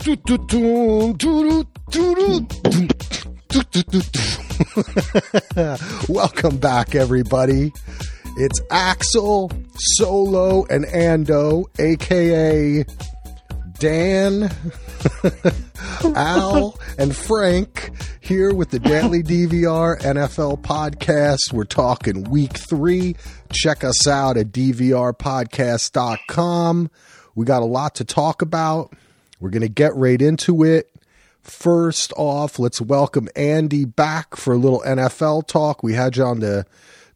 Welcome back, everybody. It's Axel, Solo, and Ando, aka Dan, Al, and Frank, here with the Daily DVR NFL podcast. We're talking week three. Check us out at DVRpodcast.com. We got a lot to talk about. We're going to get right into it. First off, let's welcome Andy back for a little NFL talk. We had you on the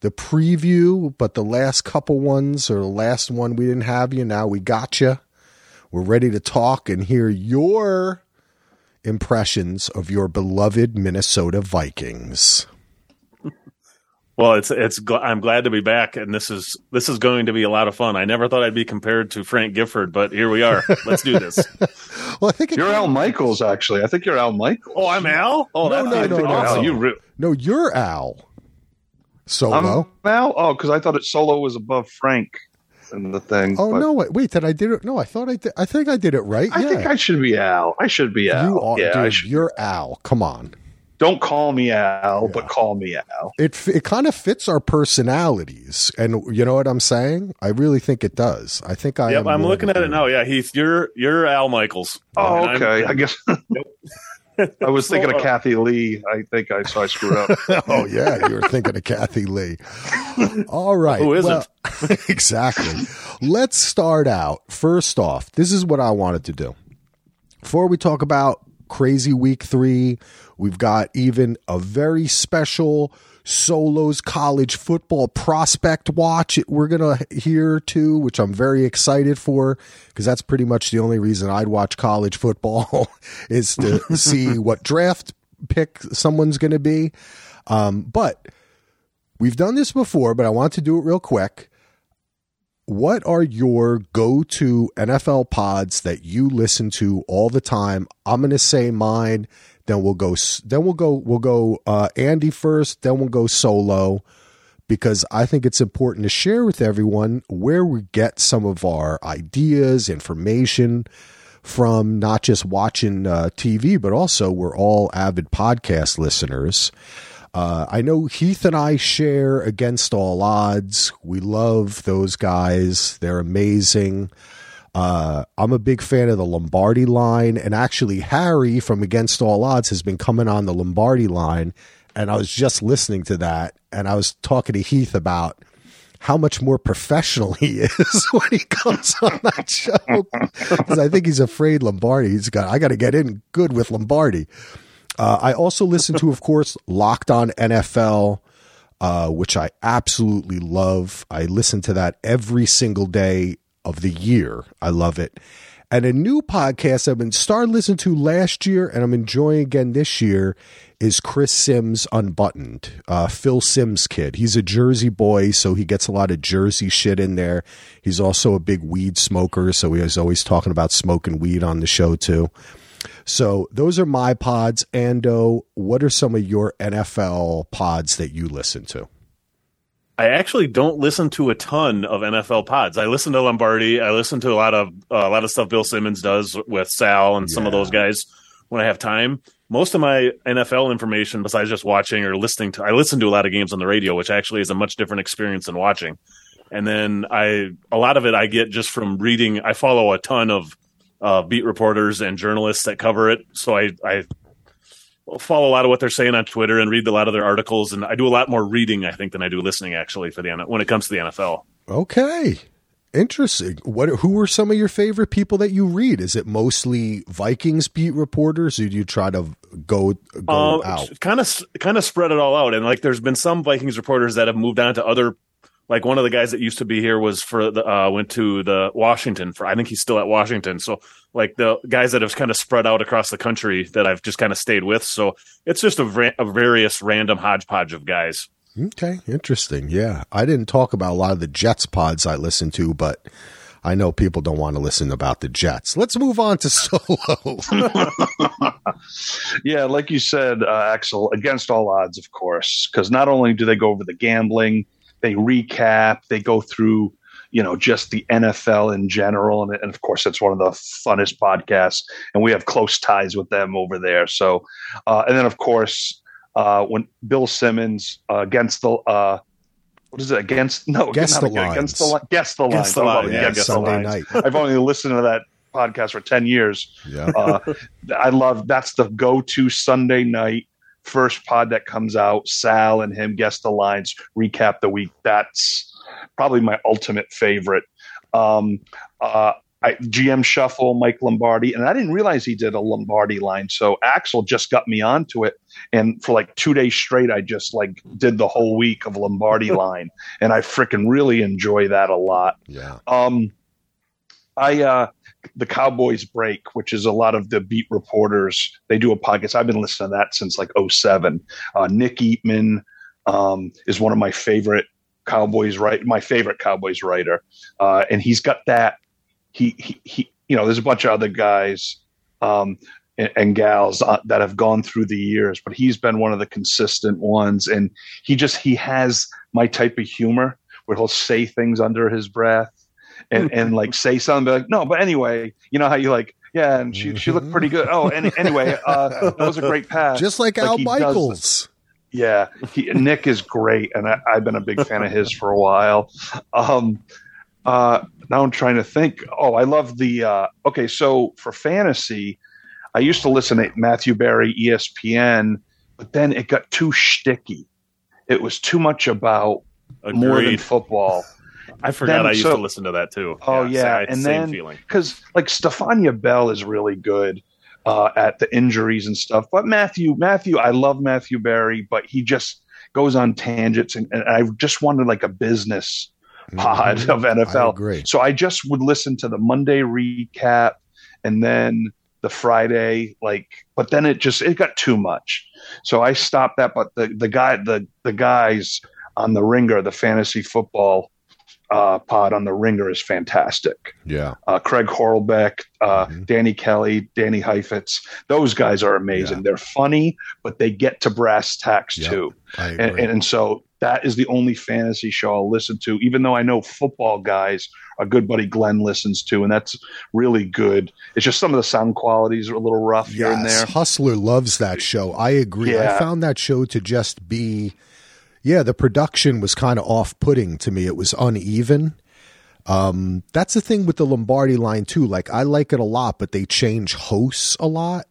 the preview, but the last couple ones or the last one we didn't have you. Now we got you. We're ready to talk and hear your impressions of your beloved Minnesota Vikings. Well, it's it's. I'm glad to be back, and this is this is going to be a lot of fun. I never thought I'd be compared to Frank Gifford, but here we are. Let's do this. well, I think you're Al Michaels. Actually, I think you're Al Michaels. Oh, I'm Al. Oh, no, no, no, no, Al. You re- no, you're Al. Solo. I'm Al. Oh, because I thought it Solo was above Frank in the thing. Oh but no! Wait, wait, did I did it? No, I thought I did. I think I did it right. I yeah. think I should be Al. I should be Al. You are, yeah, dude, should. you're Al. Come on. Don't call me Al, Yeah. but call me Al. It it kind of fits our personalities, and you know what I'm saying. I really think it does. I think I. Yep, am I'm more looking at it now. Yeah, Heath, you're you're Al Michaels. Oh, And I'm- okay. I guess I was thinking of Kathie Lee. I think I so I screwed up. oh yeah, you were thinking of Kathie Lee. All right. Who isn't? well, exactly. Let's start out. First off, this is what I wanted to do. Before we talk about crazy week three, we've got even a very special solos college football prospect watch we're gonna hear too which i'm very excited for because that's pretty much the only reason i'd watch college football is to see what draft pick someone's gonna be um, but we've done this before but i want to do it real quick what are your go-to NFL pods that you listen to all the time? I'm going to say mine. Then we'll go. Then we'll go. We'll go. Uh, Andy first. Then we'll go solo, because I think it's important to share with everyone where we get some of our ideas, information from. Not just watching uh, TV, but also we're all avid podcast listeners. Uh, I know Heath and I share Against All Odds. We love those guys. They're amazing. Uh, I'm a big fan of the Lombardi line. And actually, Harry from Against All Odds has been coming on the Lombardi line. And I was just listening to that. And I was talking to Heath about how much more professional he is when he comes on that show. Because I think he's afraid Lombardi. He's got, I got to get in good with Lombardi. Uh, I also listen to, of course, Locked On NFL, uh, which I absolutely love. I listen to that every single day of the year. I love it. And a new podcast I've been started listening to last year and I'm enjoying again this year is Chris Sims Unbuttoned, uh, Phil Sims kid. He's a Jersey boy, so he gets a lot of Jersey shit in there. He's also a big weed smoker, so he was always talking about smoking weed on the show too. So those are my pods. Ando, what are some of your NFL pods that you listen to? I actually don't listen to a ton of NFL pods. I listen to Lombardi. I listen to a lot of uh, a lot of stuff Bill Simmons does with Sal and some of those guys when I have time. Most of my NFL information, besides just watching or listening to, I listen to a lot of games on the radio, which actually is a much different experience than watching. And then I, a lot of it I get just from reading. I follow a ton of uh, beat reporters and journalists that cover it, so I, I follow a lot of what they're saying on Twitter and read a lot of their articles. And I do a lot more reading, I think, than I do listening actually for the when it comes to the NFL. Okay. Interesting. What who are some of your favorite people that you read? Is it mostly Vikings beat reporters or do you try to go go uh, out? kind of kind of spread it all out and like there's been some vikings reporters that have moved on to other like one of the guys that used to be here was for the uh went to the washington for i think he's still at washington so like the guys that have kind of spread out across the country that i've just kind of stayed with so it's just a, ra- a various random hodgepodge of guys Okay, interesting. Yeah. I didn't talk about a lot of the Jets pods I listen to, but I know people don't want to listen about the Jets. Let's move on to solo. yeah, like you said, uh, Axel, against all odds, of course, because not only do they go over the gambling, they recap, they go through, you know, just the NFL in general. And, and, of course, it's one of the funnest podcasts, and we have close ties with them over there. So, uh, and then of course, uh, when Bill Simmons uh, against the uh, what is it against no against the lines. against the against the against lines. The line. Yeah, against Sunday the night. I've only listened to that podcast for ten years. Yeah. Uh, I love that's the go to Sunday night first pod that comes out. Sal and him guess the lines, recap the week. That's probably my ultimate favorite. Um, uh, I, GM Shuffle, Mike Lombardi, and I didn't realize he did a Lombardi line. So Axel just got me onto it, and for like two days straight, I just like did the whole week of Lombardi line, and I freaking really enjoy that a lot. Yeah. Um, I uh, the Cowboys break, which is a lot of the beat reporters. They do a podcast. I've been listening to that since like 07. Uh, Nick Eatman um, is one of my favorite Cowboys right, my favorite Cowboys writer, uh, and he's got that. He, he he you know, there's a bunch of other guys um, and, and gals uh, that have gone through the years, but he's been one of the consistent ones, and he just he has my type of humor where he'll say things under his breath and and like say something like no but anyway you know how you like yeah and she she looked pretty good. Oh any, anyway uh that was a great pass. Just like, Like Al he Michaels. yeah he, nick is great and I, i've been a big fan of his for a while. Um uh now i'm trying to think. Oh i love the uh okay so for fantasy i used to listen to matthew Berry espn but then it got too shticky. It was too much about more than football I forgot Then- I used so- to listen to that too. Oh, sa- yeah, it's and same then- feeling. because like Stefania Bell is really good uh, at the injuries and stuff. But Matthew, Matthew, I love Matthew Berry, but he just goes on tangents, and, and I just wanted like a business pod Mhm. of NFL. I agree. So I just would listen to the Monday recap and then the Friday, like, but then it just it got too much. So I stopped that. But the the guy the the guys on the Ringer, the fantasy football uh, pod on the Ringer is fantastic. Yeah. Uh, Craig Horlbeck, uh, Mhm. Danny Kelly, Danny Heifetz, those guys are amazing. Yeah. They're funny, but they get to brass tacks Yep. too and, and, and so that is the only fantasy show I'll listen to, even though I know football guys, a good buddy Glenn listens to, and that's really good. It's just some of the sound qualities are a little rough here and there. Hustler loves that show. I agree. I found that show to just be, yeah, the production was kind of off putting to me. It was uneven. Um, that's the thing with the Lombardi line too. Like I like it a lot, but they change hosts a lot.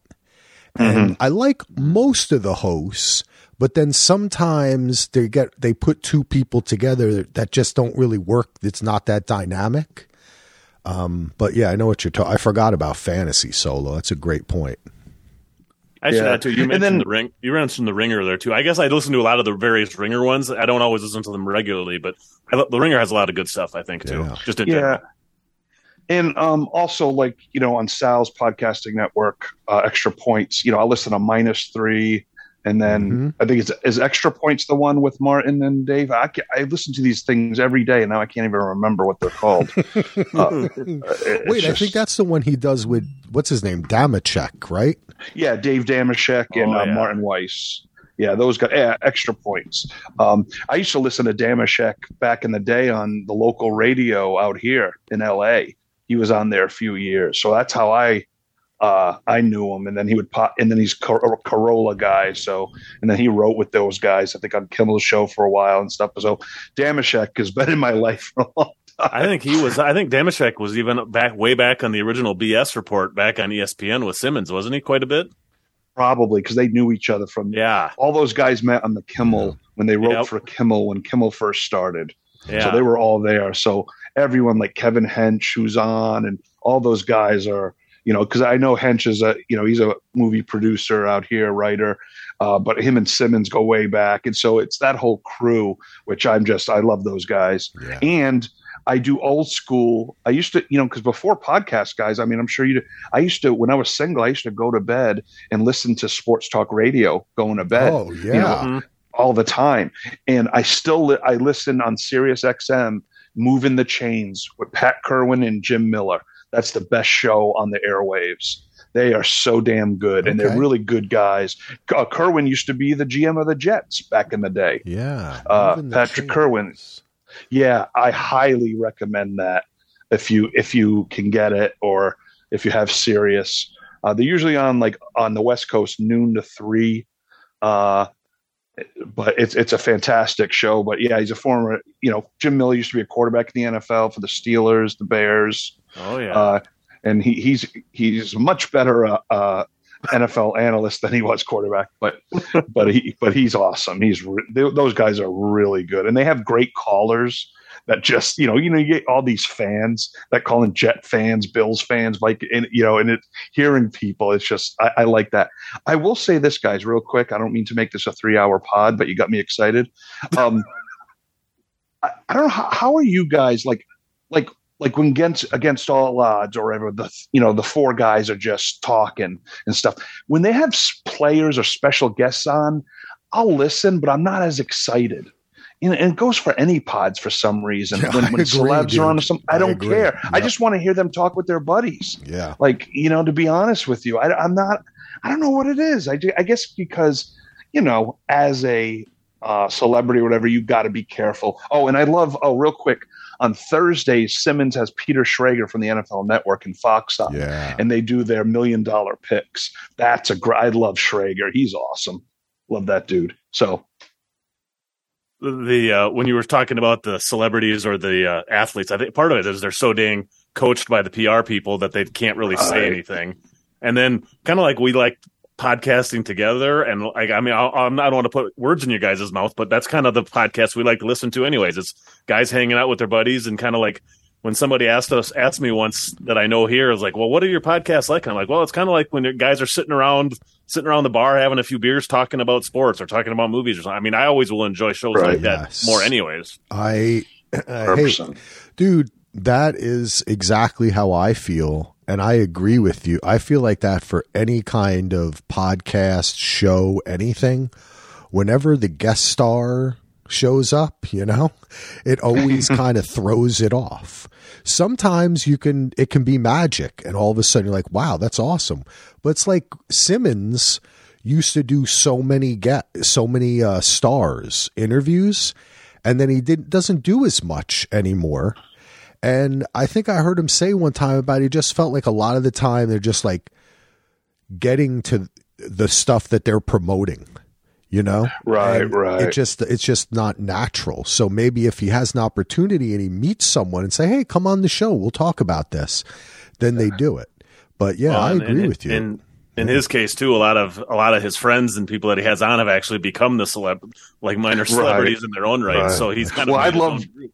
And I like most of the hosts, but then sometimes they get they put two people together that just don't really work. It's not that dynamic. Um, but yeah, I know what you're talking. I forgot about fantasy solo. That's a great point. I should Yeah. add too. You mentioned then- the ring. You mentioned the ringer there too. I guess I listen to a lot of the various ringer ones. I don't always listen to them regularly, but I, the ringer has a lot of good stuff. I think too. Yeah. Just in Yeah. general. And um, also, like, you know, on Sal's podcasting network, uh, Extra Points, you know, I listen to Minus Three. And then Mhm. I think it's is Extra Points the one with Martin and Dave. I, ca- I listen to these things every day, and now I can't even remember what they're called. Uh, it's Wait, I think that's the one he does with what's his name, Dameshek, right? Yeah, Dave Dameshek and Oh, uh, yeah. Martin Weiss. Yeah, those got Yeah, extra points. Um, I used to listen to Dameshek back in the day on the local radio out here in L.A. He was on there a few years, so that's how I uh, I knew him. And then he would pop, and then he's Cor- Carolla guy. So, and then he wrote with those guys. I think on Kimmel's show for a while and stuff. So, Dameshek has been in my life for a long time. I think he was. I think Dameshek was even back way back on the original BS report back on ESPN with Simmons, wasn't he? Quite a bit. Probably because they knew each other from Yeah. all those guys met on the Kimmel when they wrote Yep. for Kimmel when Kimmel first started. Yeah. So they were all there. So everyone like Kevin Hench, who's on, and all those guys are, you know, because I know Hench is a, you know, he's a movie producer out here, writer, uh, but him and Simmons go way back, and so it's that whole crew, which I'm just, I love those guys, Yeah. and I do old school. I used to, you know, because before podcast guys, I mean, I'm sure you. I used to when I was single, I used to go to bed and listen to sports talk radio going to bed Oh yeah. you know, Mhm. all the time. And I still li- I listen on Sirius XM, Moving the Chains with Pat Kirwan and Jim Miller. That's the best show on the airwaves. They are so damn good, and Okay. they're really good guys. Uh, Kirwan used to be the GM of the Jets back in the day. Yeah. Uh, Patrick chains. Kirwan. Yeah, I highly recommend that if you if you can get it or if you have Sirius. Uh, they're usually on like on the West Coast noon to three. Uh, but it's it's a fantastic show. But yeah, he's a former. You know, Jim Miller used to be a quarterback in the NFL for the Steelers, the Bears. Oh yeah. Uh, and he, he's he's much better uh, uh, NFL analyst than he was quarterback. But but he but he's awesome. He's re- they, those guys are really good, and they have great callers that just you know you know you get all these fans that call in Jet fans, Bills fans, like and, you know, and it hearing people, it's just I, I like that. I will say this, guys, real quick. I don't mean to make this a three hour pod, but you got me excited. Um, I, I don't know how, how are you guys like like like when against against all odds or whatever the you know the four guys are just talking and stuff when they have players or special guests on i'll listen but i'm not as excited you know, and it goes for any pods for some reason. Yeah, when when agree, celebs dude. are on, some I I don't agree. care. I just want to hear them talk with their buddies. Yeah. Like you know, to be honest with you, I, I'm not. I don't know what it is. I do, I guess because you know, as a uh, celebrity or whatever, you've got to be careful. Oh, and I love. Oh, real quick. On Thursdays, Simmons has Peter Schrager from the NFL Network and Fox on, Yeah. and they do their million dollar picks. That's a great. I love Schrager. He's awesome. Love that dude. So the uh, when you were talking about the celebrities or the uh, athletes, I think part of it is they're so dang coached by the PR people that they can't really say Right. anything. And then kind of like we like podcasting together, and like I mean, I'll, I'm, I don't want to put words in your guys' mouth, but that's kind of the podcast we like to listen to, anyways. It's guys hanging out with their buddies and kind of like. When somebody asked us, asked me once that I know here is like, "Well, what are your podcasts like?" And I'm like, "Well, it's kind of like when your guys are sitting around, sitting around the bar, having a few beers, talking about sports or talking about movies or something." I mean, I always will enjoy shows Right. like that more, anyways. I, I hey, dude, that is exactly how I feel. And I agree with you. I feel like that for any kind of podcast, show, anything. Whenever the guest star shows up, you know, it always kind of throws it off. Sometimes you can, it can be magic, and all of a sudden you're like, wow, that's awesome. But it's like Simmons used to do so many get so many uh, stars interviews, and then he didn't doesn't do as much anymore. And I think I heard him say one time about he just felt like a lot of the time they're just like getting to the stuff that they're promoting, you know? Right, And right. It just it's just not natural. So maybe if he has an opportunity and he meets someone and say, "Hey, come on the show, we'll talk about this," then they do it. But yeah, Well, I and- agree and- with you. In in his case too, a lot of a lot of his friends and people that he has on have actually become the celeb, like minor celebrities in their own right. Right. So he's kind of Well, I love- own group.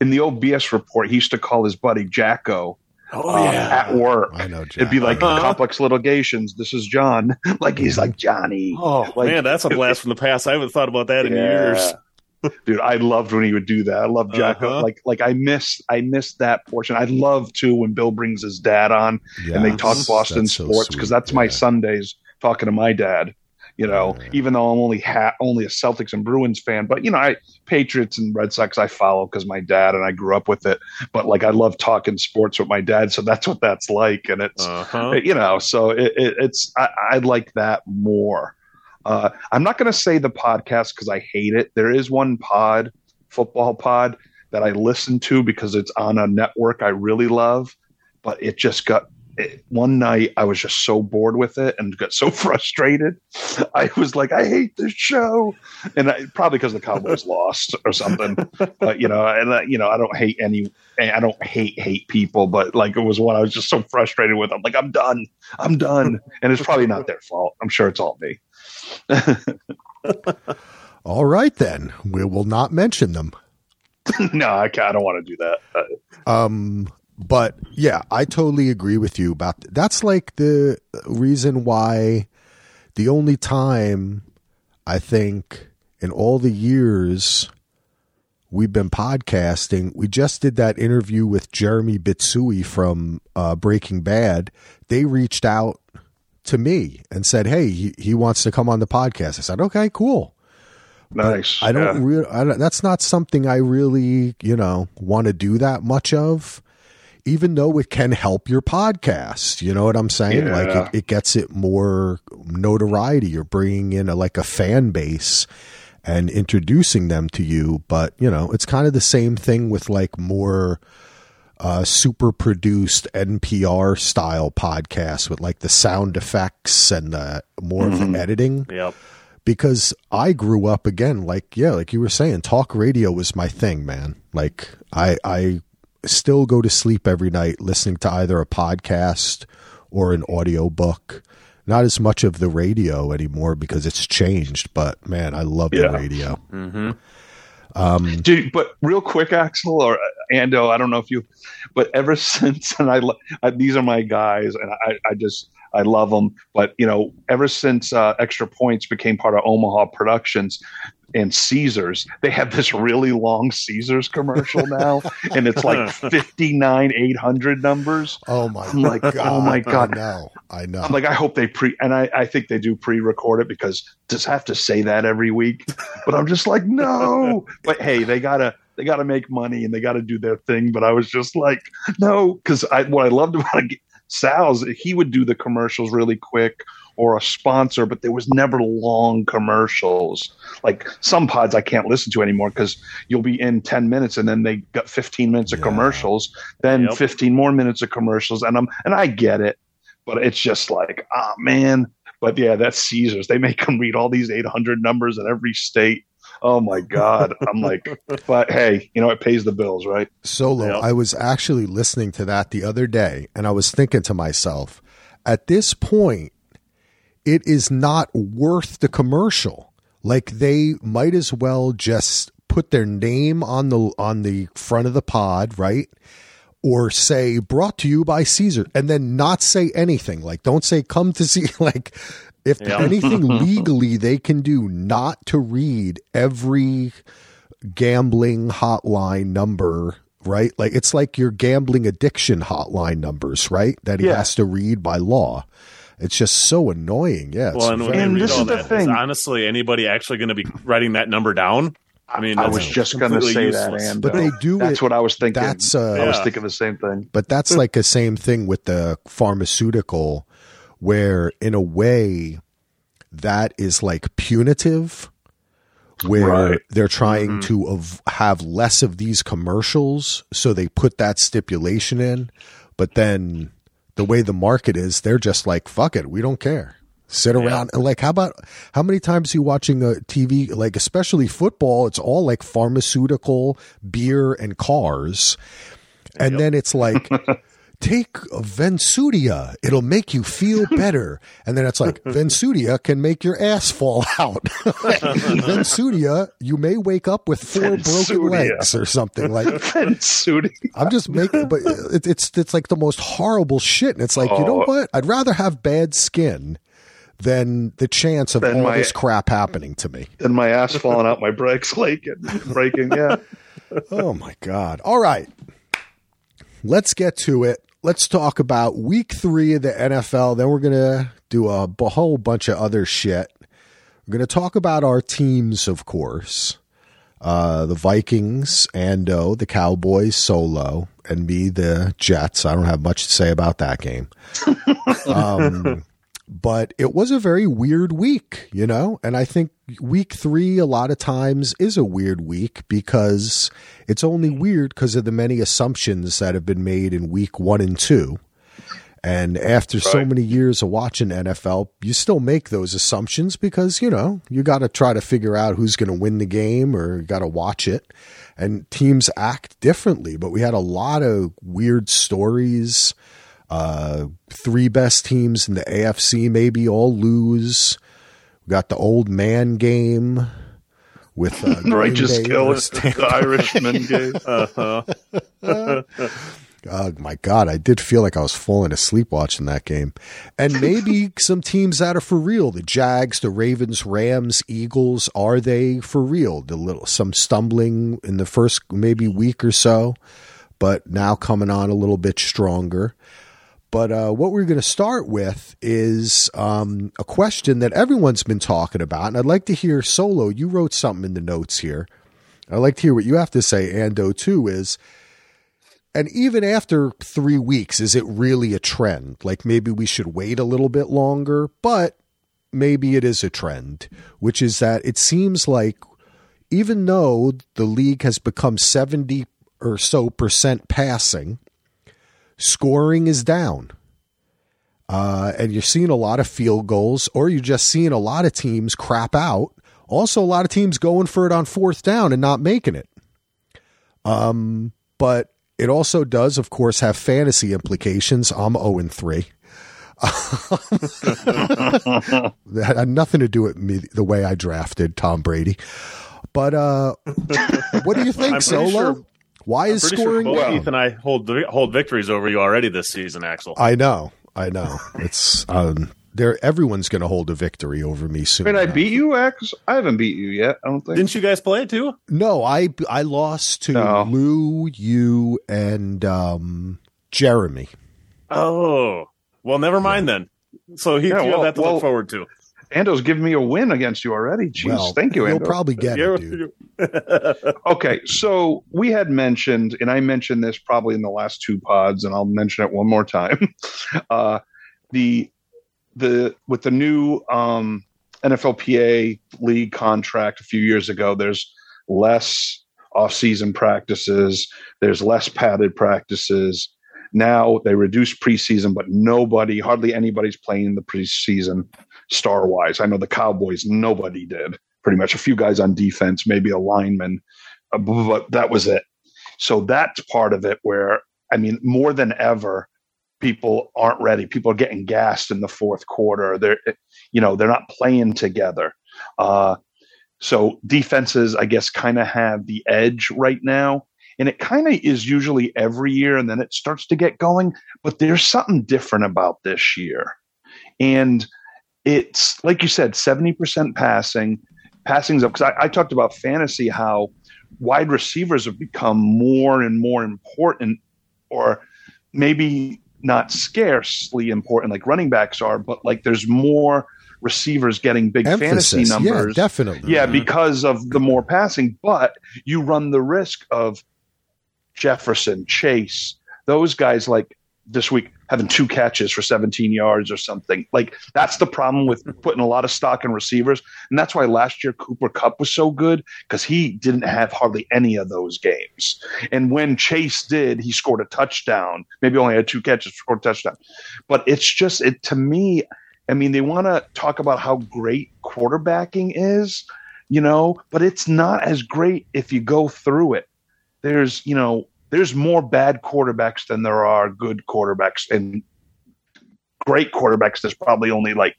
In the old BS report, he used to call his buddy Jacko Oh uh, yeah, at work. I know. It'd be like Uh-huh. complex litigations. This is John. like he's like Johnny. oh like- man, that's a blast from the past. I haven't thought about that in years. Dude, I loved when he would do that. I love Jacko. Uh-huh. Like, like I miss, I miss that portion. I love too when Bill brings his dad on and they talk Boston That's sports because sweet. that's my Sundays talking to my dad. You know, Yeah. even though I'm only ha- only a Celtics and Bruins fan, but you know, I Patriots and Red Sox I follow because my dad and I grew up with it. But like, I love talking sports with my dad, so that's what that's like, and it's Uh-huh. you know, so it, it, it's I, I like that more. Uh, I'm not going to say the podcast because I hate it. There is one pod, football pod, that I listen to because it's on a network I really love, but it just got. It, one night I was just so bored with it and got so frustrated. I was like, I hate this show, and I, probably because the Cowboys lost or something. But you know, and uh, you know, I don't hate any. I don't hate hate people, but like it was one I was just so frustrated with. I'm like, I'm done. I'm done, and it's probably not their fault. I'm sure it's all me. All right, then we will not mention them. no, I, I don't want to do that. Uh, Um, but yeah, I totally agree with you about that's like the reason why the only time I think in all the years we've been podcasting, we just did that interview with Jeremy Bitsui from uh, Breaking Bad. They reached out to me and said, "Hey, he, he wants to come on the podcast." I said, "Okay, cool." nice. I don't Yeah. really. I don't, that's not something I really, you know, want to do that much of. Even though it can help your podcast, you know what I'm saying? Yeah. Like it, it gets it more notoriety. You're bringing in a, like a fan base, and introducing them to you. But, you know, it's kind of the same thing with like more uh, super produced NPR style podcasts with like the sound effects and the more of the editing. Yep. Because I grew up again, like, yeah, like you were saying, talk radio was my thing, man. Like, I, I still go to sleep every night listening to either a podcast or an audio book. Not as much of the radio anymore because it's changed, but man, I love Yeah. the radio. hmm Dude, but real quick, Axel or Ando, I don't know if you, but ever since, and I, I these are my guys, and I, I just, I love them. But you know, ever since uh, Extra Points became part of Omaha Productions and Caesars, they have this really long Caesars commercial now, and it's like fifty nine eight hundred numbers. Oh my I'm like, god! oh my God. I know, I know. I'm like, I hope they pre, and I, I think they do pre-record it because just have to say that every week. But I'm just like, no. But hey, they gotta, they gotta make money and they gotta do their thing. But I was just like, no, because I, what I loved about it, Sal's, he would do the commercials really quick or a sponsor, but there was never long commercials. Like some pods I can't listen to anymore because you'll be in 10 minutes and then they got 15 minutes of Yeah. commercials, then Yep. 15 more minutes of commercials. And I'm, and I get it but it's just like, ah, man. But yeah, that's Caesars. They make them read all these 800 numbers in every state. Oh my God. I'm like, but hey, you know, it pays the bills, right? Solo. I was actually listening to that the other day and I was thinking to myself, at this point, it is not worth the commercial. Like they might as well just put their name on the on the front of the pod, right? Or say brought to you by Caesar and then not say anything. Like don't say come to see like if Yeah. anything legally they can do not to read every gambling hotline number, right? Like it's like your gambling addiction hotline numbers, right? That he Yeah. has to read by law. It's just so annoying. Yeah. It's Well, and when And this all is the that, thing. honestly anybody actually going to be writing that number down? I mean, I was just going to completely say that, and but they do that's it. what I was thinking. That's, uh, I was Yeah. thinking the same thing. but that's like the same thing with the pharmaceutical, where in a way that is like punitive, where Right. they're trying mm-hmm. to av- have less of these commercials, so they put that stipulation in. But then the way the market is, they're just like, fuck it, we don't care. Sit around and like, how about how many times you watching a TV, like especially football? It's all like pharmaceutical, beer, and cars, and then it's like. Take Vensudia. It'll make you feel better. And then it's like, Vensudia can make your ass fall out. Vensudia, you may wake up with four broken legs or something. Like, And Sudi, I'm just making, but it, it's it's like the most horrible shit. And it's like, you know Oh. what? I'd rather have bad skin than the chance of all my- this crap happening to me. and my ass falling out, my brakes like breaking. Yeah. Oh my god! All right, let's get to it. Let's talk about Week Three of the NFL. Then we're gonna do a b- whole bunch of other shit. We're gonna talk about our teams, of course. Uh, the Vikings, Ando, the Cowboys, Solo, and me, the Jets. I don't have much to say about that game. Um, but it was a very weird week, you know? And I think week three, a lot of times, is a weird week because it's only weird because of the many assumptions that have been made in week one and two. And after so many years of watching NFL, you still make those assumptions because, you know, you got to try to figure out who's going to win the game or got to watch it. And teams act differently, but we had a lot of weird stories. Uh, three best teams in the AFC maybe all lose. We got the old man game with uh, Righteous killer, the Irishman game. Uh-huh. Oh my god, I did feel like I was falling asleep watching that game. And maybe some teams that are for real. The Jags, the Ravens, Rams, Eagles, are they for real? The little some stumbling in the first maybe week or so, but now coming on a little bit stronger. But uh, what we're going to start with is um, a question that everyone's been talking about, and I'd like to hear Solo. You wrote something in the notes here. I'd like to hear what you have to say, Ando. Too is and even after three weeks, is it really a trend? Like maybe we should wait a little bit longer, but maybe it is a trend, which is that it seems like even though the league has become 70 or so percent passing, scoring is down. Uh, and you're seeing a lot of field goals, or you're just seeing a lot of teams crap out. Also, a lot of teams going for it on fourth down and not making it. Um, but it also does, of course, have fantasy implications. I'm 0 and 3. that had nothing to do with me, the way I drafted Tom Brady. But uh, what do you think, Solo? Sure, Why is scoring? Sure both Keith and I hold hold victories over you already this season, Axel. I know, I know. It's um, there. Everyone's going to hold a victory over me soon. Wait, I beat you, Axel. I haven't beat you yet. I don't think. Didn't you guys play it too? No, I I lost to no. Lou, you, and um, Jeremy. Oh, well, never mind yeah. then. So he, yeah, you well, have that to well, look forward to. Ando's giving me a win against you already. Jeez, well, thank you, Ando. You'll probably get it, dude. okay, so we had mentioned, and I mentioned this probably in the last two pods, and I'll mention it one more time. Uh, the the with the new um, NFLPA league contract a few years ago, there's less off-season practices, there's less padded practices, now they reduce preseason, but nobody, hardly anybody's playing the preseason star wise. I know the Cowboys, nobody did. Pretty much a few guys on defense, maybe a lineman, uh, but that was it. So that's part of it where, I mean, more than ever, people aren't ready. People are getting gassed in the fourth quarter. They're, you know, they're not playing together. Uh, so defenses, I guess, kind of have the edge right now. And it kind of is usually every year and then it starts to get going. But there's something different about this year. And it's like you said, 70% passing, passing's up. Because I, I talked about fantasy, how wide receivers have become more and more important, or maybe not scarcely important like running backs are, but like there's more receivers getting big Emphasis. fantasy numbers. Yeah, definitely. Yeah, uh-huh. because of the more passing, but you run the risk of Jefferson, Chase, those guys like this week having two catches for 17 yards or something. Like that's the problem with putting a lot of stock in receivers. And that's why last year Cooper Kupp was so good because he didn't have hardly any of those games. And when Chase did, he scored a touchdown. Maybe only had two catches, scored a touchdown. But it's just it to me, I mean, they want to talk about how great quarterbacking is, you know, but it's not as great if you go through it there's you know there's more bad quarterbacks than there are good quarterbacks. And great quarterbacks there's probably only like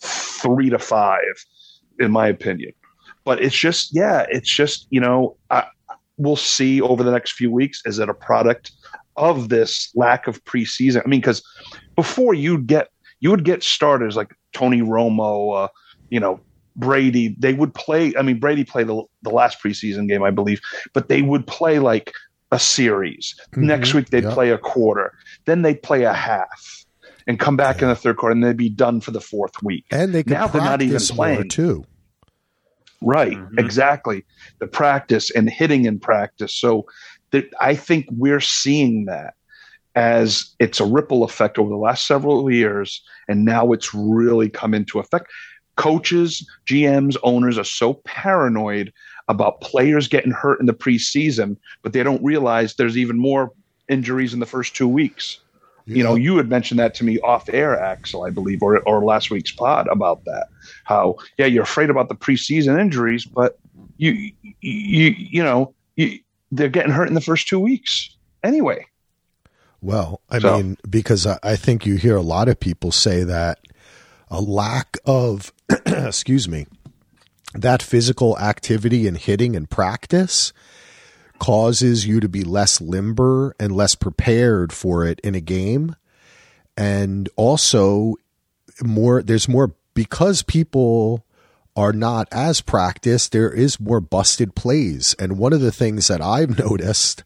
three to five in my opinion. But it's just yeah it's just you know I, we'll see over the next few weeks. Is it a product of this lack of preseason? I mean because before you'd get you would get starters like tony romo uh, you know Brady, they would play. I mean, Brady played the, the last preseason game, I believe, but they would play like a series. Mm-hmm. Next week, they'd yep. play a quarter. Then they'd play a half and come back yeah. in the third quarter, and they'd be done for the fourth week. And they now they're not even playing too. Right, mm-hmm. exactly. The practice and hitting in practice. So I think we're seeing that as it's a ripple effect over the last several years, and now it's really come into effect coaches, GMs, owners are so paranoid about players getting hurt in the preseason, but they don't realize there's even more injuries in the first two weeks. Yeah. You know, you had mentioned that to me off air, Axel, I believe, or or last week's pod about that. How yeah, you're afraid about the preseason injuries, but you you you know you, they're getting hurt in the first two weeks anyway. Well, I so. mean, because I, I think you hear a lot of people say that a lack of, excuse me, that physical activity and hitting and practice causes you to be less limber and less prepared for it in a game. And also, more, there's more because people are not as practiced, there is more busted plays. And one of the things that I've noticed,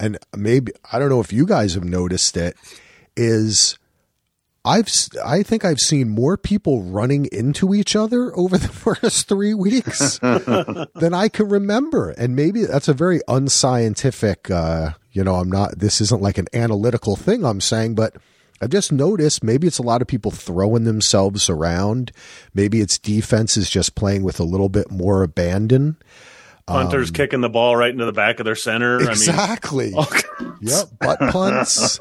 and maybe I don't know if you guys have noticed it, is I've I think I've seen more people running into each other over the first three weeks than I can remember, and maybe that's a very unscientific. Uh, you know, I'm not. This isn't like an analytical thing I'm saying, but I've just noticed maybe it's a lot of people throwing themselves around. Maybe it's defense is just playing with a little bit more abandon. Hunters Um, kicking the ball right into the back of their center. Exactly. I mean, Yep. Butt punts,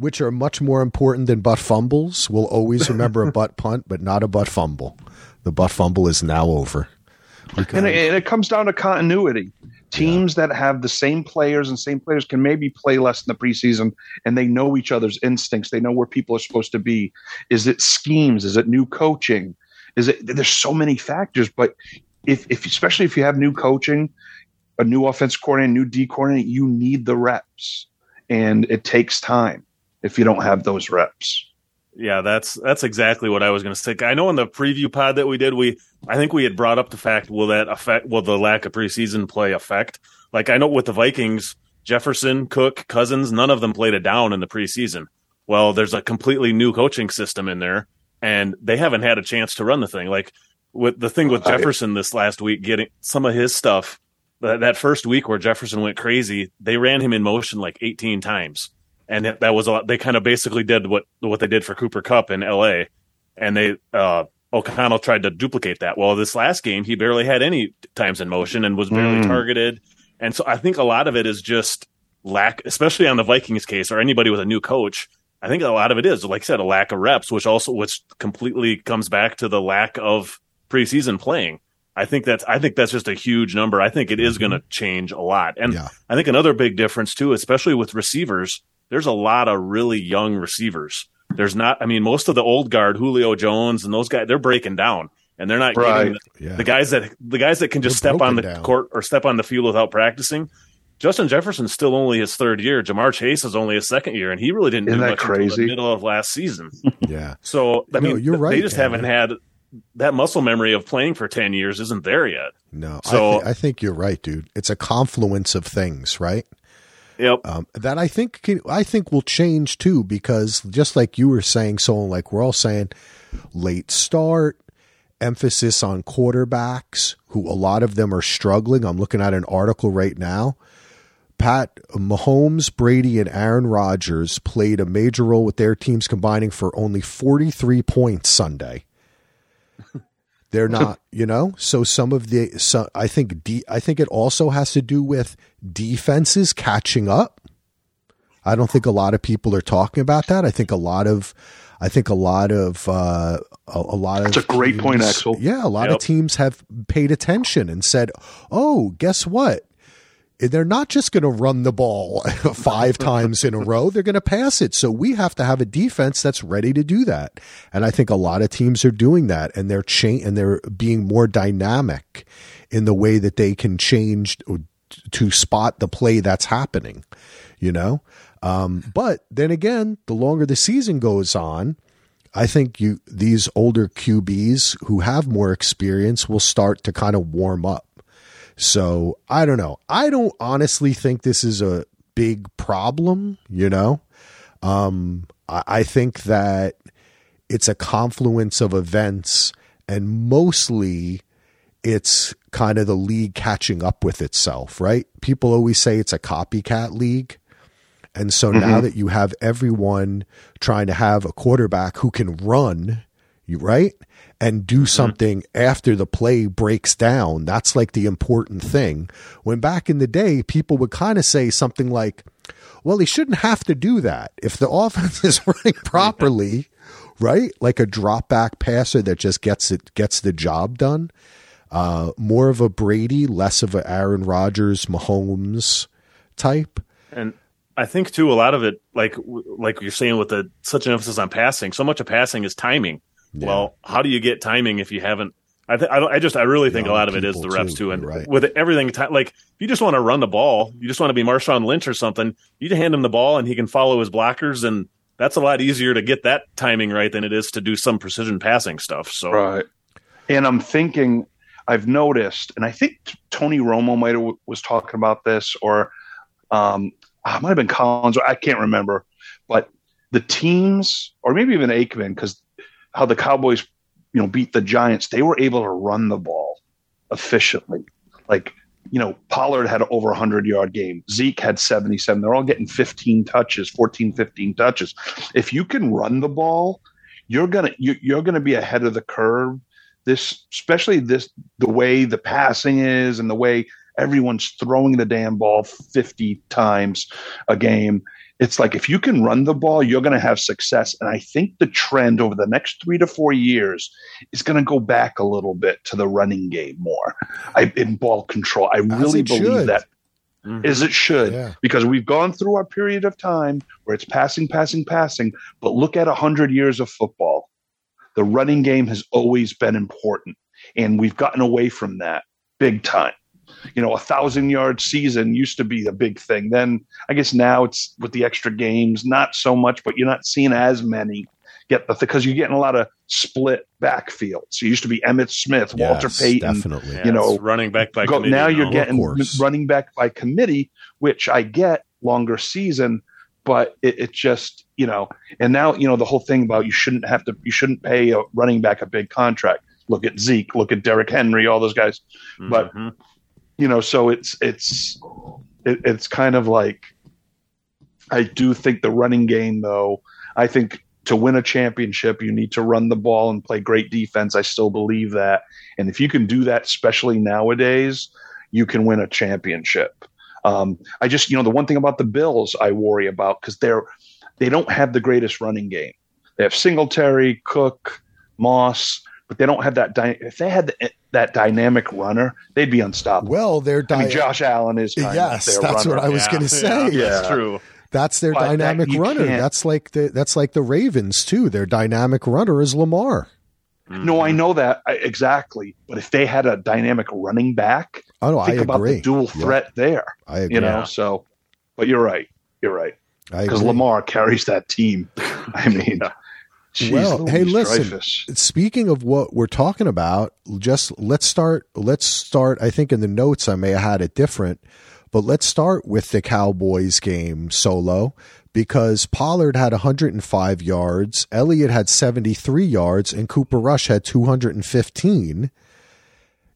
which are much more important than butt fumbles. We'll always remember a butt punt, but not a butt fumble. The butt fumble is now over. and it, and it comes down to continuity. Teams that have the same players and same players can maybe play less in the preseason, and they know each other's instincts. They know where people are supposed to be. Is it schemes? Is it new coaching? Is it? There's so many factors, but if, if especially if you have new coaching, a new offense coordinator, new D coordinator, you need the reps, and it takes time if you don't have those reps. Yeah, that's that's exactly what I was going to say. I know in the preview pod that we did, we I think we had brought up the fact will that affect will the lack of preseason play affect? Like I know with the Vikings, Jefferson, Cook, Cousins, none of them played a down in the preseason. Well, there's a completely new coaching system in there, and they haven't had a chance to run the thing. Like with the thing with Jefferson this last week, getting some of his stuff that, that first week where Jefferson went crazy, they ran him in motion like 18 times and that, that was a lot. They kind of basically did what what they did for Cooper Kupp in L.A. and they uh, O'Connell tried to duplicate that. Well, this last game he barely had any times in motion and was barely Mm. targeted, and so I think a lot of it is just lack, especially on the Vikings case or anybody with a new coach. I think a lot of it is, like I said, a lack of reps, which also which completely comes back to the lack of preseason playing. I think that's I think that's just a huge number. I think it is going to change a lot, and Yeah. I think another big difference too, especially with receivers, there's a lot of really young receivers. There's not, I mean, most of the old guard, Julio Jones and those guys, they're breaking down and they're not Right. getting the, Yeah. the guys that the guys that can just They're step on the down. court or step on the field without practicing. Justin Jefferson's still only his third year. Ja'Marr Chase is only his second year, and he really didn't Isn't do that much until crazy? the middle of last season. yeah. So I No, mean, you're right, They just Cameron. haven't had that muscle memory of playing for ten years. Isn't there yet? No. So- I, thi- I think you're right, dude. It's a confluence of things, right? Yep. um, that I think can, I think will change too because just like you were saying, so like we're all saying, late start, emphasis on quarterbacks who a lot of them are struggling. I'm looking at an article right now. Pat Mahomes, Brady, and Aaron Rodgers played a major role with their teams combining for only 43 points Sunday. They're not, you know. So some of the, so I think, de- I think it also has to do with defenses catching up. I don't think a lot of people are talking about that. I think a lot of, I think a lot of, uh, a, a lot That's of. a great point, Axel. Yeah, a lot of teams have paid attention and said, "Oh, guess what? They're not just going to run the ball five times in a row. They're going to pass it. So we have to have a defense that's ready to do that. And I think a lot of teams are doing that and they're cha- and they're being more dynamic in the way that they can change to spot the play that's happening, you know? Um, but then again, the longer the season goes on, I think you these older QBs who have more experience will start to kind of warm up. So I don't know. I don't honestly think this is a big problem, you know? Um, I, I think that it's a confluence of events and mostly it's kind of the league catching up with itself, right? People always say it's a copycat league. And so now that you have everyone trying to have a quarterback who can run, you right? And do something after the play breaks down, that's like the important thing. When back in the day, people would kind of say something like, well, he shouldn't have to do that. If the offense is running properly, right? Like a drop back passer that just gets it gets the job done. Uh, more of a Brady, less of a Aaron Rodgers, Mahomes type. And I think too, a lot of it, like like you're saying, with the such an emphasis on passing, so much of passing is timing. Well, how do you get timing if you haven't? I th- I, I just I really think a lot of it is the people, reps too. too, and right. with everything, ti- like if you just want to run the ball, you just want to be Marshawn Lynch or something. You just hand him the ball and he can follow his blockers, and that's a lot easier to get that timing right than it is to do some precision passing stuff. So Right. And I'm thinking, I've noticed, and I think t- Tony Romo might have was talking about this, or um, ah, it might have been Collins. I can't remember, but the teams, or maybe even Aikman, because how the Cowboys, you know, beat the Giants, they were able to run the ball efficiently. Like, you know, Pollard had over a 100 yard game. Zeke had 77. They're all getting 15 touches, 14, 15 touches. If you can run the ball, you're gonna you, you're gonna be ahead of the curve this, especially this, the way the passing is and the way everyone's throwing the damn ball 50 times a game. It's like if you can run the ball, you're going to have success. And I think the trend over the next three to four years is going to go back a little bit to the running game more I, in ball control. I really believe should. that mm-hmm. as it should Yeah. because we've gone through our period of time where it's passing, passing, passing. But look at 100 years of football. The running game has always been important, and we've gotten away from that big time. You know, a thousand yard season used to be a big thing. Then I guess now it's with the extra games, not so much, but you're not seeing as many get the because you're getting a lot of split backfields. It used to be Emmitt Smith, Walter Yes, Payton, definitely. Yeah, you know, running back by go, committee now you're now. getting running back by committee, which I get longer season, but it, it just you know, and now you know the whole thing about you shouldn't have to you shouldn't pay a running back a big contract. Look at Zeke, look at Derrick Henry, all those guys. but- Mhm. You know, so it's it's it, it's kind of like I do think the running game though. I think to win a championship, you need to run the ball and play great defense. I still believe that. And if you can do that, especially nowadays, you can win a championship. Um, I just, you know, the one thing about the Bills I worry about because they're they don't have the greatest running game. They have Singletary, Cook, Moss, but they don't have that. Dy- if they had the, that dynamic runner, they'd be unstoppable. Well, they're I mean, Josh Allen is kind Yes, of their that's runner. what I was Yeah, gonna say. Yeah, that's true. That's their But dynamic you runner. can't- That's like the that's like the Ravens too. Their dynamic runner is Lamar. Mm-hmm. No, I know that I, exactly. But if they had a dynamic running back, Oh, no, I think about agree. the dual Yeah, threat there. I agree. You know, Yeah. so. But you're right. You're right. Because. Lamar carries that team. I mean, geez Well, hey, listen. Dreyfus. Speaking of what we're talking about, just let's start. Let's start. I think in the notes I may have had it different, but let's start with the Cowboys game solo because Pollard had 105 yards, Elliott had 73 yards, and Cooper Rush had 215.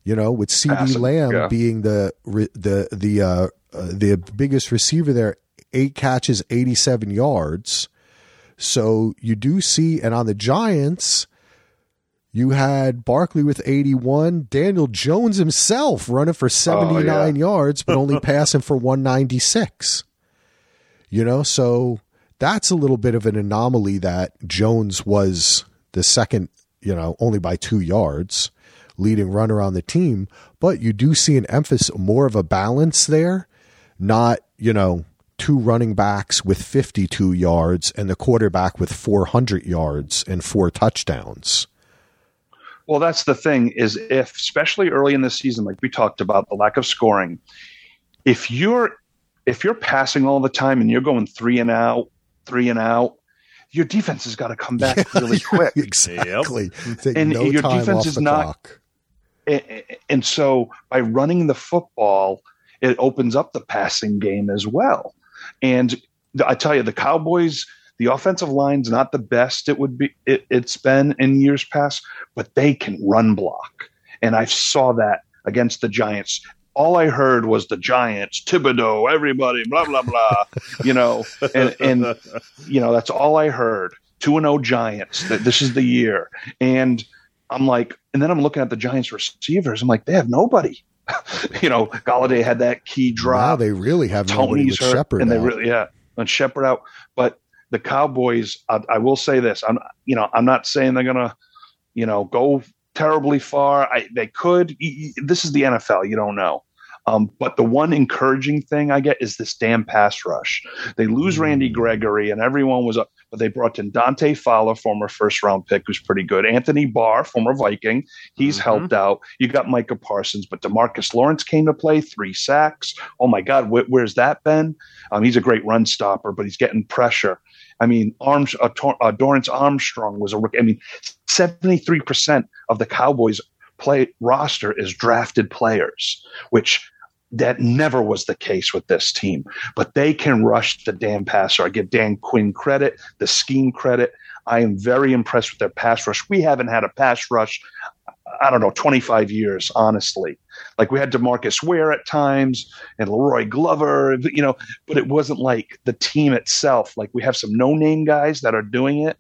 You know, with CeeDee Lamb yeah. being the the the uh, uh, the biggest receiver there, eight catches, 87 yards. So you do see, and on the Giants, you had Barkley with 81, Daniel Jones himself running for 79 yards, but only passing for 196. You know, so that's a little bit of an anomaly that Jones was the second, you know, only by two yards, leading runner on the team. But you do see an emphasis, more of a balance there, not, you know, two running backs with 52 yards and the quarterback with 400 yards and four touchdowns. Well, that's the thing is if, especially early in the season, like we talked about, the lack of scoring. If you're if you're passing all the time and you're going three and out, three and out, your defense has got to come back really quick. exactly. Take And no your time defense off is not- clock. and, and so by running the football, it opens up the passing game as well. And I tell you, the Cowboys, the offensive line's not the best it would be it, it's been in years past, but they can run block, and I saw that against the Giants. All I heard was the Giants, Thibodeau, everybody, blah blah blah, you know, and and you know that's all I heard. Two and zero Giants. That this is the year, and I'm like, and then I'm looking at the Giants receivers. I'm like, they have nobody. you know, Golladay had that key Now drop. they really have Tony's hurt, Shepard. and they out. really, yeah, and Shepard out. But the Cowboys, I, I will say this: I'm, you know, I'm not saying they're gonna, you know, go terribly far. I, they could. This is the NFL. You don't know. Um, but the one encouraging thing I get is this damn pass rush. They lose Randy Mm. Gregory, and everyone was up, but they brought in Dante Fowler, former first round pick, who's pretty good. Anthony Barr, former Viking, he's Mhm. helped out. You got Micah Parsons, but Demarcus Lawrence came to play, three sacks. Oh my God, wh- where's that been? Um, he's a great run stopper, but he's getting pressure. I mean, Arms, uh, Tor- uh, Dorance Armstrong was a rookie. I mean, 73% of the Cowboys play roster is drafted players, which that never was the case with this team. But they can rush the damn passer. I give Dan Quinn credit, the scheme credit. I am very impressed with their pass rush. We haven't had a pass rush, I don't know, 25 years, honestly. Like we had Demarcus Ware at times and La'Roi Glover, you know, but it wasn't like the team itself. Like we have some no name guys that are doing it.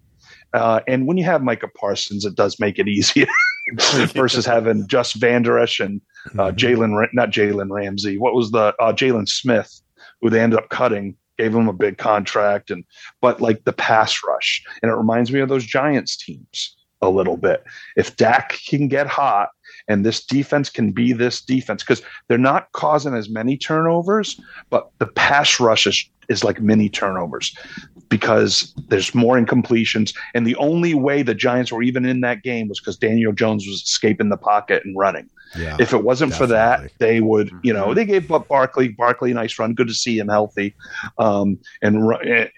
Uh, and when you have Micah Parsons, it does make it easier. versus having just Vander Esch and uh, Mhm. Jalen, not Jalen Ramsey. What was the uh, Jaylon Smith, who they ended up cutting, gave him a big contract, and but like the pass rush, and it reminds me of those Giants teams a little bit. If Dak can get hot, and this defense can be this defense, because they're not causing as many turnovers, but the pass rush is is like mini turnovers because there's more incompletions. And the only way the Giants were even in that game was because Daniel Jones was escaping the pocket and running. Yeah. If it wasn't for that, they would, you know, Mhm. they gave up Barkley, Barkley a nice run. Good to see him healthy um, and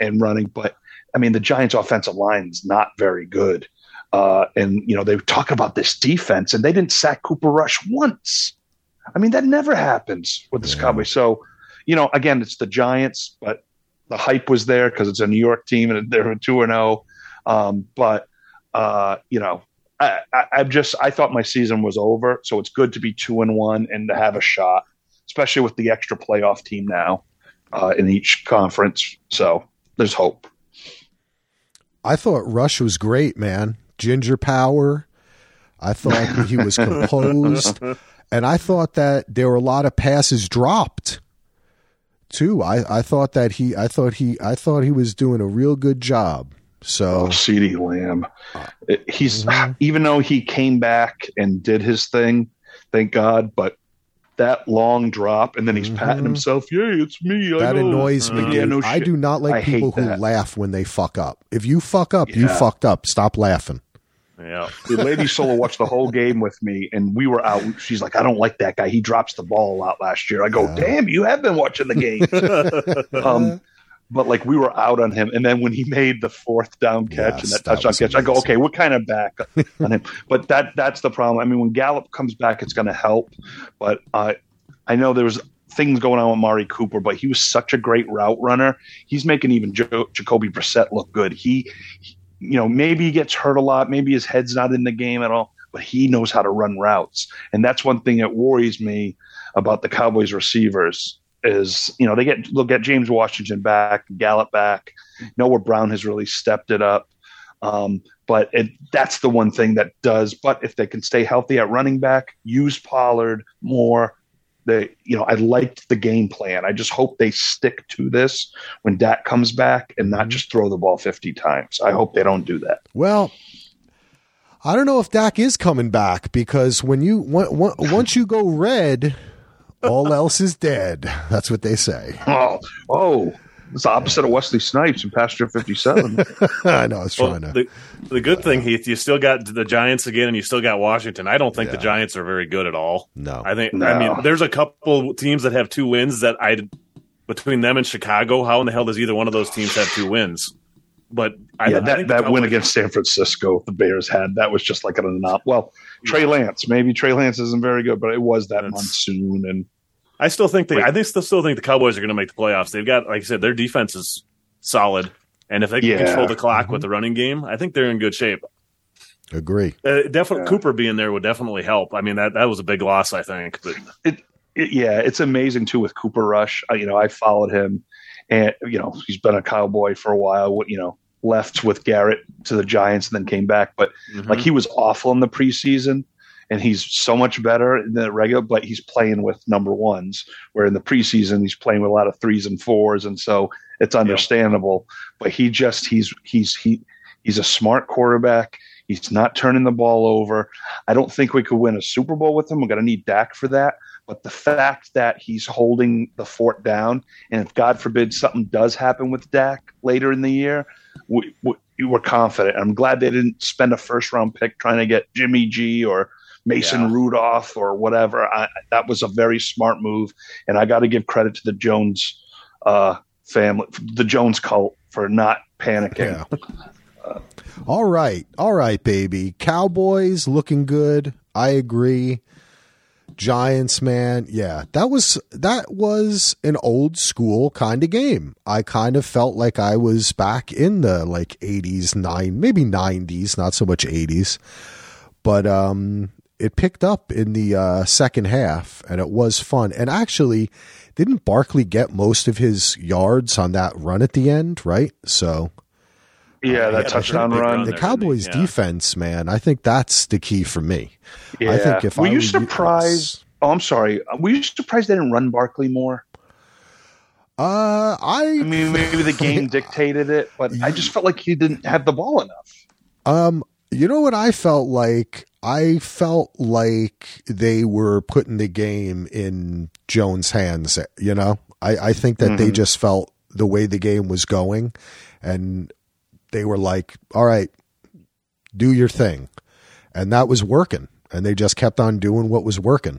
and running. But I mean, the Giants' offensive line is not very good. Uh, and you know, they talk about this defense, and they didn't sack Cooper Rush once. I mean, that never happens with this Yeah. Cowboys. So, you know, again, it's the Giants, but the hype was there because it's a New York team and they're two and zero. Um, but uh, you know, I, I, I'm just I thought my season was over, so it's good to be two and one and to have a shot, especially with the extra playoff team now uh, in each conference. So there's hope. I thought Rush was great, man. Ginger power. I thought he was composed. And I thought that there were a lot of passes dropped too. I, I thought that he I thought he I thought he was doing a real good job. So Oh, CeeDee Lamb. It- He's Mhm. even though he came back and did his thing, thank God, but that long drop and then he's patting Mhm. himself, Yay, it's me. I that know." annoys me. Uh, Yeah, no I do not like I people who that. laugh when they fuck up. If you fuck up, you fucked up. Stop laughing. Yeah. The lady solo watched the whole game with me, and we were out. She's like, "I don't like that guy. He drops the ball a lot last year." I go, Yeah. "Damn, you have been watching the game." um, but like we were out on him, and then when he made the fourth down catch Yes, and that that touchdown was catch, I go, "Okay, we're kind of back on him." But that that's the problem. I mean, when Gallup comes back, it's going to help. But I I know there was things going on with Mari Cooper, but he was such a great route runner. He's making even jo- Jacoby Brissett look good. He, he- you know, maybe he gets hurt a lot. Maybe his head's not in the game at all, but he knows how to run routes. And that's one thing that worries me about the Cowboys receivers is, you know, they get they'll get James Washington back, Gallup back. Noah Brown has really stepped it up. Um, but it, that's the one thing that does. But if they can stay healthy at running back, use Pollard more. They, you know, I liked the game plan. I just hope they stick to this when Dak comes back and not Mhm. just throw the ball 50 times. I hope they don't do that. Well, I don't know if Dak is coming back because when you on- on- once you go red, all else is dead. That's what they say. Oh, oh, it's the opposite of Wesley Snipes in Passenger 57. I know. I was Well, trying to. the, the good thing, Heath, you still got the Giants again, and you still got Washington. I don't think the Giants are very good at all. no. I think. No. I mean, there's a couple teams that have two wins that I between them and Chicago. How in the hell does either one of those teams have two wins? But I, yeah, I that, think that win against San Francisco, the Bears had, that was just like an anop. Well, Trey Lance, maybe Trey Lance isn't very good, but it was that That's- monsoon. And I still think they. Wait. I think still still think the Cowboys are going to make the playoffs. They've got, like I said, their defense is solid, and if they can Yeah. control the clock Mm-hmm. with the running game, I think they're in good shape. Agree. Uh, definitely, Yeah. Cooper being there would definitely help. I mean, that that was a big loss, I think. But it, yeah, it's amazing too with Cooper Rush. I, you know, I followed him, and you know, he's been a Cowboy for a while. You know, left with Garrett to the Giants and then came back, but Mm-hmm. like he was awful in the preseason, and he's so much better in the regular. But he's playing with number ones, where in the preseason he's playing with a lot of threes and fours, and so it's understandable. But he just he's he's he he's a smart quarterback. He's not turning the ball over. I don't think we could win a Super Bowl with him. We're going to need Dak for that. But the fact that he's holding the fort down, and if God forbid something does happen with Dak later in the year, we, we, we're confident. I'm glad they didn't spend a first round pick trying to get Jimmy G or Mason Yeah. Rudolph or whatever. I, that was a very smart move, and I got to give credit to the Jones uh, family, the Jones cult, for not panicking. Yeah. All right. All right, baby. Cowboys looking good. I agree. Giants, man. Yeah. That was that was an old school kind of game. I kind of felt like I was back in the like 80s, 9, maybe 90s, not so much 80s. But um it picked up in the uh, second half and it was fun. And actually, didn't Barkley get most of his yards on that run at the end, right? So Yeah, that Yeah, touchdown big run. run. the Cowboys? Yeah. defense, man, I think that's the key for me. Yeah. I think if were I you were surprised? Oh, I'm sorry. Were you surprised they didn't run Barkley more? Uh, I I mean, maybe the game dictated it, but I just felt like he didn't have the ball enough. Um, you know what I felt like? I felt like they were putting the game in Jones' hands. You know, I, I think that they Mhm. just felt the way the game was going, and they were like, "All right, do your thing," and that was working. And they just kept on doing what was working.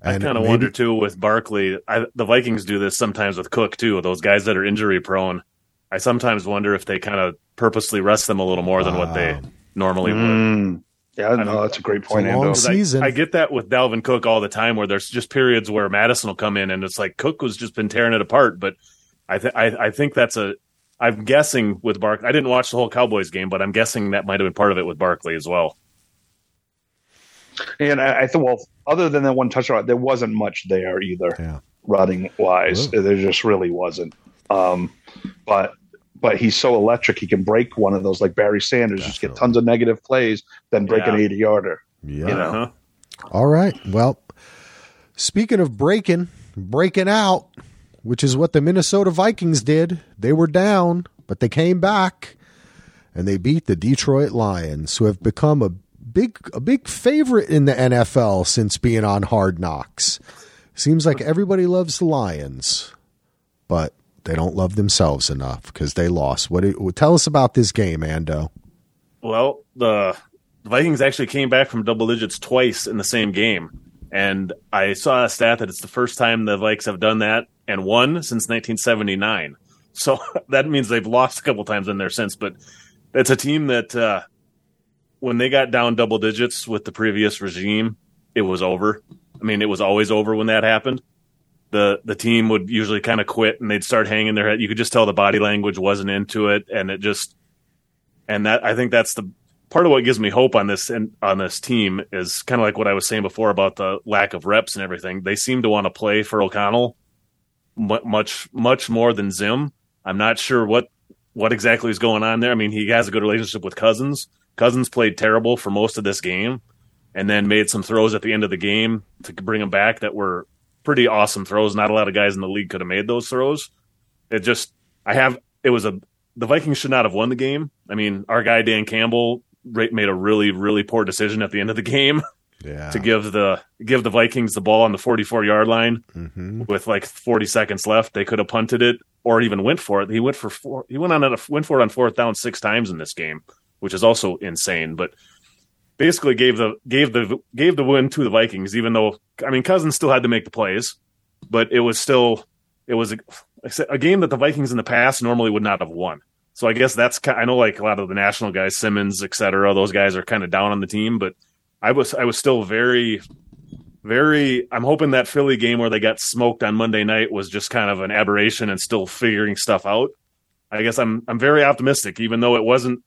And I kind of maybe- wonder too with Barkley. I, the Vikings do this sometimes with Cook too. Those guys that are injury prone. I sometimes wonder if they kind of purposely rest them a little more than what they Wow. normally would. Yeah, don't- no, that's a great point, It's a long Ando. se- 'Cause I- season. I, get that with Dalvin Cook all the time, where there's just periods where Mattison will come in and it's like Cook was just been tearing it apart. But I th- I, I think that's a. I'm guessing with Bark. I didn't watch the whole Cowboys game, but I'm guessing that might have been part of it with Barkley as well. And I, I thought, well, other than that one touchdown, there wasn't much there either, Yeah. running wise. Really? There just really wasn't. Um, but but he's so electric, he can break one of those like Barry Sanders, just get tons of negative plays, then break an 80 yarder. Yeah. You know. Uh-huh. All right. Well, speaking of breaking, breaking out, which is what the Minnesota Vikings did. They were down, but they came back and they beat the Detroit Lions, who have become a big a big favorite in the NFL since being on Hard Knocks. Seems like everybody loves the Lions, but they don't love themselves enough because they lost. What do, tell us about this game, Ando? Well, the Vikings actually came back from double digits twice in the same game. And I saw a stat that it's the first time the Vikes have done that and won since 1979. So that means they've lost a couple times in there since. But it's a team that, uh, when they got down double digits with the previous regime, it was over. I mean, it was always over when that happened. The the team would usually kind of quit and they'd start hanging their head. You could just tell the body language wasn't into it, and it just and that I think that's the part of what gives me hope on this and on this team is kind of like what I was saying before about the lack of reps and everything. They seem to want to play for O'Connell much much more than Zim. I'm not sure what what exactly is going on there. I mean, he has a good relationship with Cousins. Cousins played terrible for most of this game, and then made some throws at the end of the game to bring him back that were pretty awesome throws. Not a lot of guys in the league could have made those throws. It just I have it was a the Vikings should not have won the game. I mean, our guy Dan Campbell made a really really poor decision at the end of the game Yeah. to give the give the Vikings the ball on the 44 yard line hmm with like 40 seconds left. They could have punted it or even went for it. He went for four. He went on a went for it on fourth down six times in this game, which is also insane. But basically gave the gave the gave the win to the Vikings, even though I mean Cousins still had to make the plays, but it was still it was a, a game that the Vikings in the past normally would not have won. So I guess that's I know like a lot of the national guys, Simmons, et cetera, those guys are kind of down on the team, but I was I was still very very I'm hoping that Philly game where they got smoked on Monday night was just kind of an aberration and still figuring stuff out. I guess I'm I'm very optimistic, even though it wasn't.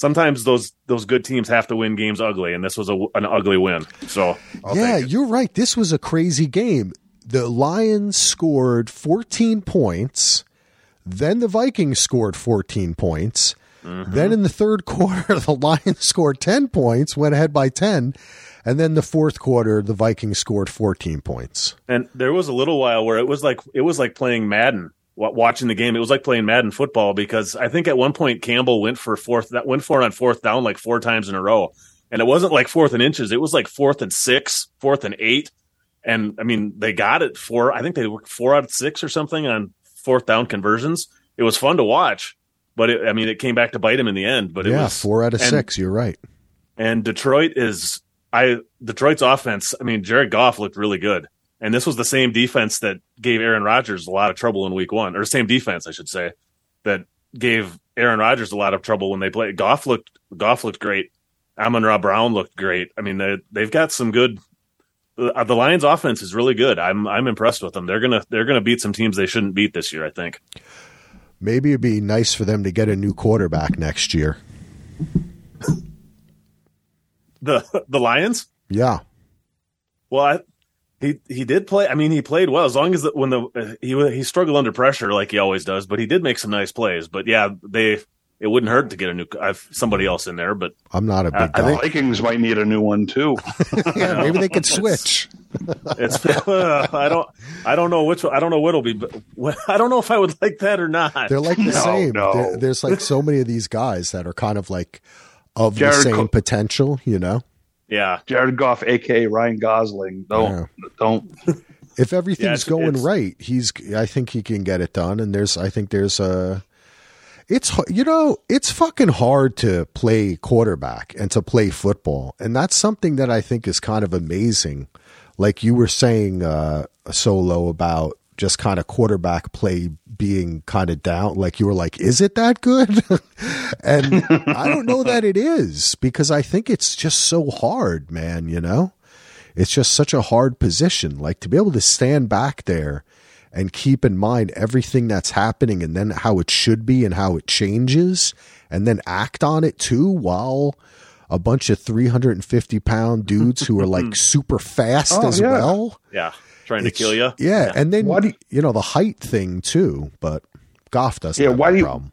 Sometimes those those good teams have to win games ugly, and this was a, an ugly win. So I'll yeah, you're right. This was a crazy game. The Lions scored 14 points. Then the Vikings scored 14 points. Mm-hmm. Then in the third quarter, the Lions scored 10 points, went ahead by 10. And then the fourth quarter, the Vikings scored 14 points. And there was a little while where it was like it was like playing Madden. Wa- Watching the game, it was like playing Madden football because I think at one point Campbell went for fourth that went for it on fourth down like four times in a row, and it wasn't like fourth and inches. It was like fourth and six, fourth and eight, and I mean they got it four. I think they were four out of six or something on fourth down conversions. It was fun to watch, but it, I mean it came back to bite him in the end. But it yeah, was four out of and- six. You're right. and Detroit is I Detroit's offense. I mean, Jared Goff looked really good, and this was the same defense that gave Aaron Rodgers a lot of trouble in Week One, or same defense, I should say, that gave Aaron Rodgers a lot of trouble when they played. Goff looked Goff looked great. Amon Ra Brown looked great. I mean, they they've got some good. The, the Lions' offense is really good. I'm I'm impressed with them. They're gonna they're gonna beat some teams they shouldn't beat this year. I think. Maybe it'd be nice for them to get a new quarterback next year. The the Lions. Yeah. Well, I, he he did play. I mean, he played well as long as the, when the uh, he he struggled under pressure like he always does, but he did make some nice plays. But yeah, they it wouldn't hurt to get a new I've, somebody else in there. But I'm not a big I guy. think- Vikings might need a new one too. yeah, maybe they could switch. it's I don't I don't know which I don't know what it'll be, but I don't know if I would like that or not. They're like the No, same. no. There- there's like so many of these guys that are kind of like of the same Co- potential, you know. Yeah, Jared Goff, aka Ryan Gosling. Don't don't. If everything's Yeah, it's- going it's- right, he's. I think he can get it done. And there's. I think there's a. It's you know it's fucking hard to play quarterback and to play football, and that's something that I think is kind of amazing. Like you were saying, uh, solo about just kind of quarterback play being kind of down. Like you were like, is it that good? and I don't know that it is because I think it's just so hard, man. You know it's just such a hard position. Like to be able to stand back there and keep in mind everything that's happening and then how it should be and how it changes and then act on it too while a bunch of 350 pound dudes who are like super fast Oh, as yeah. well. yeah, trying to kill you. Yeah. And then, Why do you- you know, the height thing too, but Goff doesn't Yeah, have why do you- problem.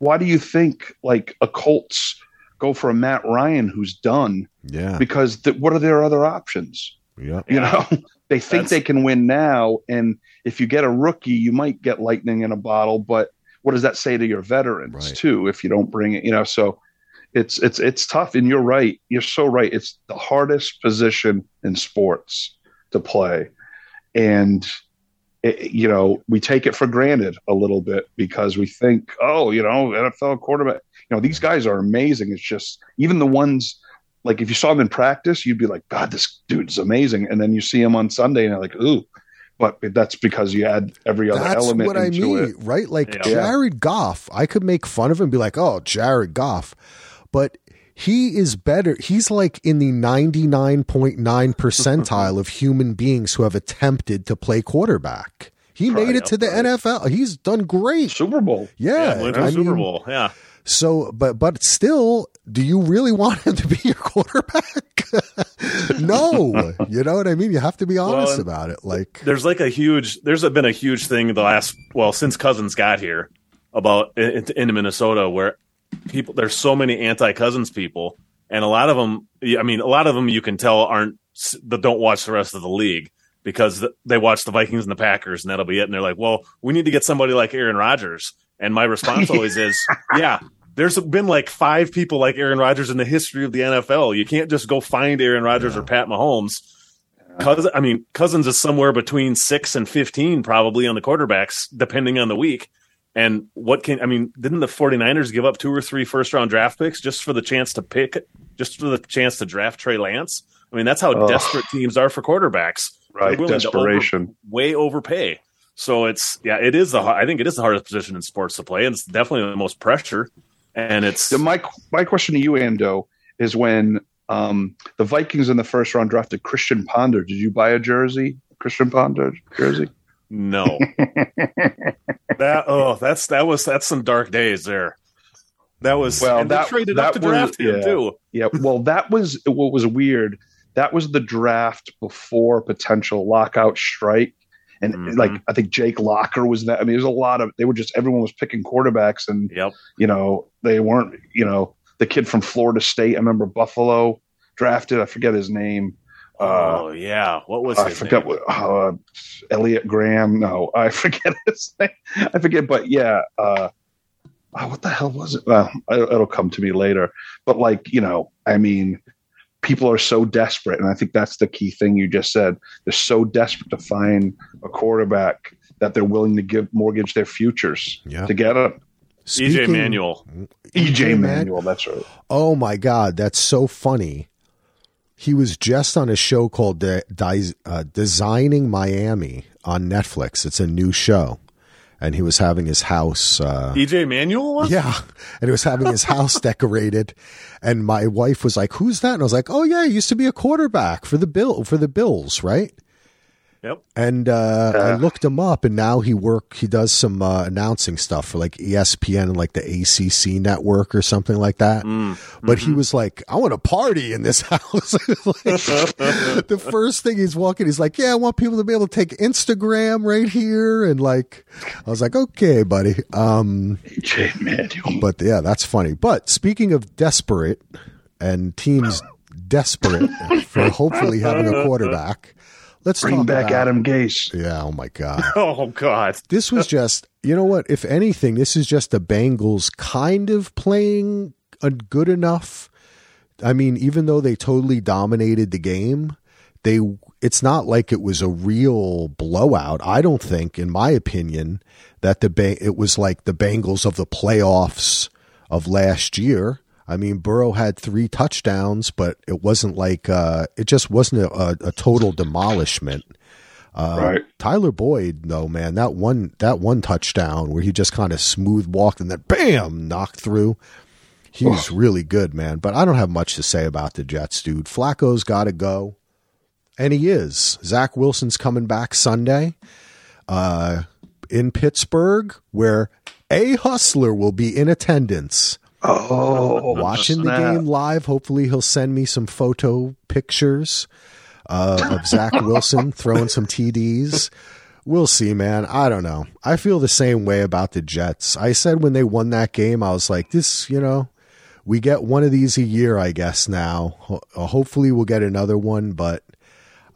Why do you think like a Colts go for a Matt Ryan who's done? Yeah. Because th- what are their other options? Yeah. You know, they think That's- they can win now, and if you get a rookie, you might get lightning in a bottle. But what does that say to your veterans Right. too if you don't bring it? You know, so it's it's it's tough. And you're right. You're so right. It's the hardest position in sports to play, and it, you know we take it for granted a little bit because we think, oh, you know, NFL quarterback. You know, these guys are amazing. It's just even the ones like if you saw him in practice, you'd be like, God, this dude's amazing. And then you see him on Sunday and you're like, ooh. But that's because you add every other That's element what I mean, it. right? Like Yeah. Jared Goff, I could make fun of him and be like, "Oh, Jared Goff," but he is better. He's like in the ninety nine point nine percentile of human beings who have attempted to play quarterback. He made it to the right. NFL. He's done great. Super Bowl. Yeah, Yeah, I Super mean, Bowl. Yeah, So, but but still, do you really want him to be your quarterback? no, you know what I mean. You have to be honest and- about it. Like, there's like a huge there's been a huge thing the last well since Cousins got here about in, in Minnesota where people there's so many anti Cousins people and a lot of them I mean a lot of them you can tell aren't that don't watch the rest of the league because they watch the Vikings and the Packers and that'll be it and they're like well we need to get somebody like Aaron Rodgers. And my response always is yeah there's been like five people like Aaron Rodgers in the history of the NFL you can't just go find Aaron Rodgers or Pat Mahomes. Cousins, I mean, Cousins is somewhere between six and fifteen, probably on the quarterbacks, depending on the week. And what can I mean? Didn't the 49ers give up two or three first round draft picks just for the chance to pick, just for the chance to draft Trey Lance? I mean, that's how Ugh. desperate teams are for quarterbacks. Right. To over- Desperation. way overpay. So it's yeah, it is the I think it is the hardest position in sports to play, and it's definitely the most pressure. And it's my my question to you, Ando, is when um, the Vikings in the first round drafted Christian Ponder. Did you buy a jersey? Christian Ponder jersey? No. that oh, that's that was that's some dark days there. That was Well, that- traded that up to was- draft him yeah. too. Yeah. Well, that was what was weird. That was the draft before potential lockout strike. And Mhm. like I think Jake Locker was that. I mean, there's a lot of they were just everyone was picking quarterbacks, and Yep. you know they weren't. You know the kid from Florida State. I remember Buffalo drafted. I forget his name. Uh, oh yeah. What was I his forget name? what uh, Elliot Graham. No, I forget his name. I forget, but yeah. Uh, oh, what the hell was it? Well, it- it'll come to me later. But like you know, I mean, people are so desperate, and I think that's the key thing you just said. They're so desperate to find a quarterback that they're willing to give mortgage their futures yeah. to get him. EJ Speaking- Manuel. EJ Man- Manuel, that's right. Oh my God, that's so funny. He was just on a show called De- Di- uh, Designing Miami on Netflix. It's a new show. And he was having his house. Uh, EJ Manuel was? yeah. And he was having his house decorated. And my wife was like, Who's that? And I was like, Oh, yeah, he used to be a quarterback for the Bill for the Bills, right? Yep. And uh, I looked him up, and now he work. He does some uh, announcing stuff for like ESPN and like the ACC network or something like that. Mm. But he was like, "I want to party in this house." Like, the first thing he's walking, he's like, "Yeah, I want people to be able to take Instagram right here." And like, I was like, "Okay, buddy." Um, AJ Manuel. but yeah, that's funny. But speaking of desperate and teams desperate for hopefully having a quarterback, let's Bring talk back about, Adam Gase. Yeah, oh my god. Oh God. This was just, you know what? If anything, this is just the Bengals kind of playing a good enough. I mean, even though they totally dominated the game, they it's not like it was a real blowout. I don't think, in my opinion, that the ba- it was like the Bengals of the playoffs of last year. I mean, Burrow had three touchdowns, but it wasn't like uh, it just wasn't a, a, total demolishment. Uh, Right. Tyler Boyd, though, man, that one that one touchdown where he just kind of smooth walked and then bam knocked through. He was really good, man. But I don't have much to say about the Jets, dude. Flacco's got to go, and he is. Zach Wilson's coming back Sunday, uh, in Pittsburgh, where a hustler will be in attendance Oh, watching the game live. Hopefully, he'll send me some photo pictures uh, of Zach Wilson throwing some TDs. We'll see, man. I don't know. I feel the same way about the Jets. I said when they won that game, I was like, this, you know, we get one of these a year, I guess, now. Ho- uh, hopefully, we'll get another one, but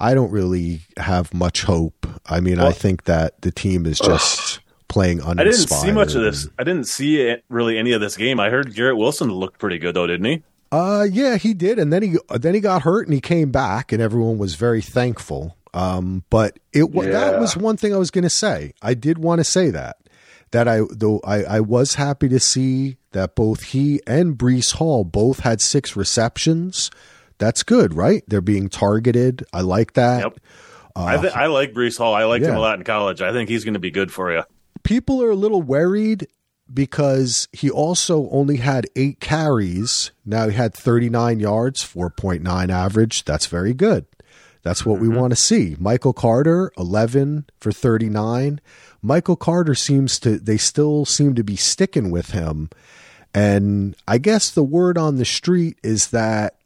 I don't really have much hope. I mean, I think that the team is just playing on. I didn't see much of this. I didn't see it, really any of this game. I heard Garrett Wilson looked pretty good though, didn't he? Uh, yeah, he did, and then he then he got hurt, and he came back, and everyone was very thankful. Um, but it wa that was one thing I was going to say. I did want to say that that I though I I was happy to see that both he and Breece Hall both had six receptions. That's good, right? They're being targeted. I like that. Yep. I, th- I like Breece Hall. I liked him a lot in college. I think he's going to be good for you. People are a little worried because he also only had eight carries. Now he had 39 yards, 4.9 average. That's very good. That's what we mm-hmm. want to see. Michael Carter, 11 for 39. Michael Carter seems to, they still seem to be sticking with him. And I guess the word on the street is that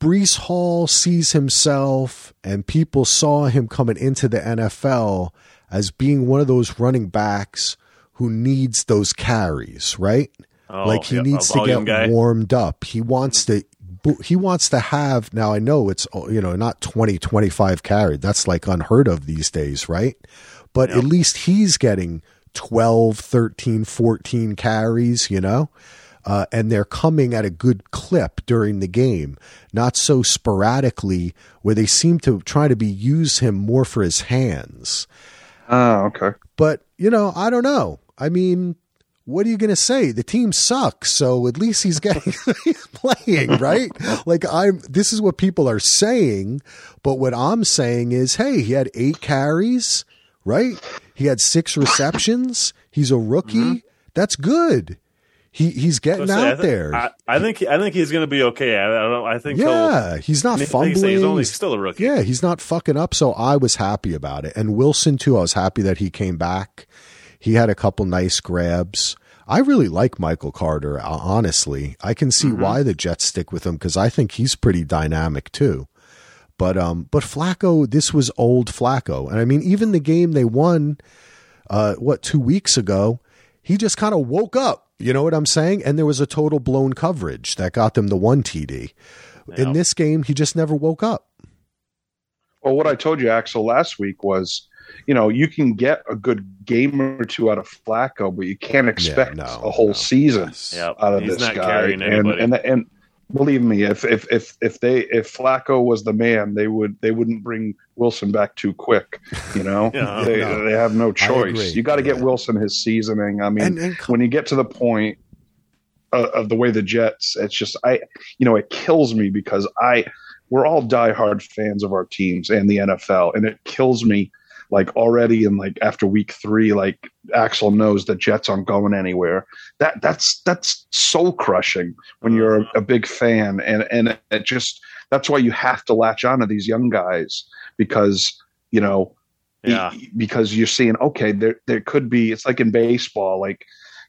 Breece Hall sees himself and people saw him coming into the NFL as being one of those running backs who needs those carries, right? Oh, like he yeah, needs to get guy. warmed up. He wants to he wants to have now I know it's you know not 20 25 carried. That's like unheard of these days, right? But at least he's getting 12, 13, 14 carries, you know? Uh, and they're coming at a good clip during the game, not so sporadically where they seem to try to be use him more for his hands. Oh, okay. But, you know, I don't know. I mean, what are you going to say? The team sucks, so at least he's getting he's playing, right? Like I'm this is what people are saying, but what I'm saying is, hey, he had 8 carries, right? He had 6 receptions. He's a rookie. Mm-hmm. That's good. He he's getting Let's say, I out there. I, I think I think he's going to be okay. I, I don't. I think. yeah, he's not fumbling. He's only still a rookie. Yeah, he's not fucking up. So I was happy about it. And Wilson, too, I was happy that he came back. He had a couple nice grabs. I really like Michael Carter, uh, honestly. I can see why the Jets stick with him because I think he's pretty dynamic, too. But um, but Flacco, this was old Flacco, and I mean, even the game they won, uh, what two weeks ago, he just kind of woke up. You know what I'm saying? And there was a total blown coverage that got them the one TD. In this game, he just never woke up. Well, what I told you, Axel, last week was, you know, you can get a good game or two out of Flacco, but you can't expect no, a whole no. season Yep. out of He's this not guy. carrying And, and and believe me, if if if if they if Flacco was the man, they would they wouldn't bring Wilson back too quick. You know, Yeah, they no. they have no choice. You got to get Yeah. Wilson his seasoning. I mean, And, and when you get to the point of, of the way the Jets, it's just I, you know, it kills me because I, we're all diehard fans of our teams and the NFL, and it kills me like already in like after week three, like Axel knows the Jets aren't going anywhere. That that's that's soul crushing when you're a, a big fan, and and it just that's why you have to latch on to these young guys because you know, Yeah. because you're seeing okay, there there could be. It's like in baseball, like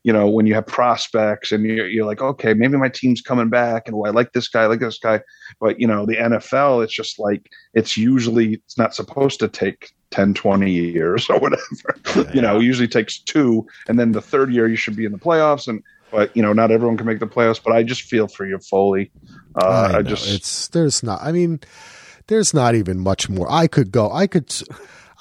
you know, when you have prospects and you're you're like, okay, maybe my team's coming back, and oh, I like this guy, I like this guy, but you know, the NFL, it's just like it's usually it's not supposed to take 10, 20 years or whatever. you know, it usually takes two, and then the third year you should be in the playoffs, and but you know, not everyone can make the playoffs. But I just feel for you, Foley. Uh, I, I, just it's there's not. I mean, there's not even much more. I could go. I could.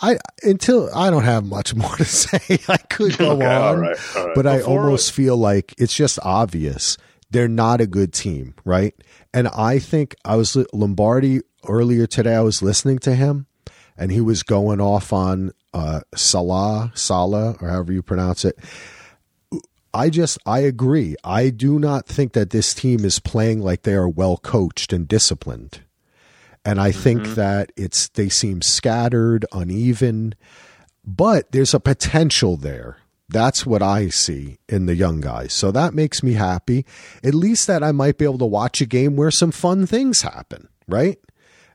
I until I don't have much more to say. I could go okay, on, all right, all right. but I Before- almost feel like it's just obvious they're not a good team, right? And I think I was Lombardi earlier today. I was listening to him, and he was going off on uh, Salah, Salah, or however you pronounce it. I just I agree. I do not think that this team is playing like they are well coached and disciplined. And I think that it's they seem scattered, uneven, but there's a potential there. That's what I see in the young guys. So that makes me happy. At least that I might be able to watch a game where some fun things happen, right?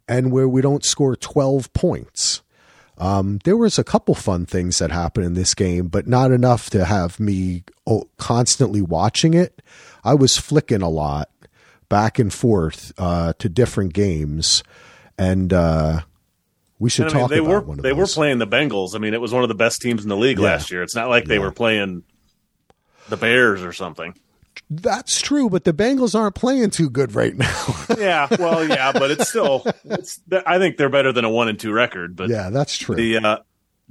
And where we don't score 12 points. Um, there was a couple fun things that happened in this game, but not enough to have me oh, constantly watching it. I was flicking a lot back and forth uh, to different games, and uh, we should And I mean, talk they about were one of they were playing the Bengals. I mean, it was one of the best teams in the league Yeah. last year. It's not like they Yeah. were playing the Bears or something. That's true, but the Bengals aren't playing too good right now. Yeah, well, yeah, but it's still. It's. I think they're better than a one and two record. But yeah, that's true. the uh,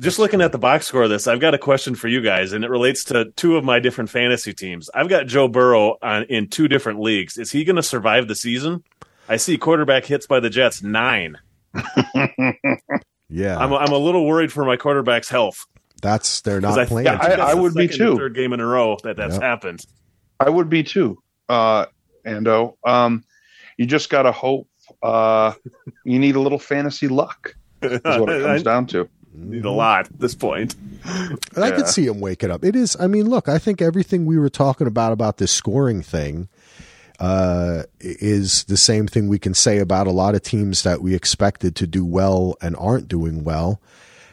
just looking at the box score of this, I've got a question for you guys, and it relates to two of my different fantasy teams. I've got Joe Burrow on, in two different leagues. Is he going to survive the season? I see quarterback hits by the Jets nine. yeah, I'm I'm a little worried for my quarterback's health that's they're 'Cause not I, playing. I, think I- that's I the would be too. Third game in a row that that's Yep. happened. I would be too, uh, Ando. Um, you just got to hope. Uh, you need a little fantasy luck. Is what it comes I down to. Need a lot at this point. And I Yeah. could see him waking up. It is. I mean, look. I think everything we were talking about about this scoring thing uh, is the same thing we can say about a lot of teams that we expected to do well and aren't doing well.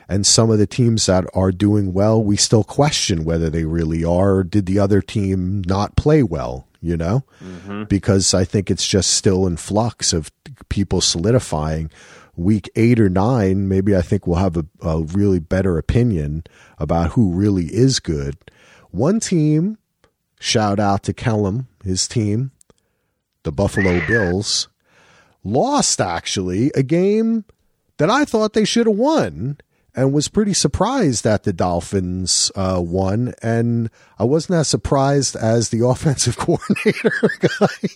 And some of the teams that are doing well, we still question whether they really are. Or did the other team not play well? You know, because I think it's just still in flux of people solidifying. Week eight or nine, maybe I think we'll have a, a really better opinion about who really is good. One team, shout out to Kellum, his team, the Buffalo Bills, lost actually a game that I thought they should have won and was pretty surprised that the Dolphins uh, won. And I wasn't as surprised as the offensive coordinator guy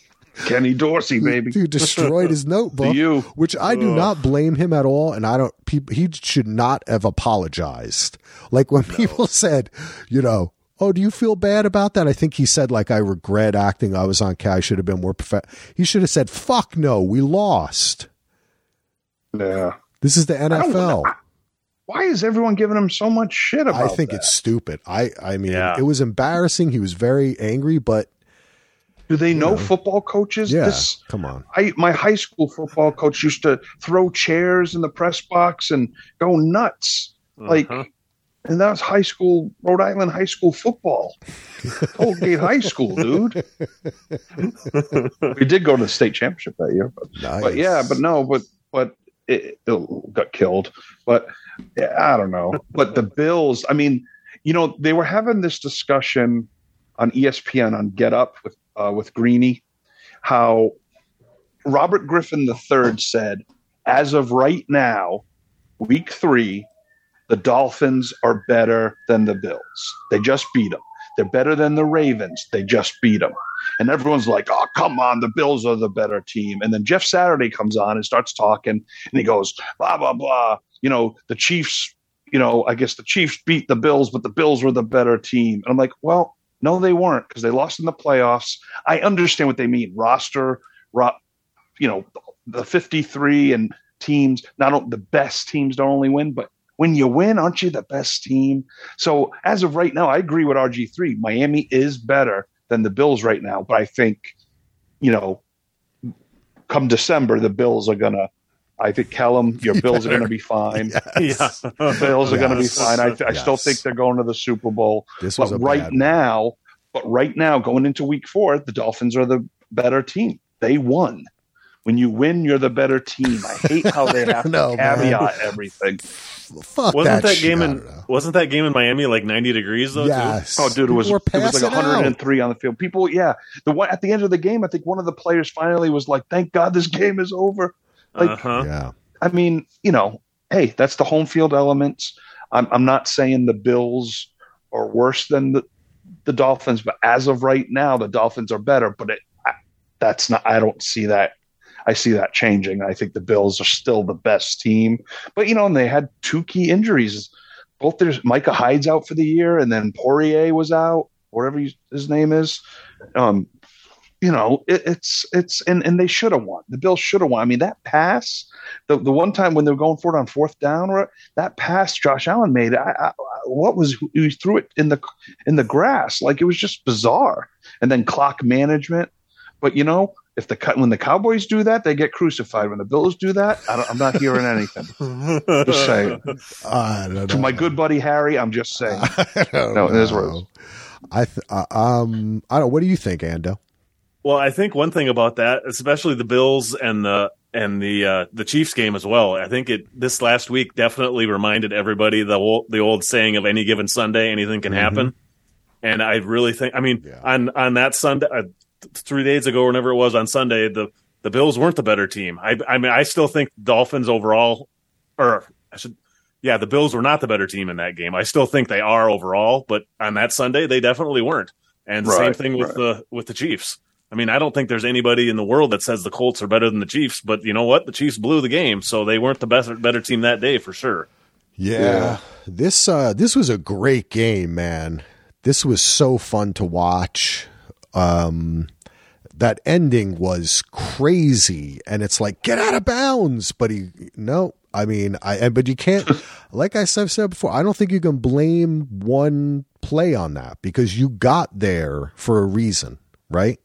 Kenny Dorsey, baby. who destroyed his notebook, you. which I do Ugh. not blame him at all. And I don't, peop he should not have apologized. Like when people said, you know, Oh, do you feel bad about that? I think he said, like, I regret acting. I was on K. I should have been more prof-. He should have said, fuck no, we lost. Yeah. This is the don't- NFL. Why is everyone giving him so much shit about I think that? it's stupid. I, I mean, Yeah. it was embarrassing. He was very angry, but Do they know know. football coaches? yeah, This, come on. I my high school football coach used to throw chairs in the press box and go nuts. Like Uh-huh. and that was high school Rhode Island high school football. Colgate High School, dude. we did go to the state championship that year. But, Nice. but yeah, but no, but but it, it got killed. But yeah, I don't know. But the Bills, I mean, you know, they were having this discussion on ESPN on Get Up with uh, with Greeny, how Robert Griffin III said, as of right now, week three, the Dolphins are better than the Bills. They just beat them. They're better than the Ravens. They just beat them. And everyone's like, oh, come on, the Bills are the better team. And then Jeff Saturday comes on and starts talking, and he goes, blah, blah, blah. You know, the Chiefs, you know, I guess the Chiefs beat the Bills, but the Bills were the better team. And I'm like, well, no, they weren't because they lost in the playoffs. I understand what they mean. Roster, ro- you know, the 53 and teams, not the best teams don't only win, but when you win, aren't you the best team? So as of right now, I agree with RG3. Miami is better than the Bills right now, but I think, you know, come December, the Bills are gonna. I think Kellum, your Bills are going to be fine. Yes. Yeah. Bills are going to be fine. I, I still think they're going to the Super Bowl. This was But a right bad one. now, but right now, going into Week Four, the Dolphins are the better team. They won. When you win, you're the better team. I hate how they have know, to man. caveat everything. Fuck Wasn't that, shit, game in wasn't that game in Miami like 90 degrees though? too? Yes. Oh, dude, it was it was like passing out. 103 on the field. People, yeah, the one at the end of the game, I think one of the players finally was like, "Thank God this game is over." Like, uh-huh. Yeah. I mean, you know, hey, that's the home field elements. I'm, I'm not saying the Bills are worse than the, the Dolphins, but as of right now, the Dolphins are better. But it, I, that's not. I don't see that. I see that changing. I think the Bills are still the best team, but you know, and they had two key injuries. Both there's Micah Hyde's out for the year, and then Poyer was out, whatever his name is. Um, you know, it, it's it's and and they should have won. The Bills should have won. I mean, that pass, the the one time when they were going for it on fourth down, that pass Josh Allen made, I, I, what was he threw it in the in the grass like it was just bizarre. And then clock management, but you know, if the cut when the Cowboys do that, they get crucified. When the Bills do that, I don't, I'm not hearing anything. Just saying. I don't know. To my good buddy Harry, I'm just saying. I don't No, it is know. it is. I th- uh, um I don't. What do you think, Ando? Well, I think one thing about that, especially the Bills and the and the uh, the Chiefs game as well. I think it this last week definitely reminded everybody the old, the old saying of any given Sunday, anything can happen. And I really think, I mean, Yeah. on on that Sunday, uh, three days ago, whenever it was on Sunday, the the Bills weren't the better team. I I mean, I still think Dolphins overall, or I should. Yeah, the Bills were not the better team in that game. I still think they are overall, but on that Sunday they definitely weren't. And the same thing with right. the with the Chiefs. I mean, I don't think there's anybody in the world that says the Colts are better than the Chiefs, but you know what? The Chiefs blew the game, so they weren't the best better team that day for sure. Yeah. Yeah. This uh this was a great game, man. This was so fun to watch. Um that ending was crazy and it's like get out of bounds, but he no, I mean, I but you can't like I said said before, I don't think you can blame one play on that because you got there for a reason, right?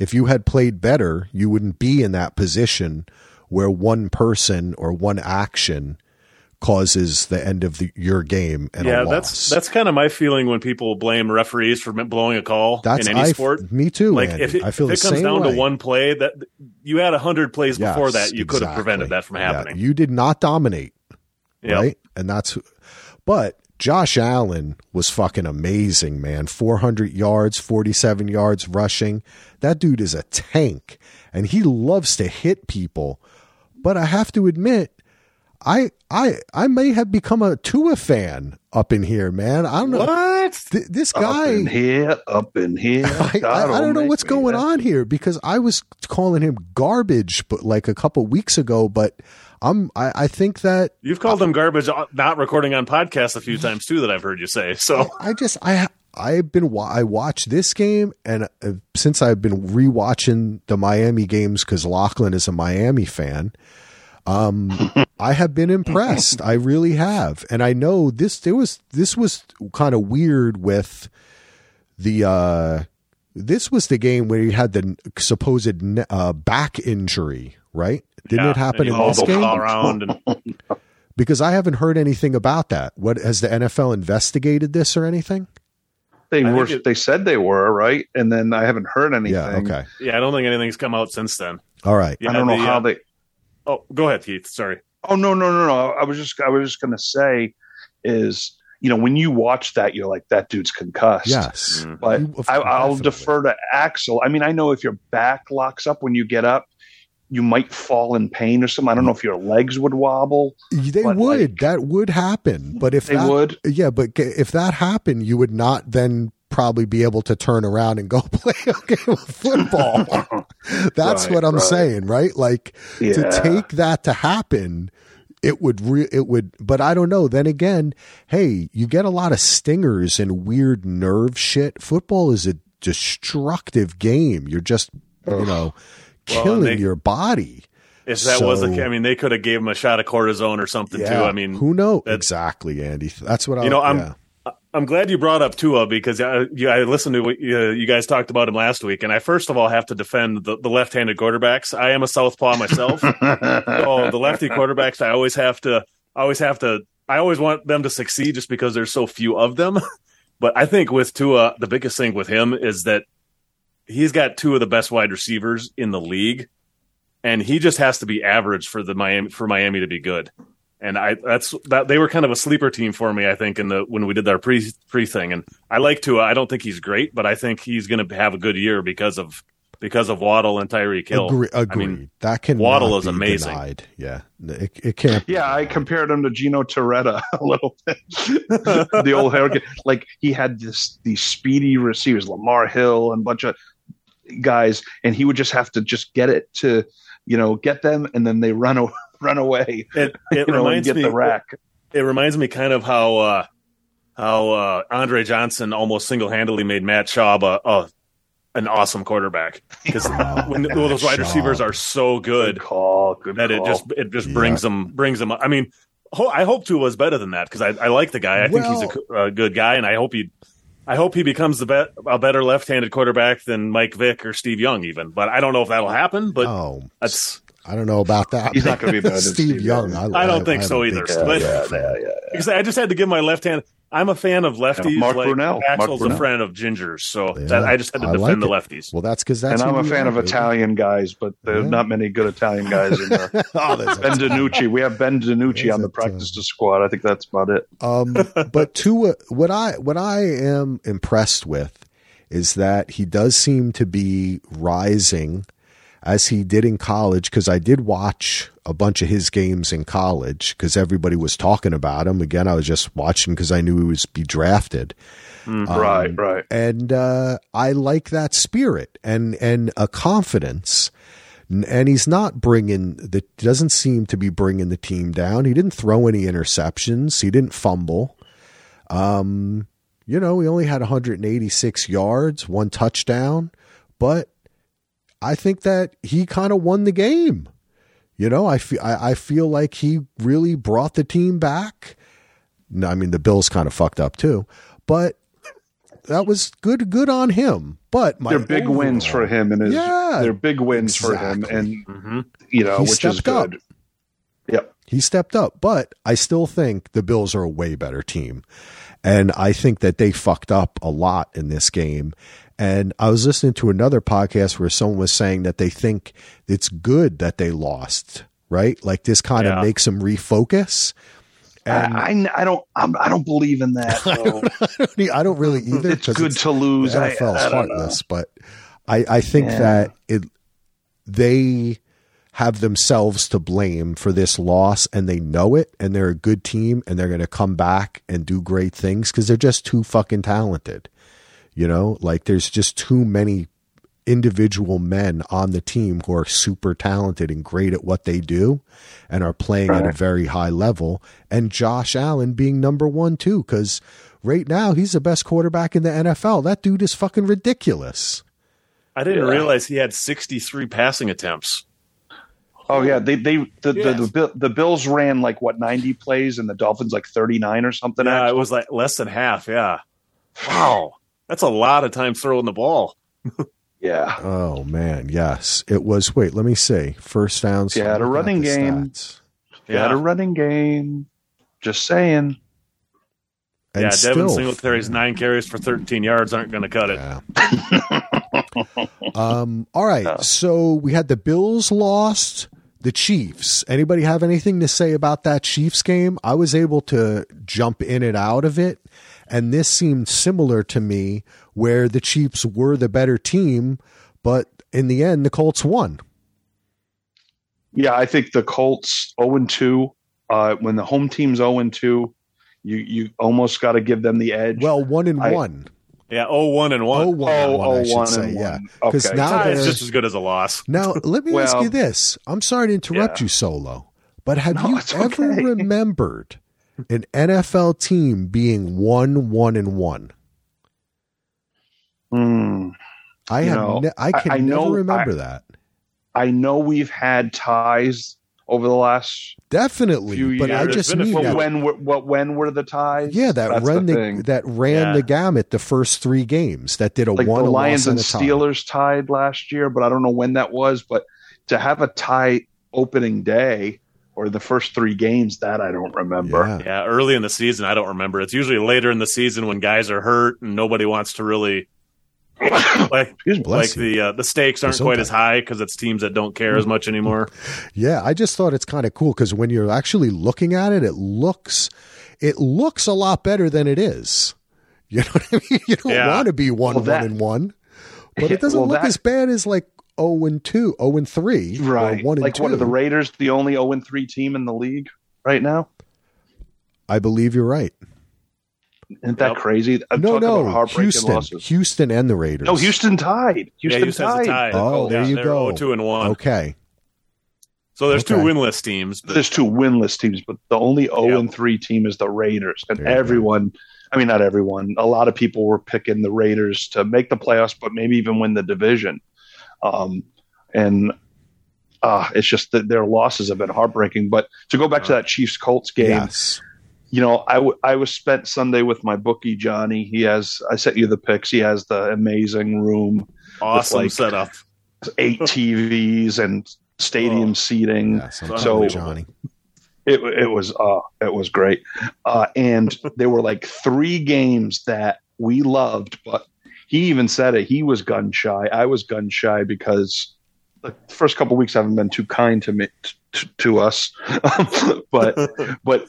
If you had played better, you wouldn't be in that position where one person or one action causes the end of the, your game and yeah, a loss. that's that's kind of my feeling when people blame referees for blowing a call That's in any I- sport. Me too. Like Andy. if it, I feel if it comes down way. to one play, that you had a hundred plays before that, you could have prevented that from Yeah, happening. you did not dominate, Yeah. right? And that's, but Josh Allen was fucking amazing, man. 400 yards, 47 yards rushing. That dude is a tank and he loves to hit people. But I have to admit, I I I may have become a Tua fan up in here, man. I don't know. What? Th- this Up guy in here, up in here. I, I, I don't know what's going on here because I was calling him garbage, but like a couple weeks ago. But I'm I, I think that You've called them garbage, uh, not recording on podcasts a few times too. That I've heard you say. So I just I I've been I watched this game and uh, since I've been rewatching the Miami games because Lachlan is a Miami fan. Um, I have been impressed. I really have, and I know this. There was this was kind of weird with the. uh This was the game where he had the supposed ne- uh, back injury, right? Didn't yeah, it happen in you this game? around and Because I haven't heard anything about that. What has the NFL investigated this or anything? They I were. it- they said they were right, and then I haven't heard anything. Yeah. Okay. yeah, I don't think anything's come out since then. All right. Yeah, I don't know the, how uh, they. Oh, go ahead, Keith. Sorry. Oh no no no no! I was just I was just gonna say, is you know when you watch that you're like that dude's concussed. Yes. Mm. But You- I, I'll definitely. defer to Axel. I mean, I know if your back locks up when you get up, you might fall in pain or something. I don't know if your legs would wobble. They would. like- that would happen. But if They that, would. yeah, but if that happened, you would not then probably be able to turn around and go play a game of football. That's Right, what I'm right. saying, right? Like Yeah. to take that to happen, it would re- it would. But I don't know. Then again, hey, you get a lot of stingers and weird nerve shit. Football is a destructive game. You're just you know killing and they- your body. If that was the, I mean, they could have gave him a shot of cortisone or something too. I mean, who knows exactly, Andy? That's what I. You know, I'm- yeah. I'm glad you brought up Tua because I, you, I listened to what you, you, guys talked about him last week, and I first of all have to defend the, the left-handed quarterbacks. I am a southpaw myself, so oh, the lefty quarterbacks I always have to, I always have to, I always want them to succeed just because there's so few of them. But I think with Tua, the biggest thing with him is that he's got two of the best wide receivers in the league, and he just has to be average for the Miami for Miami to be good and I that's that they were kind of a sleeper team for me. I think in the when we did our pre pre thing, and I like Tua. I don't think he's great, but I think he's going to have a good year because of because of Waddle and Tyreek Hill. Agree, agreed. I mean, that can Waddle is amazing. Denied. Yeah, it, it can't. Yeah, I compared him to Gino Torretta a little bit. the old haircut, like he had this these speedy receivers, Lamar Hill and a bunch of guys, and he would just have to just get it to you know get them, and then they run away run away. It, it know, reminds me the rack. It reminds me kind of how uh, how uh, Andre Johnson almost single handedly made Matt Schaub a, a an awesome quarterback because when, those wide receivers are so good, good call, good that call. it just it just brings yeah. them brings them. I mean, ho- I hope Tua was better than that because I, I like the guy. I well, think he's a, a, good guy, and I hope he I hope he becomes the bet a better left-handed quarterback than Mike Vick or Steve Young, even. But I don't know if that'll happen. But oh, that's I don't know about that. He's not going to be better Steve, Steve Young. Young. I, I, don't think I, so either. Think but, yeah, yeah, yeah, Because I just had to give my left hand. I'm a fan of lefties. Mark like Brunell. Axel's Mark a friend of gingers, so that, I just had to defend like the lefties. Well, that's because that's. And I'm a fan of Italian guys, but there's not many good Italian guys in there. oh, ben DiNucci. We have Ben DiNucci on the practice to squad. I think that's about it. Um, but to what I what I am impressed with is that he does seem to be rising as he did in college because I did watch a bunch of his games in college because everybody was talking about him. Again, I was just watching because I knew he was be drafted. Mm, um, right, right. And uh, I like that spirit and and a confidence. And he's not bringing the doesn't seem to be bringing the team down. He didn't throw any interceptions. He didn't fumble. Um, you know, he only had 186 yards, one touchdown, but I think that he kind of won the game. You know, I feel I, I feel like he really brought the team back. No, I mean the Bills kind of fucked up too, but that was good good on him. But they're big overall, wins for him and his yeah, they're big wins exactly. for him and mm-hmm. you know, he which is good. Up. Yep. He stepped up, but I still think the Bills are a way better team. And I think that they fucked up a lot in this game. And I was listening to another podcast where someone was saying that they think it's good that they lost, right? Like this kind yeah. of makes them refocus. And I, I don't I'm, I do not believe in that. I don't, I don't really either. It's good it's, to lose. The NFL is heartless, but I I think yeah. that it they have themselves to blame for this loss and they know it and they're a good team and they're going to come back and do great things because they're just too fucking talented. You know, like there's just too many individual men on the team who are super talented and great at what they do and are playing right. at a very high level. And Josh Allen being number one, too, because right now he's the best quarterback in the NFL. That dude is fucking ridiculous. I didn't yeah. realize he had 63 passing attempts. Oh yeah, they they the, yes. the, the, the Bills ran like what ninety plays and the Dolphins like thirty nine or something. Yeah, actually. it was like less than half. Yeah. Wow. That's a lot of time throwing the ball. yeah. Oh man, yes. It was wait, let me see. First downs. Yeah, had a running game. Yeah, had a running game. Just saying. And yeah, still, Devin Singletary's nine carries for 13 yards aren't going to cut it. Yeah. um, all right. So we had the Bills lost, the Chiefs. Anybody have anything to say about that Chiefs game? I was able to jump in and out of it and this seemed similar to me, where the Chiefs were the better team, but in the end, the Colts won. Yeah, I think the Colts 0 2. Uh, when the home team's 0 2, you, you almost got to give them the edge. Well, 1 and I, 1. Yeah, oh one and one. Oh one, oh, one, I should say. Yeah, because okay. now it's just as good as a loss. Now let me well, ask you this: I'm sorry to interrupt yeah. you, Solo, but have no, you ever okay. remembered an NFL team being one, one, and one. Mm, I have. Know, ne- I can I, I never know, remember I, that. I know we've had ties over the last Definitely, Few but I just There's a mean But that, when were what when were the ties? yeah, that That's ran the the, that ran Yeah. the gamut the first three games that did a like one the a Lions loss and and a tie. Steelers tied last year, but I don't know when that was. But to have a tie opening day or the first three games, that I don't remember. Yeah. Yeah, early in the season, I don't remember. It's usually later in the season when guys are hurt and nobody wants to really like Excuse me. Like the uh, the stakes aren't Gesundheit. quite as high because it's teams that don't care as much anymore. Yeah, I just thought it's kind of cool because when you're actually looking at it, it looks it looks a lot better than it is. You know what I mean? You don't Yeah. want to be one Well, that- one and one, but it doesn't well, look that- as bad as like zero and two, zero and three, or Right. one and like two. what are the Raiders the only 0 and 3 team in the league right now? I believe you're right. Isn't that Yep. crazy? I'm no, talking about no, Houston, losses. Houston, and the Raiders. No, Houston tied. Houston, yeah, Houston's tied. a. Oh, there yeah, you they're go. 2 and one. Okay, So there's two winless teams. But There's two winless teams, but the only 0 Yep. and 3 team is the Raiders. And There you go. everyone, I mean, not everyone, a lot of people were picking the Raiders to make the playoffs, but maybe even win the division. Um, and uh, it's just that their losses have been heartbreaking. But to go back to that Chiefs Colts game, yes, you know, I, w- I was spent Sunday with my bookie, Johnny. He has, I sent you the pics. He has the amazing room, awesome like- setup. eight TVs and stadium Oh. seating. yes. I'm So- so Johnny. It it was uh it was great, uh, and there were like three games that we loved, but he even said it. He was gun shy. I was gun shy because the first couple weeks haven't been too kind to me to, to us, but but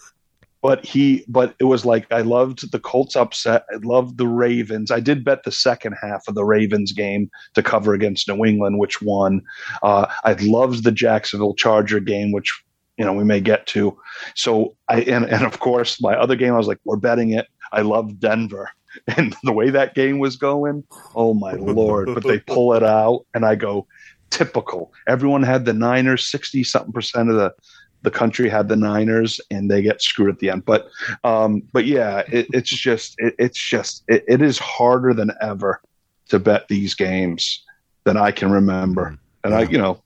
but he but it was like I loved the Colts upset. I loved the Ravens. I did bet the second half of the Ravens game to cover against New England, which won. Uh, I loved the Jacksonville Charger game, which you know we may get to. So I and and of course my other game I was like we're betting it. I love Denver. And the way that game was going, oh my lord! But they pull it out, and I go, typical. Everyone had the Niners. Sixty something percent of the the country had the Niners, and they get screwed at the end. But um, but yeah, it, it's just it, it's just it, it is harder than ever to bet these games than I can remember, and I you know,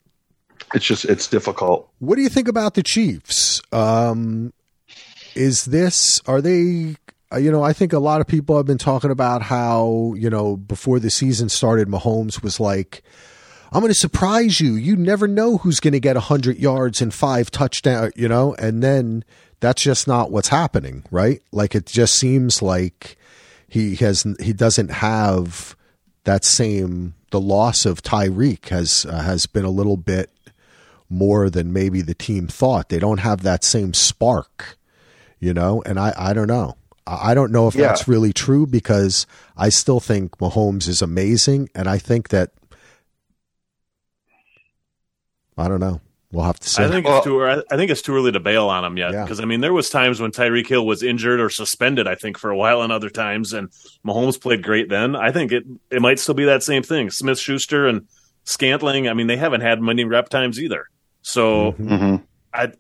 it's just it's difficult. What do you think about the Chiefs? Um, is this are they? Uh, You know, I think a lot of people have been talking about how you know before the season started, Mahomes was like, "I'm going to surprise you. You never know who's going to get hundred yards and five touchdowns, You know, and then that's just not what's happening, right? Like it just seems like he has he doesn't have that same the loss of Tyreek has uh, has been a little bit more than maybe the team thought. They don't have that same spark, you know, and I, I don't know. I I don't know if Yeah. that's really true because I still think Mahomes is amazing. And I think that, I don't know. We'll have to see. I think Well- it's too. I I think it's too early to bail on him yet. Yeah. Because I mean, there was times when Tyreek Hill was injured or suspended. I think for a while, and other times, and Mahomes played great. Then I think it it might still be that same thing. Smith Schuster and Scantling. I mean, they haven't had many rep times either. So Mhm. Mm-hmm. I.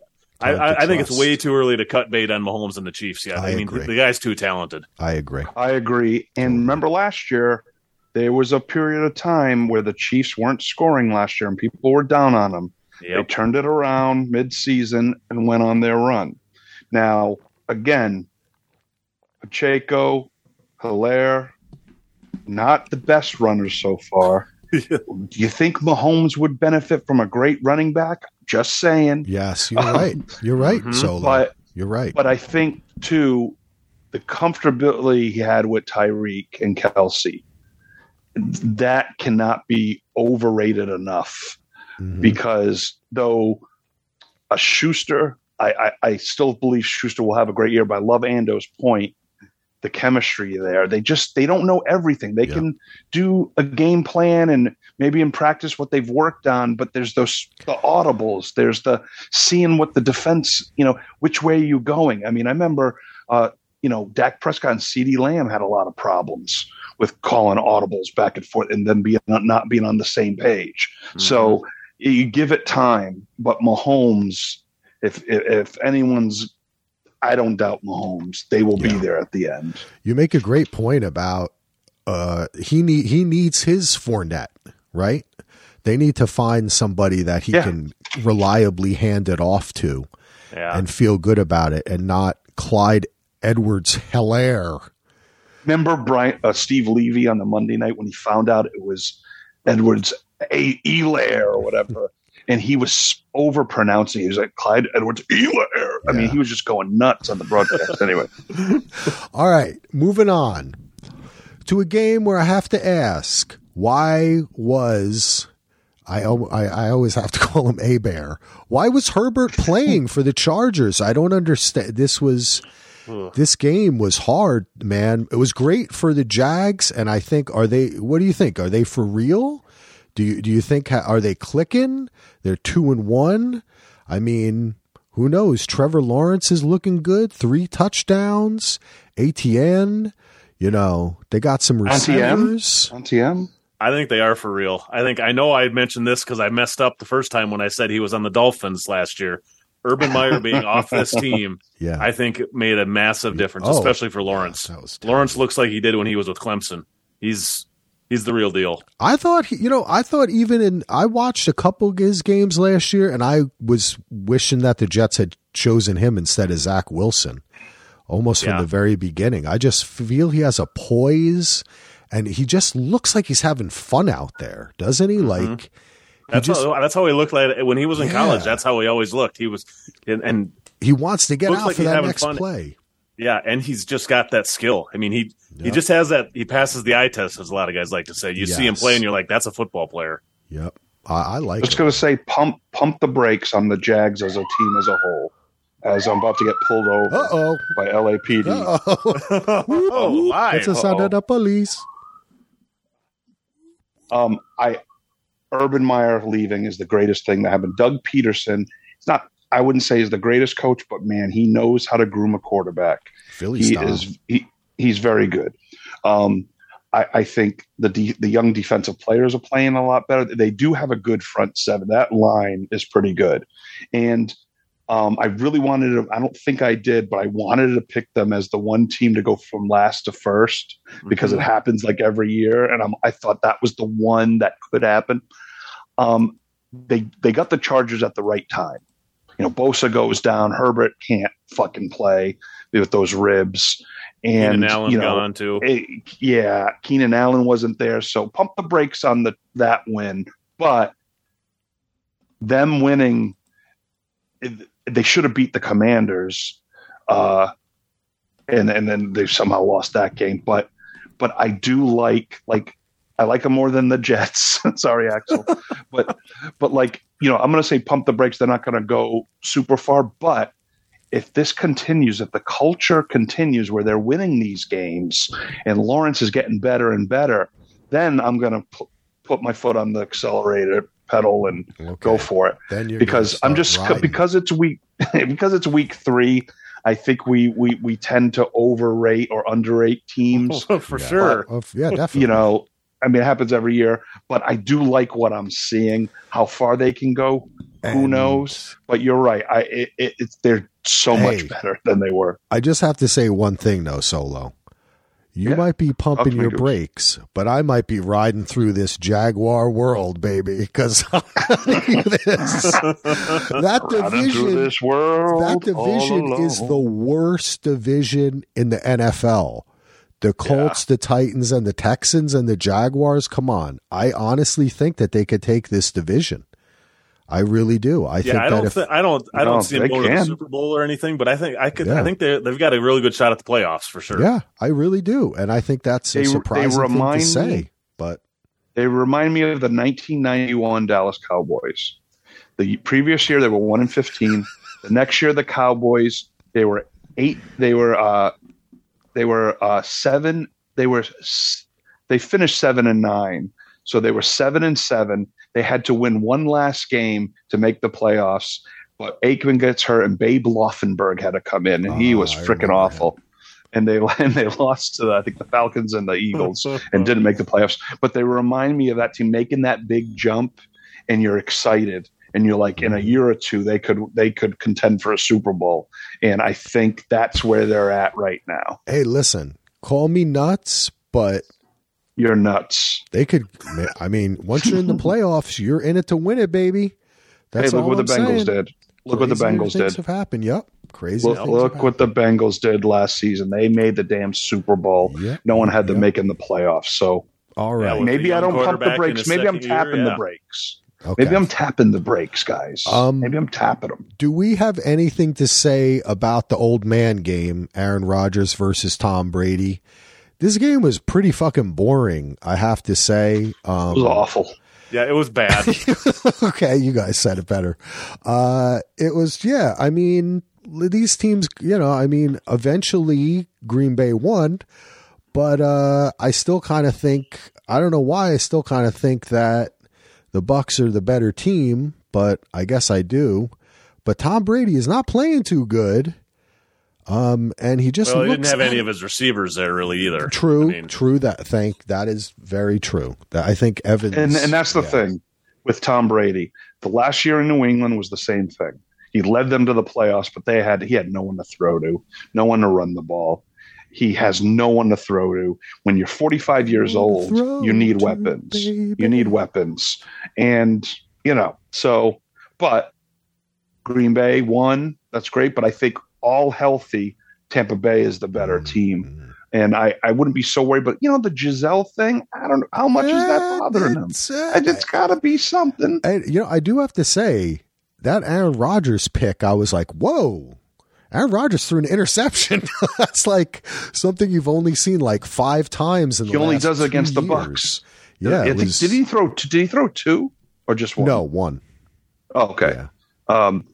I, I, I think it's way too early to cut bait on Mahomes and the Chiefs yet. I I, mean, agree. the guy's too talented. I agree. I agree. And remember last year, there was a period of time where the Chiefs weren't scoring last year, and people were down on them. They turned it around mid-season and went on their run. Now, again, Pacheco, Hilaire, not the best runners so far. Do you think Mahomes would benefit from a great running back? Just saying. Yes, you're right. You're right, Mhm. Solo. But you're right. but I think too, the comfortability he had with Tyreek and Kelce, that cannot be overrated enough. Mhm. Because though a Schuster, I, I, I still believe Schuster will have a great year. But I love Ando's point. The chemistry there, they just they don't know everything. They Yeah. can do a game plan and maybe in practice what they've worked on. But there's those the audibles. There's the seeing what the defense, you know, which way are you going. I mean, I remember, uh, you know, Dak Prescott and CeeDee Lamb had a lot of problems with calling audibles back and forth, and then being not being on the same page. So you give it time, but Mahomes, if if, if anyone's, I don't doubt Mahomes. They will Yeah. be there at the end. You make a great point about uh, he need he needs his Fournette, right? They need to find somebody that he Yeah. can reliably hand it off to Yeah. and feel good about it and not Clyde Edwards Hilaire. Remember Brian uh, Steve Levy on the Monday night when he found out it was Edwards A Elair or whatever, and he was over pronouncing. He was like Clyde Edwards Elair. I mean, he was just going nuts on the broadcast. anyway, All right, moving on to a game where I have to ask why was I, I I always have to call him A Bear. Why was Herbert playing for the Chargers? I don't understand. This was this game was hard, man. It was great for the Jags, and I think are they? What do you think? Are they for real? Do you do you think are they clicking? They're two and one. I mean, who knows? Trevor Lawrence is looking good. Three touchdowns. ATN. You know they got some receivers. on TM. I think they are for real. I think I know I had mentioned this because I messed up the first time when I said he was on the Dolphins last year. Urban Meyer being off this team, Yeah, I think it made a massive difference, Oh. especially for Lawrence. That was Lawrence looks like he did when he was with Clemson. He's he's the real deal. I thought, he, you know, I thought even in, I watched a couple of his games last year and I was wishing that the Jets had chosen him instead of Zach Wilson almost from the very beginning. I just feel he has a poise and he just looks like he's having fun out there, doesn't he? Mm-hmm. Like, he That's just, how, that's how he looked like when he was in Yeah. college. That's how he always looked. He was, and, and he wants to get out like for that next fun. play. yeah, and he's just got that skill. I mean, he Yeah. he just has that. He passes the eye test, as a lot of guys like to say. You see him Yes. play, and you're like, that's a football player. Yep. I, I like Just it. going to say pump pump the brakes on the Jags as a team as a whole. As I'm about to get pulled over Uh oh. by LAPD. Uh oh. oh, my. That's the sound Uh-oh. of the police. Um, I Urban Meyer leaving is the greatest thing that happened. Doug Pederson, it's not. I wouldn't say he's the greatest coach, but man, he knows how to groom a quarterback. Philly he style. is he, he's very good. Um, I, I think the de- the young defensive players are playing a lot better. They do have a good front seven. That line is pretty good, and um, I really wanted to. I don't think I did, but I wanted to pick them as the one team to go from last to first because Mm-hmm. it happens like every year, and I'm, I thought that was the one that could happen. Um, they they got the Chargers at the right time. You know, Bosa goes down, Herbert can't fucking play with those ribs, and Keenan Allen you know, gone too. eh, yeah, Keenan Allen wasn't there, so pump the brakes on the that win. But them winning, it- they should have beat the Commanders, uh, and and then they somehow lost that game. But but I do like like I like them more than the Jets. Sorry, Axel, but but like you know, I'm going to say pump the brakes. They're not going to go super far, but if this continues, if the culture continues where they're winning these games and Lawrence is getting better and better, then I'm going to pu- put my foot on the accelerator pedal and Okay. go for it Then you're because I'm just riding. because it's week because it's week three. I think we we we tend to overrate or underrate teams. for Yeah. sure. Oh, yeah, definitely. you know, I mean, it happens every year, but I do like what I'm seeing. How far they can go, who knows? But you're right. I it, it, it's they're so Hey. much better than they were. I just have to say one thing though, Solo. You Yeah. might be pumping Talk to me, your brakes, but I might be riding through this Jaguar world, baby, because that division this world, that division is the worst division in the NFL. The Colts, the Titans, and the Texans and the Jaguars. Come on, I honestly think that they could take this division. I really do. I think I that don't. if Thi- I don't. I No, don't see them they going to the can. Super Bowl or anything. But I think I could. Yeah. I think they they've got a really good shot at the playoffs for sure. Yeah, I really do, and I think that's They- a surprising thing to say. me- But They remind me of the 1991 Dallas Cowboys. The previous year they were one and 15. The next year the Cowboys they were eight. They were uh, they were uh, seven. They were they finished seven and nine. So they were seven and seven. They had to win one last game to make the playoffs. But Aikman gets hurt, and Babe Laufenberg had to come in, and he Oh, was freaking remember awful. And they and they lost to the, I think the Falcons and the Eagles and didn't make the playoffs. But they remind me of that team making that big jump, and you're excited, and you're like, in a mm-hmm. year or two, they could they could contend for a Super Bowl. And I think that's where they're at right now. hey, listen, call me nuts, but You're nuts. they could. I mean, once you're in the playoffs, you're in it to win it, baby. That's hey, look all what I'm the Bengals saying. did. Look what the Bengals things did. have happened. Yep, crazy. Look, look what the Bengals did last season. They made the damn Super Bowl. Yep, No one had to yep. make in the playoffs. So all right. Yeah, maybe I don't pump the quarterback brakes. Maybe I'm second year, tapping the yeah. brakes. Okay. Maybe I'm tapping the brakes, guys. Um, maybe I'm tapping them. Do we have anything to say about the old man game, Aaron Rodgers versus Tom Brady? This game was pretty fucking boring, I have to say. Um, It was awful. Yeah, it was bad. okay, you guys said it better. Uh, it was, yeah. I mean, these teams, you know, I mean, eventually Green Bay won, but uh, I still kind of think, I don't know why, I still kind of think that the Bucs are the better team, but I guess I do. But Tom Brady is not playing too good. Um, and he just well, he looks didn't have any of his receivers there really either. true, I mean, true. That thank that is very true. That I think Evans, And and that's the yeah. thing with Tom Brady. The last year in New England was the same thing. He led them to the playoffs, but they had he had no one to throw to, no one to run the ball. He has no one to throw to. When you're 45 years No old, you need to, weapons. baby. You need weapons. And, you know, so, but Green Bay won. That's great. But I think all healthy, Tampa Bay is the better team. And I, I wouldn't be so worried. But, you know, the Gisele thing, I don't know. How much is that bothering them? It's, uh, I- It's got to be something. I, you know, I do have to say that Aaron Rodgers pick, I was like, whoa. Aaron Rodgers threw an interception. That's like something you've only seen like five times in the He only does two against the. Bucs. Yeah, I think, was- did he throw? Did he throw two or just one? No, one. Oh, okay. Yeah. Um,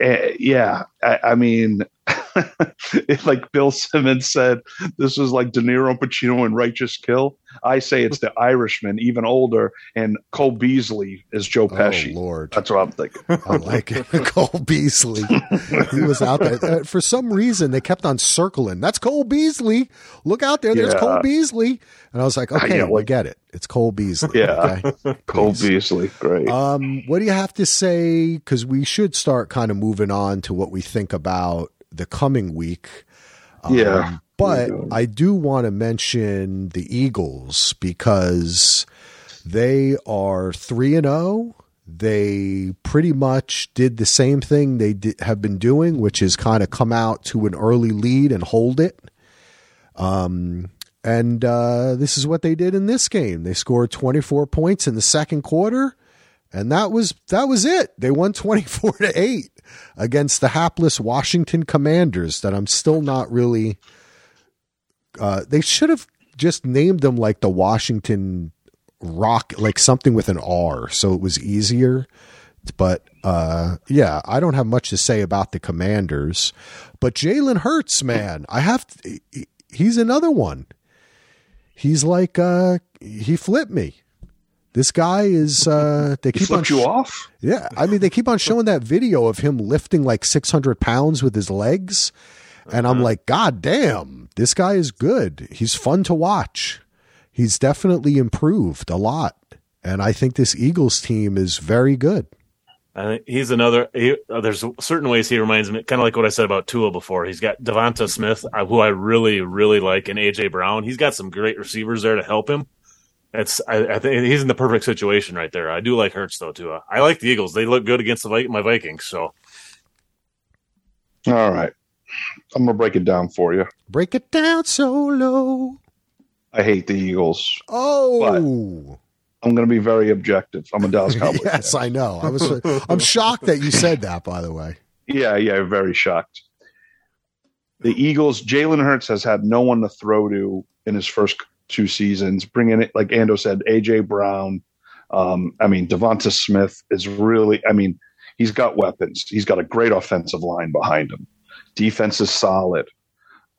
eh, yeah. I, I mean, it's like Bill Simmons said, this is like De Niro and Pacino in Righteous Kill. I say it's the Irishman, even older, and Cole Beasley is Joe Pesci. Oh Lord, That's what I'm thinking. I like it. Cole Beasley. he was out there Uh, for some reason. They kept on circling. That's Cole Beasley. Look out there. There's Yeah. Cole Beasley. And I was like, okay, Yeah, we get it. It's Cole Beasley. Yeah. Okay? Cole Please. Beasley, great. Um, what do you have to say? Because we should start kind of moving on to what we think about the coming week. Um, Yeah. But I do want to mention the Eagles because they are 3 and 0. They pretty much did the same thing they did, have been doing, which is kind of come out to an early lead and hold it. Um, and uh, this is what they did in this game. They scored 24 points in the second quarter, and that was that was it. They won 24 to 8 against the hapless Washington Commanders that I'm still not really uh, they should have just named them like the Washington Rock like something with an R so it was easier. But uh, yeah, I don't have much to say about the Commanders. But Jalen Hurts, man, I have. To, he's another one. He's like uh, he flipped me. This guy is. Uh, they he keep on flipped you sh- off? yeah, I mean they keep on showing that video of him lifting like 600 pounds with his legs, and I'm like, God damn, this guy is good. He's fun to watch. He's definitely improved a lot, and I think this Eagles team is very good. I think he's another. He, uh, there's certain ways he reminds me, kind of like what I said about Tua before. He's got Devonta Smith, uh, who I really, really like, and AJ Brown. He's got some great receivers there to help him. It's I, I think he's in the perfect situation right there. I do like Hurts though too. I like the Eagles. They look good against the my Vikings. So All right. I'm going to break it down for you. Break it down solo. I hate the Eagles. Oh, I'm going to be very objective. I'm a Dallas Cowboys. yes, I know. I was. I'm shocked that you said that. By the way, Yeah, yeah, very shocked. The Eagles, Jalen Hurts has had no one to throw to in his first two seasons. Bringing it, like Ando said, AJ Brown. Um, I mean, Devonta Smith is really. I mean, he's got weapons. He's got a great offensive line behind him. Defense is solid.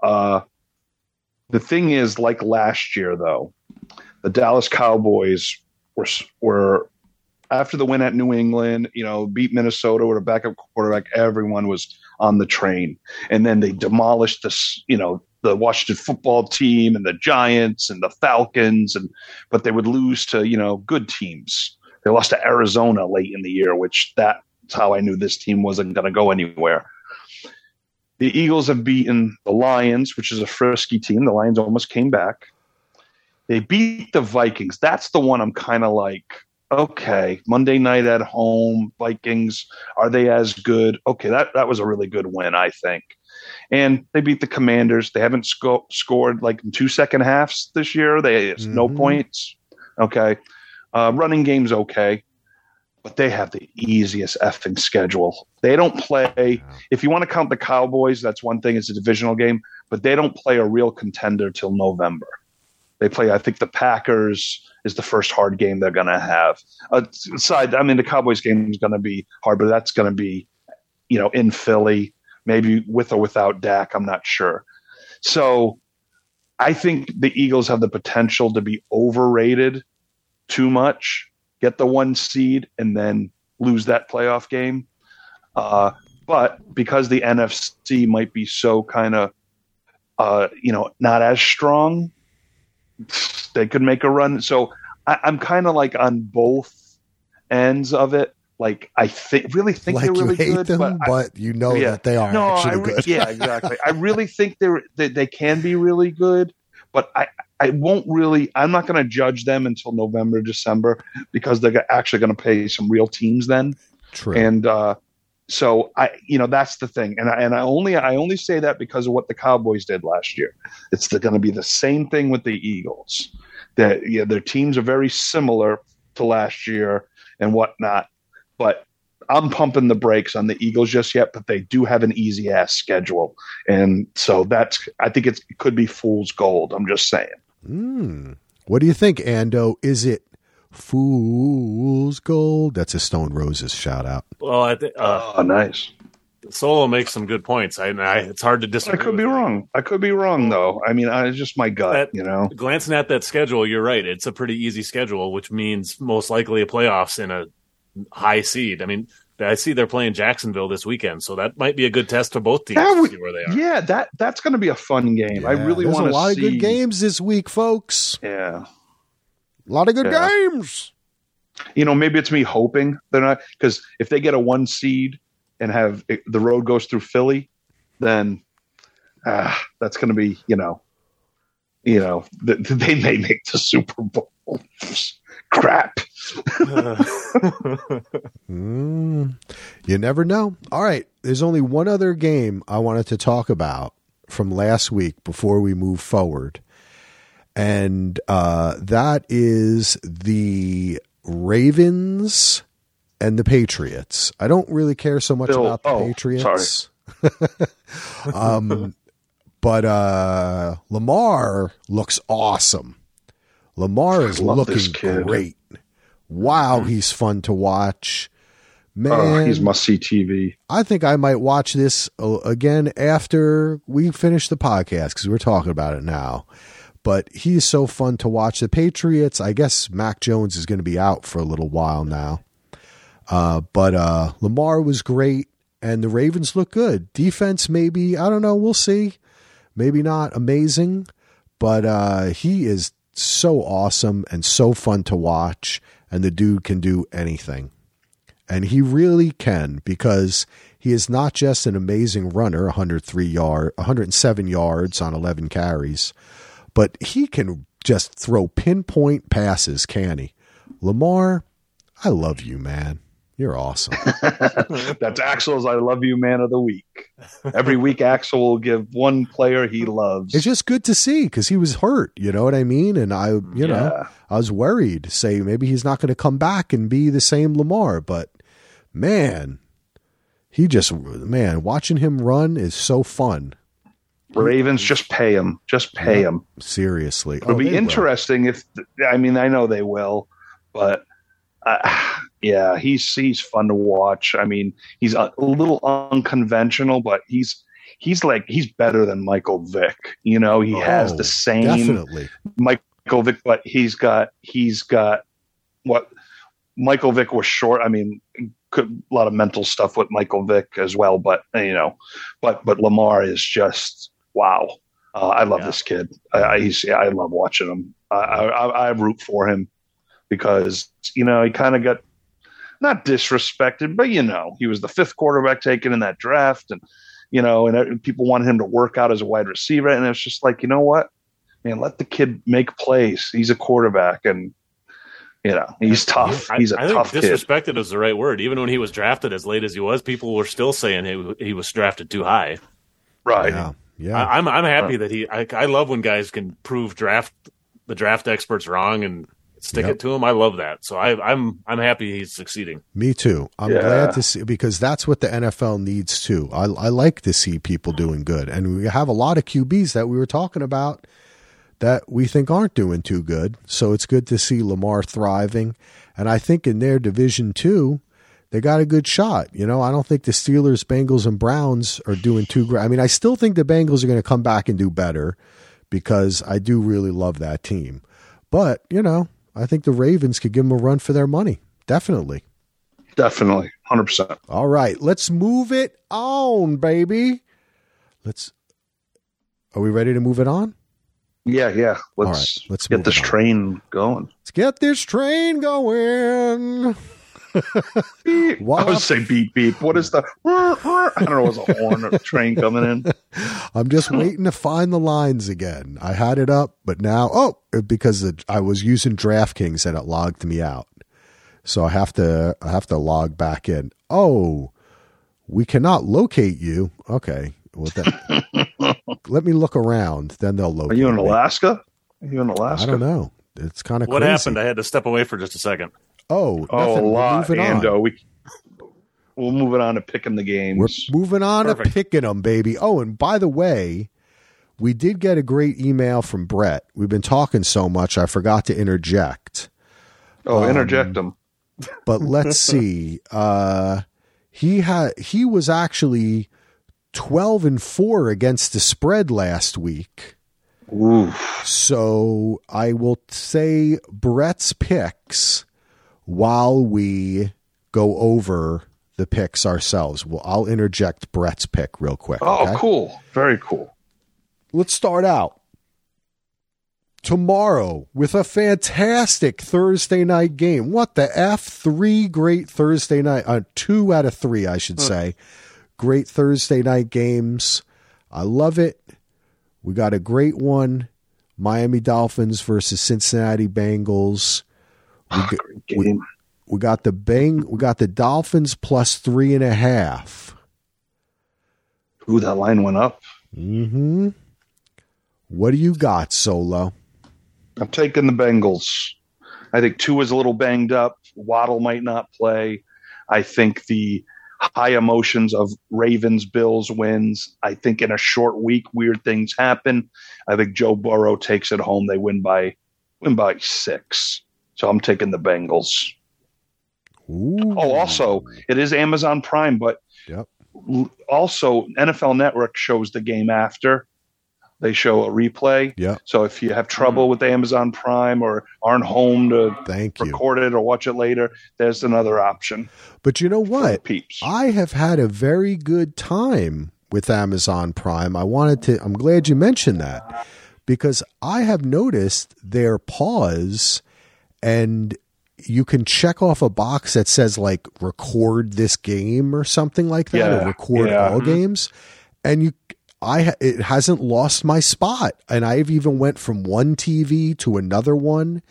Uh, the thing is, like last year, though, the Dallas Cowboys were were after the win at New England, you know, beat Minnesota with a backup quarterback, everyone was on the train. And then they demolished this, you know, the Washington football team and the Giants and the Falcons and but they would lose to, you know, good teams. They lost to Arizona late in the year, which that's how I knew this team wasn't going to go anywhere. The Eagles have beaten the Lions, which is a frisky team. The Lions almost came back. They beat the Vikings. That's the one I'm kind of like, okay, Monday night at home, Vikings, are they as good? Okay, that, that was a really good win, I think. And they beat the Commanders. They haven't sco- scored like in two second halves this year. They mm-hmm. no points. Okay. Uh, running game's okay, but they have the easiest effing schedule. They don't play. If you want to count the Cowboys, that's one thing. It's a divisional game, but they don't play a real contender till November. They play, I think, the Packers is the first hard game they're going to have. Aside, I mean, the Cowboys game is going to be hard, but that's going to be, you know, in Philly, maybe with or without Dak. I'm not sure. So I think the Eagles have the potential to be overrated too much, get the one seed, and then lose that playoff game. Uh, but because the NFC might be so kind of, uh, you know, not as strong, they could make a run. So I, am kind of like on both ends of it. Like I think, really think like they're really good, them, but, I, but, you know yeah. that they are no, actually re- good. yeah, exactly. I really think they're they, they can be really good, but I I won't really. I'm not going to judge them until November, December because they're actually going to pay some real teams then. True. And uh, so I, you know, that's the thing, and I, and I only I only say that because of what the Cowboys did last year. It's going to be the same thing with the Eagles. That yeah, their teams are very similar to last year and whatnot, but I'm pumping the brakes on the Eagles just yet. But they do have an easy ass schedule, and so that's I think it could be fool's gold. I'm just saying. Mm. What do you think, Ando? Is it Fool's Gold. That's a Stone Roses shout out. Well, I think. Uh, oh, nice. Solo makes some good points. I, I it's hard to disagree. I could be wrong. I could be wrong though. I mean, it's just my gut. That, you know, glancing at that schedule, you're right. It's a pretty easy schedule, which means most likely a playoffs in a high seed. I mean, I see they're playing Jacksonville this weekend, so that might be a good test for both teams would, to see where they are. Yeah, that that's going to be a fun game. Yeah, I really want a lot see... of good games this week, folks. Yeah, a lot of good yeah. games. You know, maybe it's me hoping they're not because if they get a one seed and have the road goes through Philly, then uh, that's going to be you know, you know, th- they may make the Super Bowl. Crap. mm, you never know. All right, there's only one other game I wanted to talk about from last week before we move forward and uh, that is the Ravens and the Patriots. I don't really care so much Bill, about the oh, Patriots. um, but uh, Lamar looks awesome. Lamar is looking great. Wow, mm-hmm. he's fun to watch. Man, oh, he's must see TV. I think I might watch this uh, again after we finish the podcast because we're talking about it now but he's so fun to watch. The Patriots, I guess Mac Jones is going to be out for a little while now. Uh, but uh, Lamar was great, and the Ravens look good. Defense, maybe, I don't know, we'll see. Maybe not amazing, but uh, he is so awesome and so fun to watch, and the dude can do anything. And he really can because he is not just an amazing runner, 103 yard, 107 yards on 11 carries, but he can just throw pinpoint passes, can he? Lamar, I love you, man. You're awesome. That's Axel's I love you man of the week. Every week Axel will give one player he loves. It's just good to see because he was hurt, you know what I mean? And I you yeah. know, I was worried, say maybe he's not going to come back and be the same Lamar, but man, he just man, watching him run is so fun. Ravens just pay him, just pay him. Seriously, it'll oh, be interesting will. if I mean I know they will, but uh, yeah, he's he's fun to watch. I mean, he's a, a little unconventional, but he's he's like he's better than Michael Vick. You know, he oh, has the same definitely Michael Vick, but he's got he's got what Michael Vick was short. I mean, could, a lot of mental stuff with Michael Vick as well, but you know, but but Lamar is just wow. Uh, I love yeah. this kid. I, I, he's, I love watching him. I, I, I root for him because you know he kind of got not disrespected, but you know he was the fifth quarterback taken in that draft, and you know, and uh, people wanted him to work out as a wide receiver, and it's just like you know what, man, let the kid make plays. He's a quarterback, and You know, he's tough. He's a I, I tough think kid. disrespected is the right word. Even when he was drafted as late as he was, people were still saying he, he was drafted too high. Right. Yeah. Yeah. I, I'm I'm happy that he. I, I love when guys can prove draft the draft experts wrong and stick Yep. it to him. I love that. So I, I'm I'm happy he's succeeding. Me too. I'm Yeah. glad to see because that's what the NFL needs too. I, I like to see people doing good, and we have a lot of QBs that we were talking about that we think aren't doing too good. So it's good to see Lamar thriving, and I think in their division too, they got a good shot. You know, I don't think the Steelers, Bengals, and Browns are doing too great. I mean, I still think the Bengals are going to come back and do better because I do really love that team. But you know, I think the Ravens could give them a run for their money. Definitely. Definitely. 100%. All right, let's move it on, baby. Let's. Are we ready to move it on? Yeah, yeah. Let's, right, let's get this train going. Let's get this train going. Beep. While I would say beep beep. What is the? I don't know. It was a horn or a train coming in. I'm just waiting to find the lines again. I had it up, but now, oh, because it, I was using DraftKings and it logged me out, so I have to I have to log back in. Oh, we cannot locate you. Okay, well then, let me look around. Then they'll locate. Are you in me. Alaska? Are you in Alaska? I don't know. It's kind of What crazy. happened? I had to step away for just a second. Oh, Oh, a nothing. We're lot, moving on. Ando. We, we'll move it on to picking the games. We're moving on Perfect. to picking them, baby. Oh, and by the way, we did get a great email from Brett. We've been talking so much, I forgot to interject. oh, um, interject them. But let's see. Uh, he had he was actually twelve and four against the spread last week. Ooh. So I will say Brett's picks while we go over the picks ourselves. Well, I'll interject Brett's pick real quick. Oh, okay? cool. Very cool. Let's start out tomorrow with a fantastic Thursday night game. What the F? Three great Thursday night, uh, two out of three, I should say. Great Thursday night games. I love it. We got a great one Miami Dolphins versus Cincinnati Bengals. We, g- Great game. we got the bang. We got the Dolphins plus three and a half. Ooh, that line went up. Mm-hmm. What do you got, Solo? I'm taking the Bengals. I think Tua is a little banged up. Waddle might not play. I think the high emotions of Ravens Bills wins. I think in a short week, weird things happen. I think Joe Burrow takes it home. They win by win by six. So I'm taking the Bengals. Ooh. Oh, also, it is Amazon Prime, but Yep. also NFL Network shows the game after. They show a replay. Yep. So if you have trouble hmm. with Amazon Prime or aren't home to Thank you. record it or watch it later, there's another option. But you know what? peeps. I have had a very good time with Amazon Prime. I wanted to, I'm glad you mentioned that because I have noticed their pause and you can check off a box that says like record this game or something like that Yeah, or record yeah. all mm-hmm. games and you I it hasn't lost my spot and I've even went from one TV to another one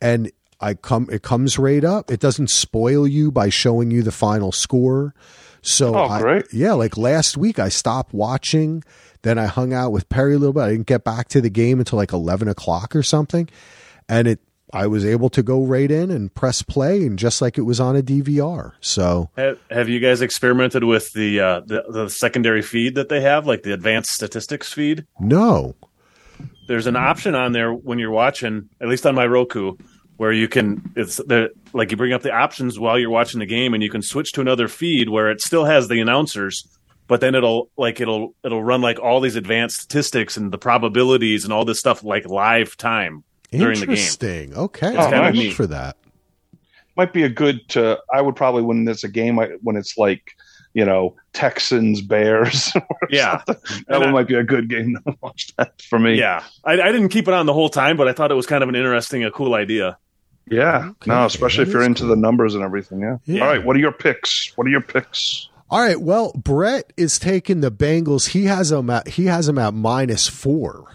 and I come it comes right up. It doesn't spoil you by showing you the final score. So Oh, I- great. yeah, like last week I stopped watching. Then I hung out with Perry a little bit. I didn't get back to the game until like eleven o'clock or something, and it I was able to go right in and press play, and just like it was on a DVR. So Have, have you guys experimented with the, uh, the the secondary feed that they have, like the advanced statistics feed? no, There's an option on there when you're watching, at least on my Roku, where you can it's the like you bring up the options while you're watching the game, and you can switch to another feed where it still has the announcers, but then it'll like it'll it'll run like all these advanced statistics and the probabilities and all this stuff like live time during the game. interesting. Okay, It's I'll kinda neat. for that. Might be a good to I would probably when it's a game I- when it's like, you know, Texans Bears. or Yeah. something. That And one I- might be a good game to watch that for me. Yeah, I, I didn't keep it on the whole time, but I thought it was kind of an interesting, a cool idea. Yeah. Okay, No, especially that if you're into cool. the numbers and everything. Yeah. Yeah. All right. What are your picks? What are your picks? All right. Well, Brett is taking the Bengals. He has them at he has them at minus four.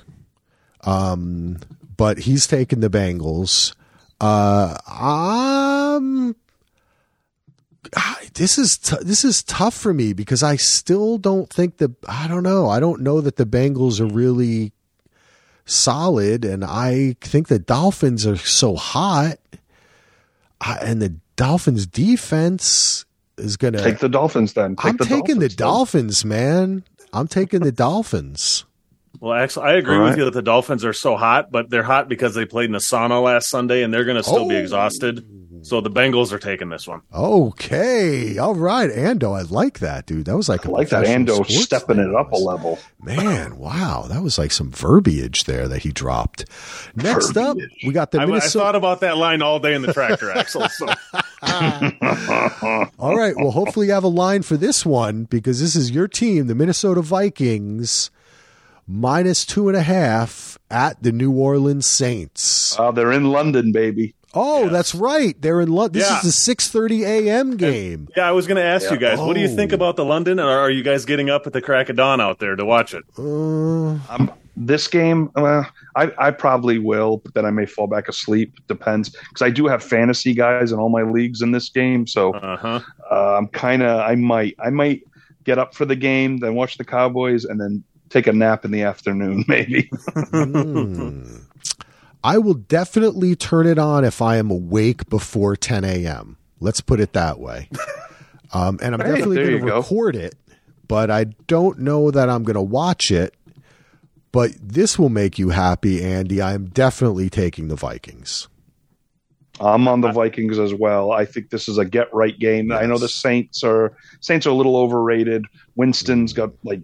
Um, but he's taking the Bengals. Uh, um, this is t- this is tough for me because I still don't think the I don't know I don't know that the Bengals are really solid, and I think the Dolphins are so hot, I, and the Dolphins defense is gonna Take the Dolphins then. Take I'm the taking the Dolphins then. Dolphins, man. I'm taking the Dolphins. Well, actually, I agree All with you that the Dolphins are so hot, but they're hot because they played in a sauna last Sunday and they're going to still be Oh. exhausted. So the Bengals are taking this one. Okay, all right, Ando. I like that, dude. That was like I a like that Ando stepping thing. it up a level. Man, wow, that was like some verbiage there that he dropped. Next up, we got the I, I Minnesota. thought about that line all day in the tractor axle. So All right, well, hopefully you have a line for this one because this is your team, the Minnesota Vikings, minus two and a half at the New Orleans Saints. Uh, they're in London, baby. Oh, Yes. that's right. They're in London. This Yeah. is the six thirty a.m. game. yeah, I was going to ask you guys, what do you think Oh. about the London? Or are you guys getting up at the crack of dawn out there to watch it? Uh, Um, this game, well, I, I probably will, but then I may fall back asleep. Depends, because I do have fantasy guys in all my leagues in this game. So Uh huh. uh, I'm kind of, I might, I might get up for the game, then watch the Cowboys, and then take a nap in the afternoon, maybe. hmm. I will definitely turn it on if I am awake before 10 a.m. Let's put it that way. Um, and I'm Hey, definitely going you to go. record it, but I don't know that I'm going to watch it. But this will make you happy, Andy. I am definitely taking the Vikings. I'm on the Vikings as well. I think this is a get right game. I know the Saints are Saints are a little overrated. Winston's got like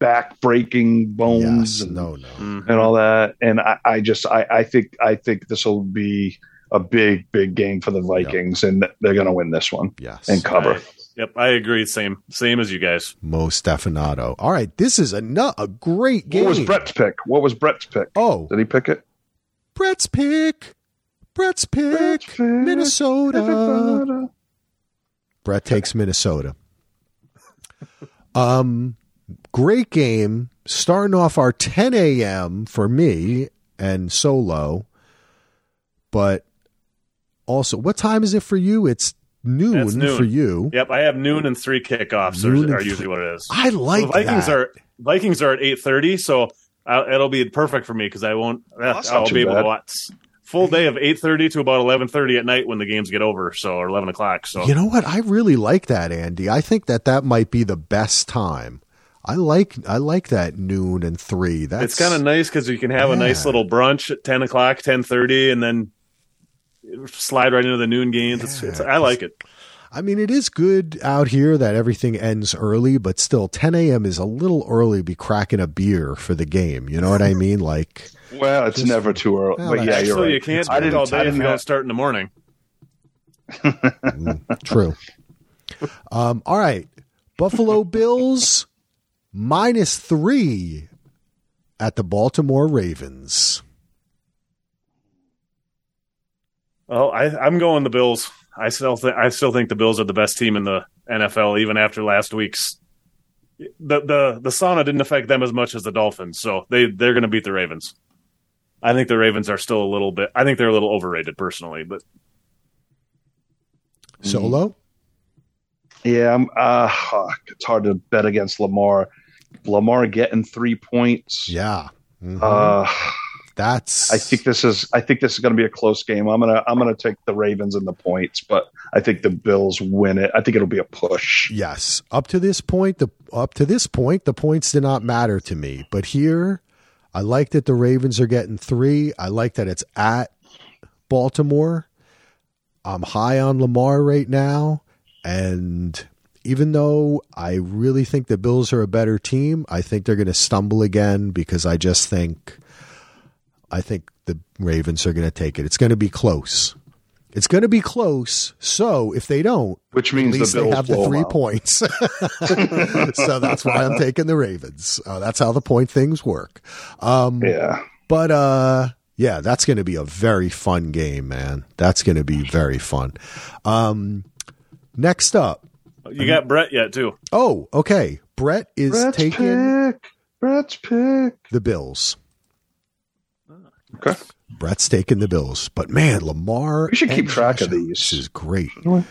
back breaking bones Yes, and, no, no. and all that. And I, I just I, I think I think this will be a big, big game for the Vikings and they're gonna win this one Yes. and cover. I- yep, I agree. Same, same as you guys. Mo Stefanato. All right, this is a, nu- a great game. What was Brett's pick? What was Brett's pick? Oh, Did he pick it? Brett's pick. Brett's pick. Brett's pick. Minnesota. Minnesota. Brett takes Minnesota. Um, great game. Starting off our 10 a.m. for me and Solo, but also, what time is it for you? It's noon, It's noon. for you. Yep, I have noon and three kickoffs Noon are, are three- usually what it is. I like the Vikings that. are Vikings are at eight thirty, so i it'll be perfect for me because I won't. eh, I'll be able bad. to watch full day of eight thirty to about eleven thirty at night when the games get over, so or eleven o'clock. So You know what? I really like that, Andy. I think that that might be the best time. I like I like that noon and three. That's it's kind of nice because you can have a nice little brunch at ten o'clock, ten thirty, and then slide right into the noon games. It's, it's, I like it. I mean, it is good out here that everything ends early, but still, 10 a.m. is a little early to be cracking a beer for the game. You know what I mean? Like, Well, it's Just- never too early. Well, but yeah, that's- you're right. you can't I didn't- all day if didn't you don't start in the morning. mm, true. Um, all right. Buffalo Bills minus three at the Baltimore Ravens. Oh, I, I'm going the Bills. I still think I still think the Bills are the best team in the NFL, even after last week's. The the the sauna didn't affect them as much as the Dolphins, so they they're going to beat the Ravens. I think the Ravens are still a little bit. I think they're a little overrated personally, but Solo? Yeah, I'm, uh, it's hard to bet against Lamar. Lamar getting three points. Yeah. Mhm. Uh, That's. I think this is. I think this is going to be a close game. I'm gonna. I'm gonna take the Ravens and the points, but I think the Bills win it. I think it'll be a push. Yes, up to this point, the up to this point, the points did not matter to me. But here, I like that the Ravens are getting three. I like that it's at Baltimore. I'm high on Lamar right now, and even though I really think the Bills are a better team, I think they're going to stumble again because I just think, I think the Ravens are going to take it. It's going to be close. It's going to be close. So if they don't, Which at means least the they Bills have the three out. points. so that's why I'm taking the Ravens. Uh, that's how the point things work. Um, Yeah. But uh, yeah, that's going to be a very fun game, man. That's going to be very fun. Um, next up, you got Brett yet too. oh, okay. Brett is Brett's taking pick. Brett's pick. the Bills. Okay. Brett's taking the Bills, but man, Lamar. We should keep track Josh of these. This is great. we?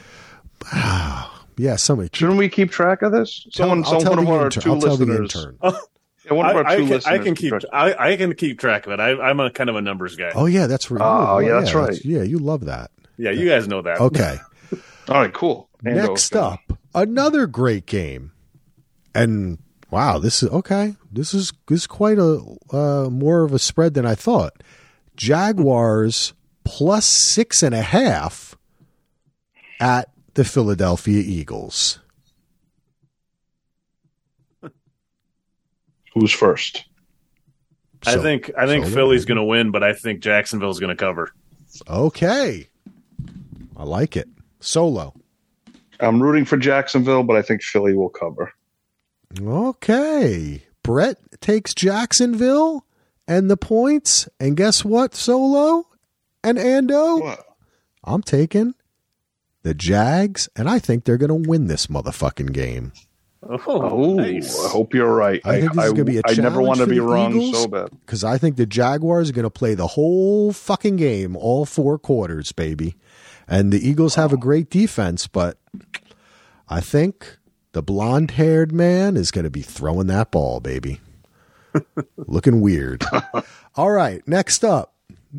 Ah, yeah, somebody. Shouldn't we keep track of this? Someone, I'll tell someone the of our intern- two I'll listeners. Yeah, one of our I, I two can, listeners. I can keep track. I, I can keep track of it. I, I'm a kind of a numbers guy. Oh yeah, that's right. Oh, yeah, that's right. Yeah, you love that. Yeah, you guys know that. Okay. All right, cool. Ando, Next okay. up, another great game, and wow, this is okay. This is this is quite a uh, more of a spread than I thought. Jaguars plus six and a half at the Philadelphia Eagles. Who's first? I So- think I think so- Philly's going to win, but I think Jacksonville's going to cover. Okay, I like it. Solo. I'm rooting for Jacksonville, but I think Philly will cover. Okay. Brett takes Jacksonville and the points. And guess what, Solo and Ando? What? I'm taking the Jags, and I think they're going to win this motherfucking game. Oh, Oh, nice. I hope you're right. I think this is gonna be a I never challenge want to for be the wrong Eagles. so bad. Because I think the Jaguars are going to play the whole fucking game, all four quarters, baby. And the Eagles have a great defense, but I think the blonde haired man is going to be throwing that ball, baby. Looking weird. All right, next up,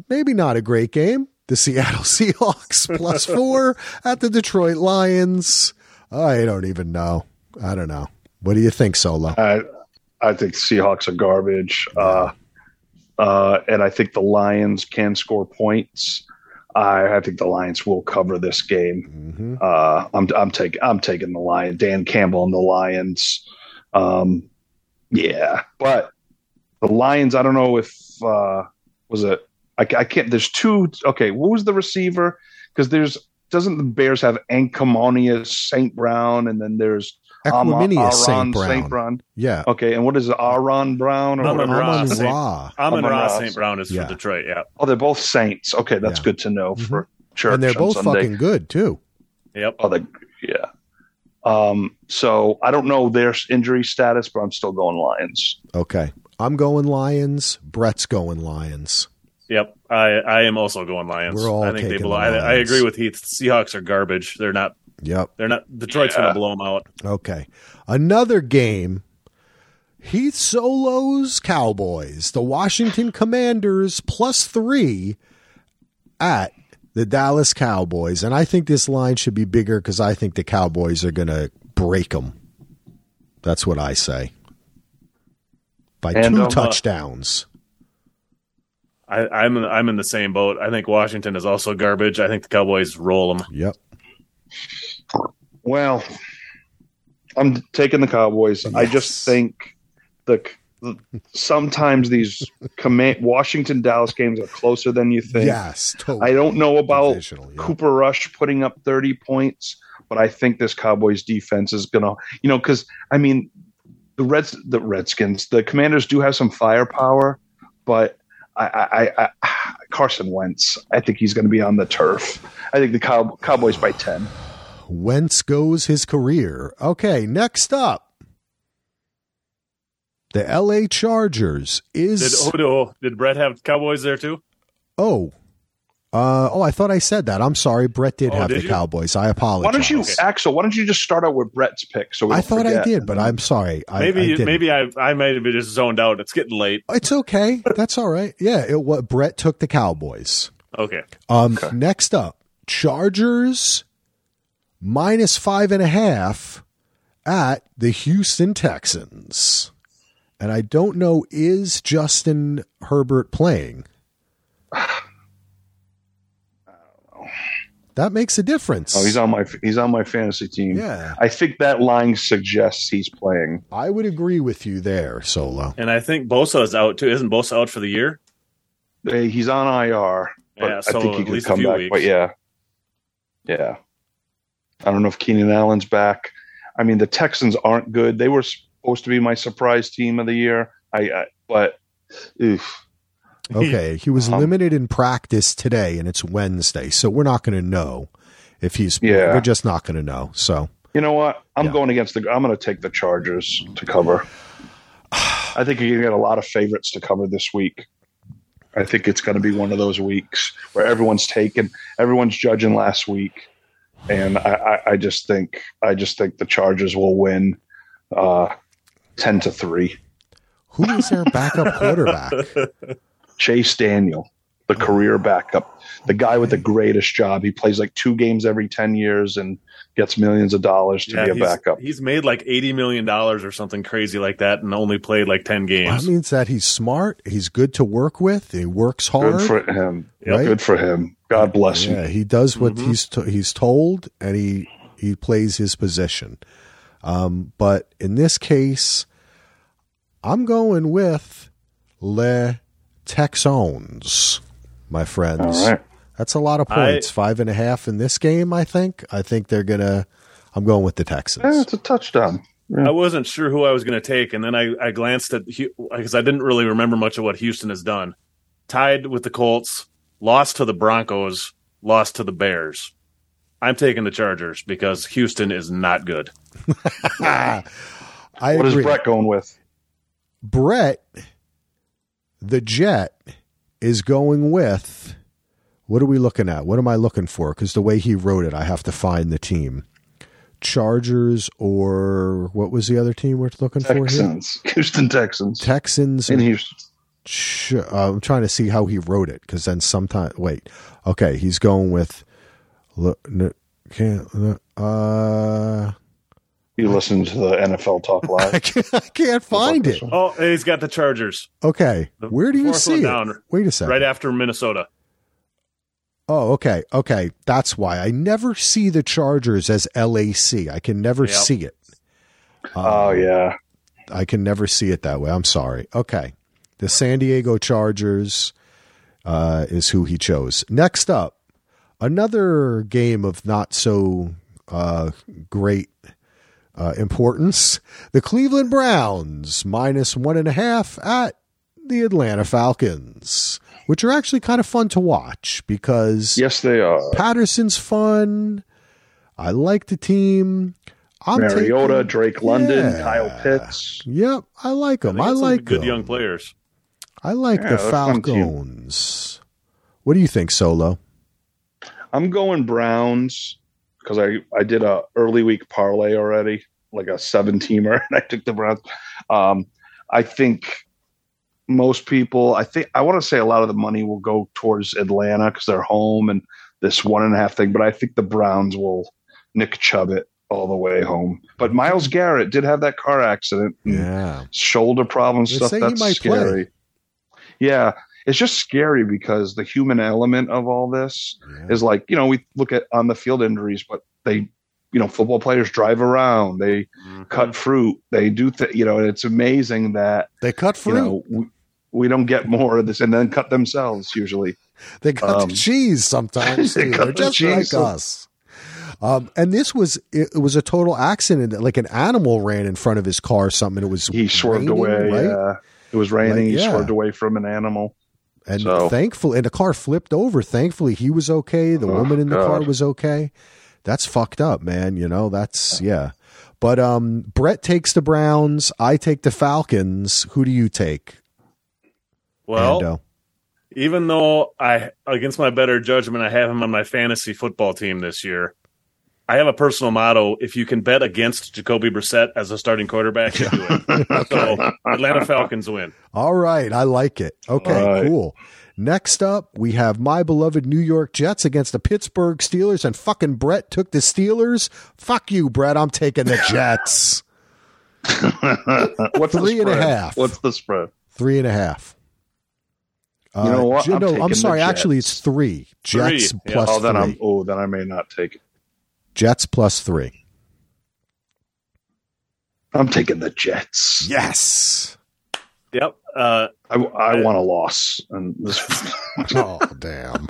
maybe not a great game. The Seattle Seahawks plus four at the Detroit Lions. I don't even know. I don't know. What do you think, Solo? I I think Seahawks are garbage, uh, uh, and I think the Lions can score points. I, I think the Lions will cover this game. hmm Uh, I'm I'm taking I'm taking the Lion. Dan Campbell and the Lions. Um, yeah, but the Lions. I don't know if uh, was it. I, I can't. There's two. Okay, what was the receiver? Because there's doesn't the Bears have Ancamonius St. Brown, and then there's Ama- Equanimeous St. Aaron Brown. St. Brown. Yeah. Okay, and what is it? Aaron Brown or Amon whatever? Ra. Amon Saint- Ra. Amon Amon Ra. St. Brown is Yeah. from Detroit. Yeah. Oh, they're both Saints. Okay, that's Yeah. good to know for church. And they're both Sunday. fucking good, too. Yep. Oh, the yeah. Um, so I don't know their injury status, but I'm still going Lions. Okay. I'm going Lions. Brett's going Lions. Yep. I, I am also going Lions. We're all I think they taking belong. the I, I agree with Heath. Seahawks are garbage. They're not. Yep. They're not. Detroit's going to blow them out. Okay. Another game. Heath Solo's Cowboys, the Washington Commanders plus three at the Dallas Cowboys. And I think this line should be bigger because I think the Cowboys are going to break them. That's what I say. By And, two um, uh, touchdowns. I, I'm I'm in the same boat. I think Washington is also garbage. I think the Cowboys roll them. Yep. Well, I'm taking the Cowboys. I just think the, the sometimes these command Washington Dallas games are closer than you think. Yes. Totally. I don't know about yeah. Cooper Rush putting up 30 points, but I think this Cowboys defense is going to, you know, because I mean, the Reds, the Redskins, the Commanders do have some firepower, but I, I, I, I Carson Wentz, I think he's going to be on the turf. I think the Cow, Cowboys by 10. Whence goes his career? Okay, next up. The LA Chargers Did is oh, did Brett have Cowboys there too? oh. Uh, oh, I thought I said that. I'm sorry. Brett did Oh, have did the you? Cowboys. I apologize. Why don't you, Okay. Axel? Why don't you just start out with Brett's pick? So we I don't thought I did, but I'm sorry. I, Maybe I didn't. maybe I I might have just zoned out. It's getting late. it's okay. That's all right. Yeah, it what Brett took the Cowboys. Okay. Um, Okay. next up, Chargers minus five and a half at the Houston Texans. And I don't know, is Justin Herbert playing? That makes a difference. Oh, he's on my he's on my fantasy team. Yeah, I think that line suggests he's playing. I would agree with you there, Solo. And I think Bosa is out too. Isn't Bosa out for the year? Hey, He's on IR, but Yeah, I think he at could least a come few back. weeks. But yeah, yeah. I don't know if Keenan Allen's back. I mean, the Texans aren't good. They were supposed to be my surprise team of the year. I, I but oof. Okay, he was Um, limited in practice today, and it's Wednesday, so we're not going to know if he's. Yeah. we're just not going to know. So You know what? I'm Yeah. going against the. I'm going to take the Chargers to cover. I think you're going to get a lot of favorites to cover this week. I think it's going to be one of those weeks where everyone's taken, everyone's judging last week, and I, I, I just think I just think the Chargers will win uh, ten to three. Who is their backup quarterback? Chase Daniel, the career backup, the guy with the greatest job. He plays like two games every ten years and gets millions of dollars to Yeah, be a he's, backup. he's made like eighty million dollars or something crazy like that, and only played like ten games. That means that he's smart. He's good to work with. He works hard. Good for him. Right? Good for him. God bless him. Yeah, he does what Mhm. he's to, he's told, and he he plays his position. Um, but in this case, I'm going with Le Texans, my friends. All right. That's a lot of points. Five and a half in this game. I think. I think they're gonna. I'm going with the Yeah, Texans. it's a touchdown. I wasn't sure who I was going to take, and then I, I glanced at because I didn't really remember much of what Houston has done. Tied with the Colts, lost to the Broncos, lost to the Bears. I'm taking the Chargers because Houston is not good. I What is agree. Brett going with? Brett, the Jet, is going with. What are we looking at? What am I looking for? Because the way he wrote it, I have to find the team. Chargers or what was the other team we're looking for here? Texans. Houston Texans. Texans. In and Houston. Ch- uh, I'm trying to see how he wrote it because then sometimes wait. Okay, he's going with. Look, n- can't. Uh, You listen to the NFL Talk I Live. can't, I can't find it. Oh, he's got the Chargers Okay, The where do you see it? down, Wait a second. right after Minnesota. Oh, okay. Okay. That's why I never see the Chargers as LAC. I can never Yep. see it. oh, yeah. I can never see it that way. I'm sorry. Okay. The San Diego Chargers uh, is who he chose. Next up, another game of not so uh, great uh, importance. The Cleveland Browns minus one and a half at the Atlanta Falcons, which are actually kind of fun to watch because Yes, they are. Patterson's fun. I like the team. I'm Mariota, taking- Drake London, Yeah. Kyle Pitts. Yep, I like them. got I like good them. young players. I like Yeah, the they're a fun team. Falcons. What do you think, Solo? I'm going Browns because I, I did a early week parlay already, like a seven teamer, and I took the Browns. Um, I think most people, I think, I want to say a lot of the money will go towards Atlanta because they're home and this one and a half thing, but I think the Browns will Nick Chubb it all the way home. But Myles Garrett did have that car accident. Yeah, shoulder problems stuff. That's scary. Yeah, it's just scary because the human element of all this yeah. is like you know we look at on the field injuries, but they you know football players drive around, they Mhm. cut fruit, they do th- you know and it's amazing that they cut you fruit. know we, we don't get more of this and then cut themselves usually. they cut um, the cheese sometimes. they too. cut They're the just cheese like us. Um, and this was it, was a total accident. Like an animal ran in front of his car. or Something. It was He swerved away. right? Yeah, it was raining. Like, he yeah. swerved away from an animal. And So- thankfully, and the car flipped over. Thankfully, he was okay. The Oh, woman in the car was okay. That's fucked up, man. You know, that's yeah. But um, Brett takes the Browns. I take the Falcons. Who do you take? Well, Ando? even though I, against my better judgment, I have him on my fantasy football team this year. I have a personal motto: if you can bet against Jacoby Brissett as a starting quarterback, you do it. So Atlanta Falcons win. All right, I like it. Okay, All right. cool. Next up, we have my beloved New York Jets against the Pittsburgh Steelers, and fucking Brett took the Steelers. Fuck you, Brett. I'm taking the Jets. What's Three the and a half. What's the spread? Three and a half. Uh, You know what? J- I'm no, I'm the sorry. Actually, it's three. Jets Three. Yeah. Oh, then three. I'm. Oh, then I may not take it. Jets plus three. I'm taking the Jets. Yes. Yep. Uh, I, I want a loss, and this. Oh damn.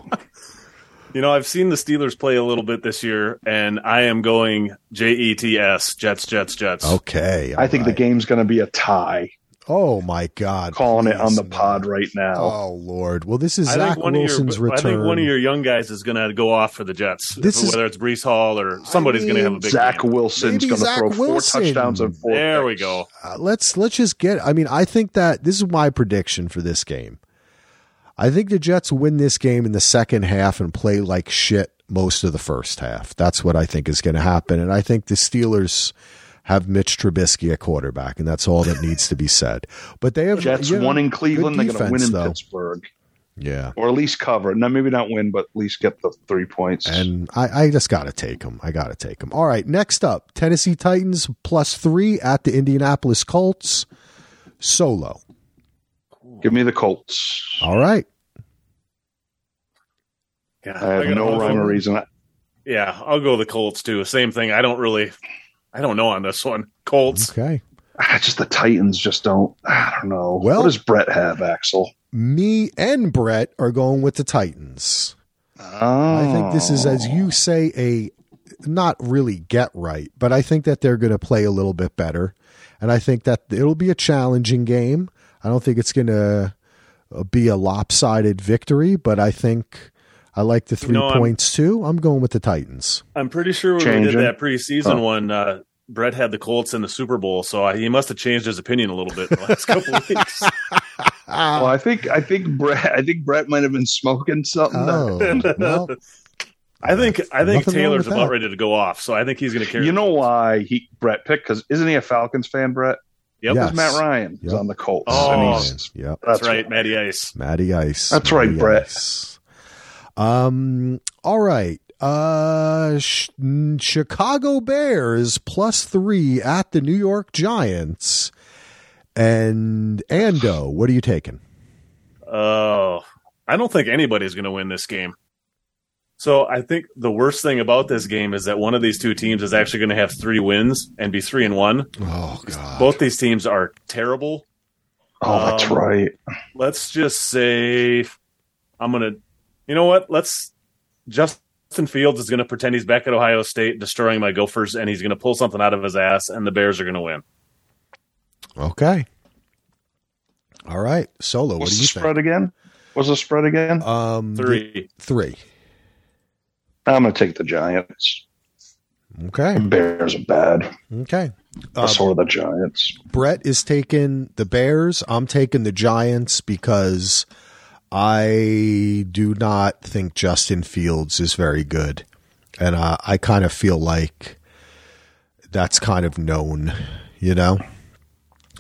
you know, I've seen the Steelers play a little bit this year, and I am going J E T S Jets, Jets, Jets. Okay. I think the game's going to be a tie. Oh my God. Calling it on the pod right now. Oh Lord. Well, this is I Zach think one Wilson's of your, return. I think one of your young guys is going to go off for the Jets. This is- whether it's Breece Hall or somebody's going to have a mean, big Zach game. Wilson's going to Zach throw four touchdowns and four. There we go. Uh, let's let's just get. I mean, I think that this is my prediction for this game. I think the Jets win this game in the second half and play like shit most of the first half. That's what I think is going to happen. And I think the Steelers have Mitch Trubisky at quarterback, and that's all that needs to be said. But they have Jets you know, won in Cleveland. good They're going to win in though. Pittsburgh, Yeah. or at least cover. Now, maybe not win, but at least get the three points. And I, I just got to take them. I got to take them. All right. Next up, Tennessee Titans plus three at the Indianapolis Colts. Solo. Give me the Colts. All right. Yeah, I have gotta no hold rhyme or on. reason. Yeah, I'll go the Colts too. Same thing. I don't really, I don't know on this one. Colts. Okay. Ah, Just the Titans just don't. I don't know. Well- what does Brett have, Axel? Me and Brett are going with the Titans. Oh. I think this is, as you say, a not really get right, but I think that they're going to play a little bit better. And I think that it'll be a challenging game. I don't think it's going to be a lopsided victory, but I think I like the three know, I'm- points too. I'm going with the Titans. I'm pretty sure when we did that preseason Oh. one, uh, Brett had the Colts in the Super Bowl, so I, he must have changed his opinion a little bit in the last couple of weeks. Well, I think I think Brett. I think Brett might have been smoking something. Oh, well, I think I think Taylor's about that. ready to go off, so I think he's going to carry. you know why he Brett picked? Because isn't he a Falcons fan? Brett. Yep, Yeah. Because Matt Ryan is on the Colts. Oh. and he's, yep. that's, that's right, Matty Ice. Matty Ice. That's right, Matty Brett. Ice. Um. All right. Uh, Sh- Chicago Bears plus three at the New York Giants. And Ando, what are you taking? Oh, I don't think anybody's going to win this game. So I think the worst thing about this game is that one of these two teams is actually going to have three wins and be three and one. Oh God. Both these teams are terrible. oh, that's Um, right. Let's just say I'm going to, you know what? Let's Justin Fields is going to pretend he's back at Ohio State, destroying my Gophers, and he's going to pull something out of his ass, and the Bears are going to win. Okay. All right. Solo, what What's do the you spread again? What's the spread again? Um, Three. Three. I'm going to take the Giants. Okay. Bears are bad. Okay. Uh, so are the Giants. Brett is taking the Bears. I'm taking the Giants because I do not think Justin Fields is very good. And uh, I kind of feel like that's kind of known, you know?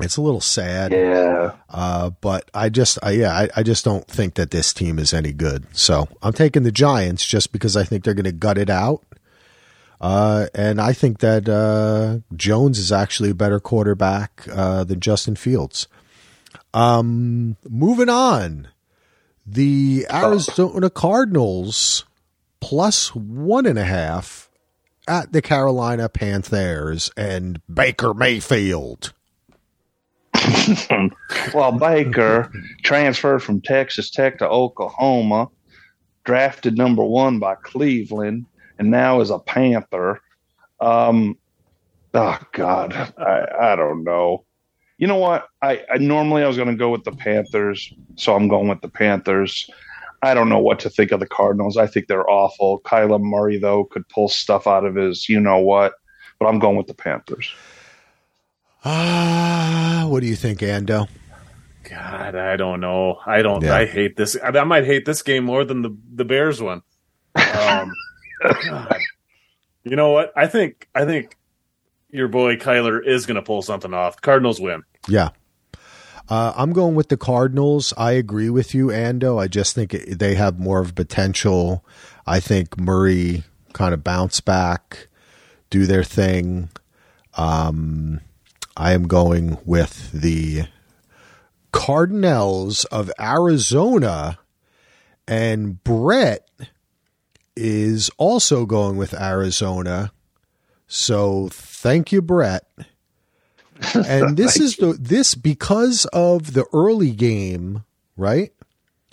It's a little sad, Yeah. uh, but I just, I, yeah, I, I just don't think that this team is any good. So I'm taking the Giants just because I think they're going to gut it out. Uh, and I think that uh, Jones is actually a better quarterback uh, than Justin Fields. Um, moving on, the Arizona Cardinals plus one and a half at the Carolina Panthers and Baker Mayfield. well, Baker transferred from Texas Tech to Oklahoma, drafted number one by Cleveland, and now is a Panther. Um, oh God, I, I don't know. You know what? I, I normally I was going to go with the Panthers, so I'm going with the Panthers. I don't know what to think of the Cardinals. I think they're awful. Kyler Murray though could pull stuff out of his, you know what? But I'm going with the Panthers. Ah, what do you think, Ando? God, I don't know. I don't. Yeah. I hate this. I, I might hate this game more than the the Bears one. Um, You know what? I think. I think your boy Kyler is going to pull something off. Cardinals win. Yeah. Uh, I'm going with the Cardinals. I agree with you, Ando. I just think they have more of potential. I think Murray kind of bounce back, do their thing. Um, I am going with the Cardinals of Arizona, and Brett is also going with Arizona. So thank you, Brett and this is the this because of the early game, right?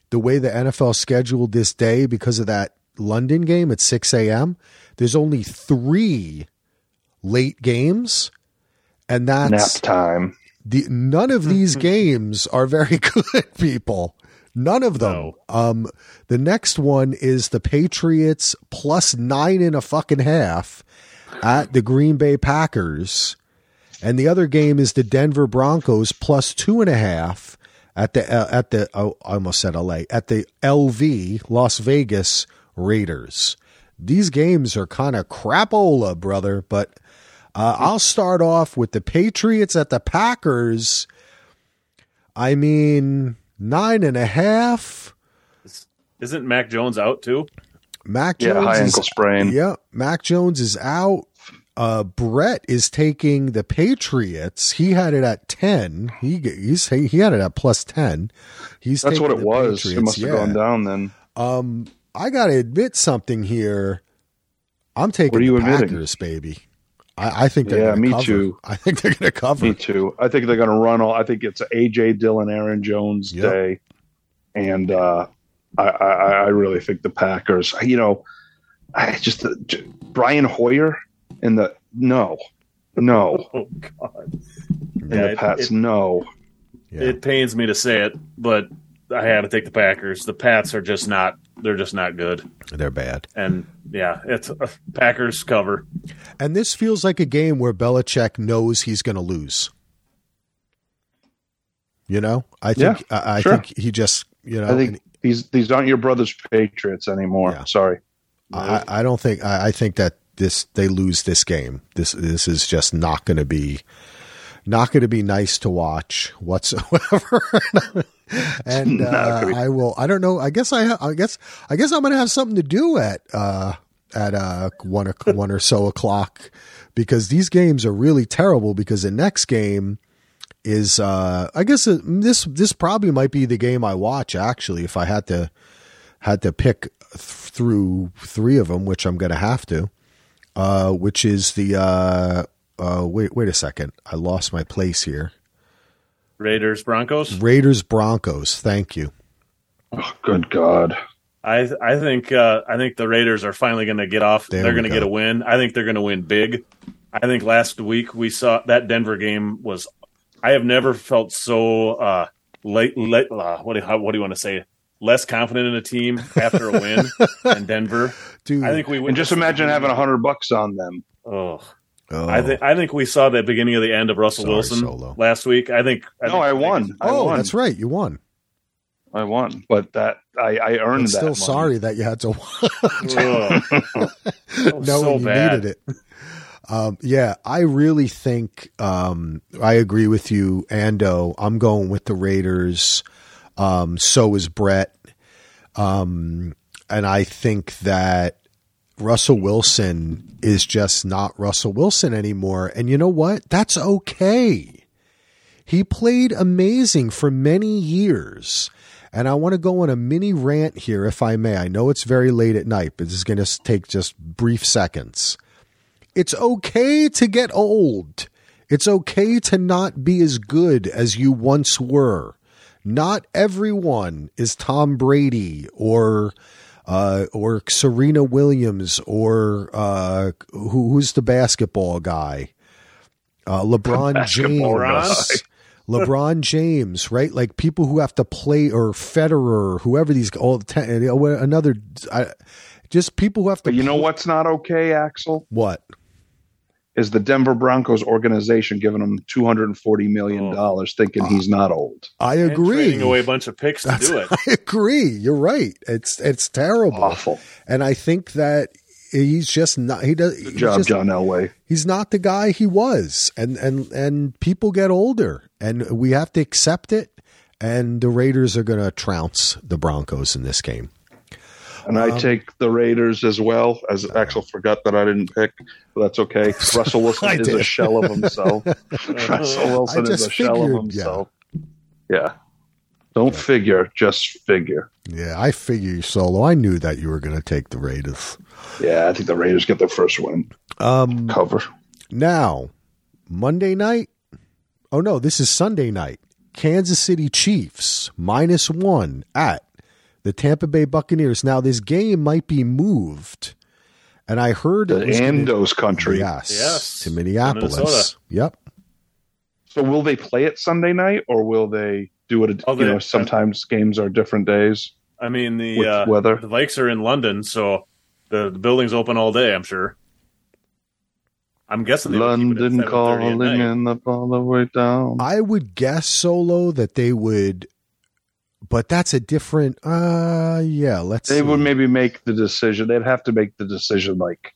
The way the NFL scheduled this day because of that London game at six a.m. There's only three late games, and Nap that's time. the none of these games are very good. People, none of them. No. Um, the next one is the Patriots plus nine and a fucking half at the Green Bay Packers. And the other game is the Denver Broncos plus two and a half at the uh, at the oh, I almost said LA at the LV Las Vegas Raiders. These games are kind of crapola, brother. But uh, I'll start off with the Patriots at the Packers. I mean, nine and a half. Isn't Mac Jones out too? Mac Jones Yeah, Jones high is ankle sprain. Yeah, Mac Jones is out. Uh, Brett is taking the Patriots. He had it at ten. He he's he had it at plus ten. He's That's what it was. It must have yeah. gone down then. Um, I got to admit something here. I'm taking What are you the admitting? Packers, baby. I, I think they're Yeah, gonna me cover. too. I think they're to cover. Me too. I think they're to run all. I think it's AJ Dillon, Aaron Jones Yep. day, and uh, I, I, I really think the Packers. You know, I just uh, j- Brian Hoyer in the no, no, Oh God. in Yeah, the it- Pats it- no. Yeah. It pains me to say it, but I had to take the Packers. The Pats are just not. They're just not good. They're bad. And yeah, it's uh, Packers cover. And this feels like a game where Belichick knows he's going to lose. You know, I think Yeah, I, I sure. think he just you know I think these these aren't your brother's Patriots anymore. Yeah. Sorry. I, I don't think I, I think that this they lose this game. This this is just not going to be not going to be nice to watch whatsoever. and uh, I will. I don't know. I guess I I guess I guess I'm going to have something to do at uh, at uh, one o- one or so o'clock because these games are really terrible. Because the next game is uh, I guess this this probably might be the game I watch actually if I had to had to pick th- through three of them, which I'm going to have to. Uh, which is the uh, uh, wait wait a second, I lost my place here. Raiders Broncos. Raiders Broncos. Thank you. Oh, good God. I I think uh, I think the Raiders are finally going to get off. There they're going to get a win. I think they're going to win big. I think last week we saw that Denver game was. I have never felt so uh, late. late uh, what do how, what do you want to say? Less confident in a team after a win than Denver. Dude, I think we And just imagine having a hundred bucks on them. Oh, oh, I think I think we saw the beginning of the end of Russell Sorry, Wilson Solo. last week. I think. I No, think I won. I oh, won. that's right, you won. I won, but that I, I earned I'm that. still money. sorry that you had to Ugh. That was knowing so you bad. needed it. Um, yeah, I really think um, I agree with you, Ando. I'm going with the Raiders. Um, so is Brett. Um, and I think that Russell Wilson is just not Russell Wilson anymore. And you know what? That's okay. He played amazing for many years. And I want to go on a mini rant here, if I may. I know it's very late at night, but this is going to take just brief seconds. It's okay to get old. It's okay to not be as good as you once were. Not everyone is Tom Brady or uh, or Serena Williams or uh, who, who's the basketball guy? Uh, LeBron basketball James. LeBron James, right? Like people who have to play or Federer, or whoever these all the ten, another, I, just people who have to. But you know what's not okay, Axel? What? Is the Denver Broncos organization giving him two hundred and forty million oh. dollars, thinking he's not old? I And agree. Trading away a bunch of picks to That's- do it. I agree. You're right. It's it's terrible, Awful. and I think that he's just not. He does. Good he's job, just- John Elway. He's not the guy he was, and and and people get older, and we have to accept it. And the Raiders are going to trounce the Broncos in this game. And Um, I take the Raiders as well. As Axel forgot that I didn't pick, but that's okay. Russell I Wilson is did. a shell of himself. Russell Wilson is a shell of himself. Yeah. Don't figure, just figure. Yeah, I figure you solo. I knew that you were going to take the Raiders. Yeah, I think the Raiders get their first win. Um, Cover. Now, Monday night. Oh no, this is Sunday night. Kansas City Chiefs minus one at the Tampa Bay Buccaneers. Now, this game might be moved, and I heard The it was gonna- Andos country. Yes, Yes, to Minneapolis. Minnesota. Yep. So will they play it Sunday night or will they do it? Oh, you they- know, sometimes games are different days. I mean the With uh, weather. the Vikes are in London, so the, the building's open all day. I'm sure. I'm guessing they would keep it at London 7:30 at calling night. and up all the way down. I would guess solo that they would but that's a different. Uh, yeah. Let's. They see. would maybe make the decision. They'd have to make the decision like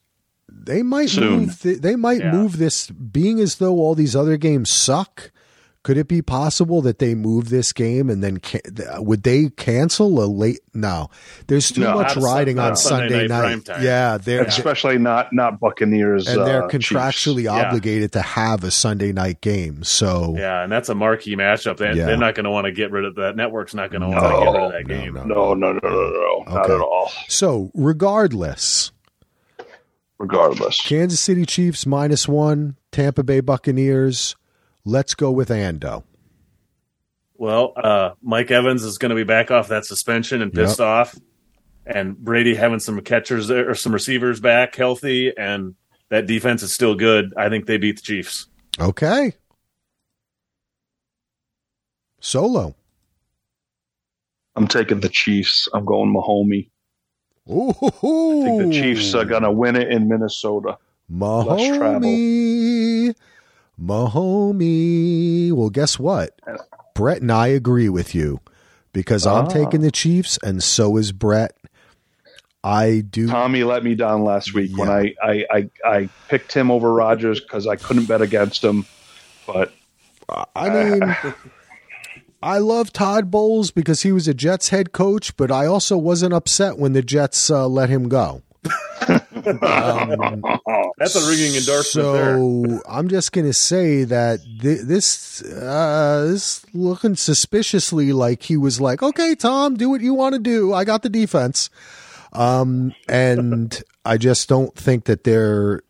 They might soon. move. Th- they might Yeah. move this. Being as though all these other games suck. Could it be possible that they move this game and then ca- th- would they cancel a late? No, there's too No, much riding on a Sunday Sunday night night. Yeah, they're especially not not Buccaneers and they're uh, Chiefs. contractually Yeah. obligated to have a Sunday night game. So Yeah, and that's a marquee matchup. They, Yeah. They're not going to want to get rid of that. Network's not going to want No, to get rid of that no, game. no. No, no, no, no, no, not Okay. at all. so regardless, Regardless, Kansas City Chiefs minus one, Tampa Bay Buccaneers. Let's go with Ando. Well, uh, Mike Evans is going to be back off that suspension and pissed off, and Brady having some catchers there, or some receivers back healthy, and that defense is still good. I think they beat the Chiefs. Okay. Solo. I'm taking the Chiefs. I'm going Mahomie. Ooh, I think the Chiefs are going to win it in Minnesota. Less travel. Mahomie. Mahomie. Well, guess what? Brett and I agree with you because I'm Ah. taking the Chiefs, and so is Brett. I do. Tommy let me down last week when I, I, I, I picked him over Rodgers because I couldn't bet against him. But I mean, I love Todd Bowles because he was a Jets head coach, but I also wasn't upset when the Jets uh, let him go. Um, That's a ringing endorsement there. so I'm just going to say that th- this uh, this looking suspiciously like he was like, okay, Tom, do what you want to do. I got the defense. Um, and I just don't think that they're.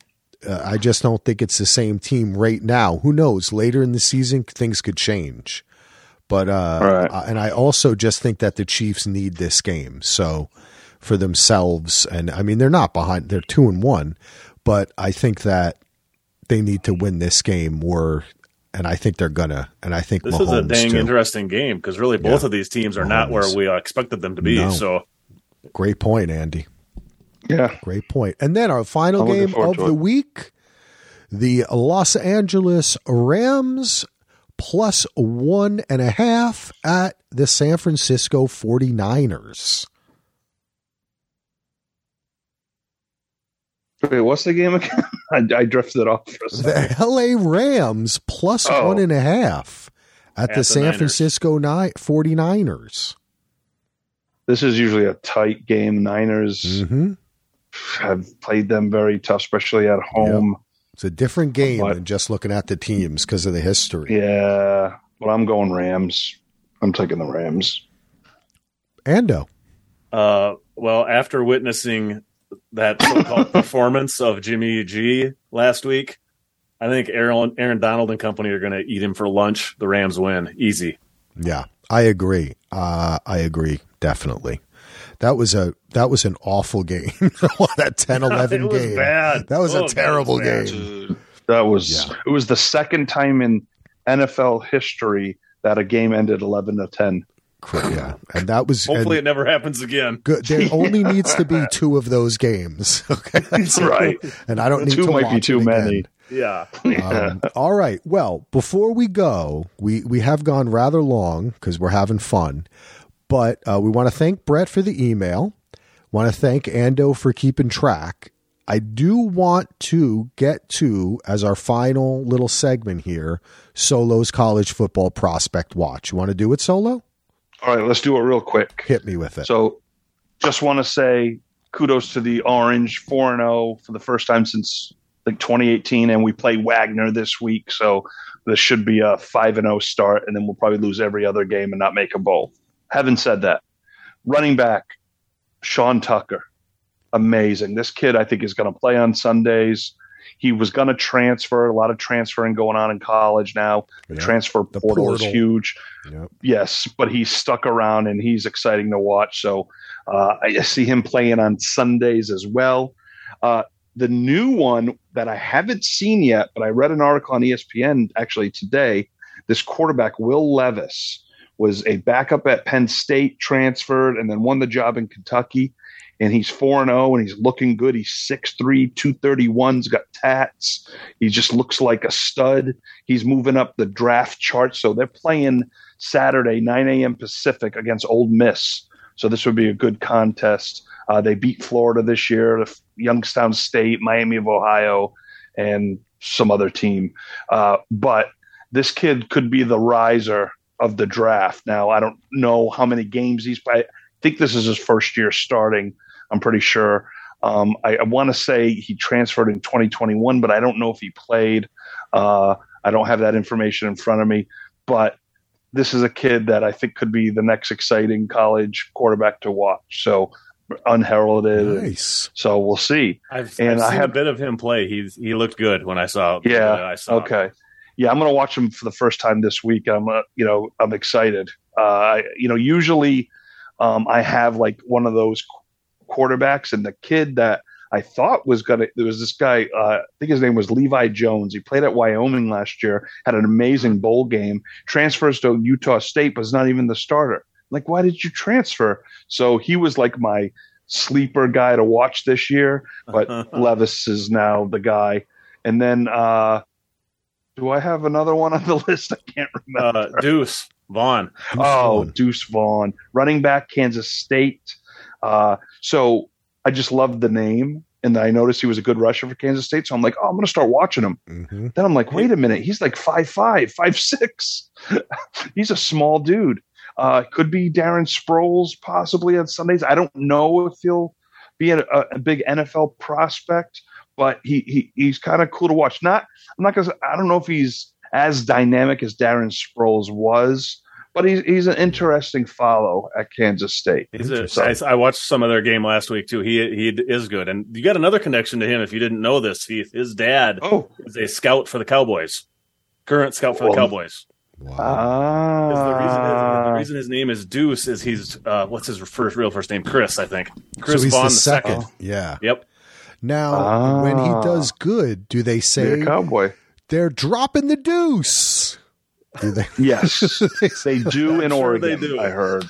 Uh, I just don't think it's the same team right now. Who knows? Later in the season, things could change. But uh, Right. uh, and I also just think that the Chiefs need this game. So for themselves, and I mean they're not behind; they're two and one. But I think that they need to win this game, or and I think they're gonna. And I think This Mahomes is a dang too. interesting game because really both Yeah. of these teams are not where we uh, expected them to be. No. So Great point, Andy. yeah, Great point. And then our final I'm game of the it. week the Los Angeles Rams plus one and a half at the San Francisco 49ers. Wait, what's the game again? I, I drifted off for a second. The LA Rams plus Oh. one and a half at, At the the San Niners. Francisco ni- 49ers. This is usually a tight game. Niners hmm have played them very tough, especially at home. It's a different game But- than just looking at the teams because of the history. Yeah, but I'm going Rams. I'm taking the Rams. Ando. Uh, well, after witnessing that so-called performance of Jimmy G last week, I think Aaron, Aaron Donald and company are going to eat him for lunch. The Rams win easy. Yeah, I agree. Uh, I agree definitely. That was a that was an awful game. that 10-11 it was game. bad. That was Oh, a that was terrible bad. game. That was Yeah. it was the second time in NFL history that a game ended 11 to 10. Yeah, and that was Hopefully, it never happens again. good. There only needs to be two of those games. Okay, So- Right. And I don't need Two to might be too many. Yeah. Um, all right. Well, before we go, we we have gone rather long because we're having fun, but uh, we want to thank Brett for the email. Want to thank Ando for keeping track. I do want to get to as our final little segment here, Solo's college football prospect watch. You want to do it, Solo? All right, let's do it real quick. Hit me with it. So, just want to say kudos to the Orange 4 0 for the first time since like 2018. And we play Wagner this week. So, this should be a 5 0 start. And then we'll probably lose every other game and not make a bowl. Having said that, running back, Sean Tucker, amazing. This kid, I think, is going to play on Sundays. He was going to transfer, a lot of transferring going on in college now. The Yeah. transfer The portal, is huge Yep. yes, but he's stuck around and he's exciting to watch. So uh, I see him playing on Sundays as well. Uh, the new one that I haven't seen yet, but I read an article on ESPN actually today. This quarterback, Will Levis, was a backup at Penn State, transferred, and then won the job in Kentucky. And he's 4 0 and he's looking good. He's 6'3, 231's got tats. He just looks like a stud. He's moving up the draft chart. So they're playing Saturday, 9 a.m. Pacific against Ole Miss. So this would be a good contest. Uh, they beat Florida this year, Youngstown State, Miami of Ohio, and some other team. Uh, but this kid could be the riser of the draft. Now, I don't know how many games he's. I think this is his first year starting. I'm pretty sure. Um, I, I want to say he transferred in 2021, but I don't know if he played. Uh, I don't have that information in front of me, but this is a kid that I think could be the next exciting college quarterback to watch. So unheralded. Nice. So we'll see. I've, and I've I had a bit of him play. He's he looked good when I saw. Yeah. I saw okay. Him. Yeah, I'm going to watch him for the first time this week. I'm uh, you know I'm excited. Uh, you know usually um, I have like one of those quarterbacks, and the kid that I thought was gonna. There was this guy. Uh, I think his name was Levi Jones. He played at Wyoming last year. Had an amazing bowl game. Transfers to Utah State, but is not even the starter. Like, why did you transfer? So he was like my sleeper guy to watch this year. But Levis is now the guy. And then, uh, do I have another one on the list? I can't remember. Uh, Deuce Vaughn. Deuce oh, Vaughn. Deuce Vaughn, running back, Kansas State. Uh, so I just loved the name. And I noticed he was a good rusher for Kansas State. So I'm like, oh, I'm going to start watching him. Mm-hmm. Then I'm like, wait a minute. He's like five five, five six. he's a small dude. Uh, could be Darren Sproles possibly on Sundays. I don't know if he'll be a, a big NFL prospect, but he, he he's kind of cool to watch. Not I'm not gonna. I don't know if he's as dynamic as Darren Sproles was, but he's he's an interesting follow at Kansas State. He's a, I, I watched some of their game last week too. He he is good, and you got another connection to him. If you didn't know this, Heath, his dad oh. is a scout for the Cowboys, current scout for the Cowboys. Wow. Ah. The reason, his, the reason his name is Deuce is he's uh, what's his first real first name? Chris, I think. Chris so he's Vaughn the second. second. Yeah. Yep. Now, ah. when he does good, do they say cowboy? They're dropping the deuce. Do they? yes, they do in sure Oregon. They do. I heard.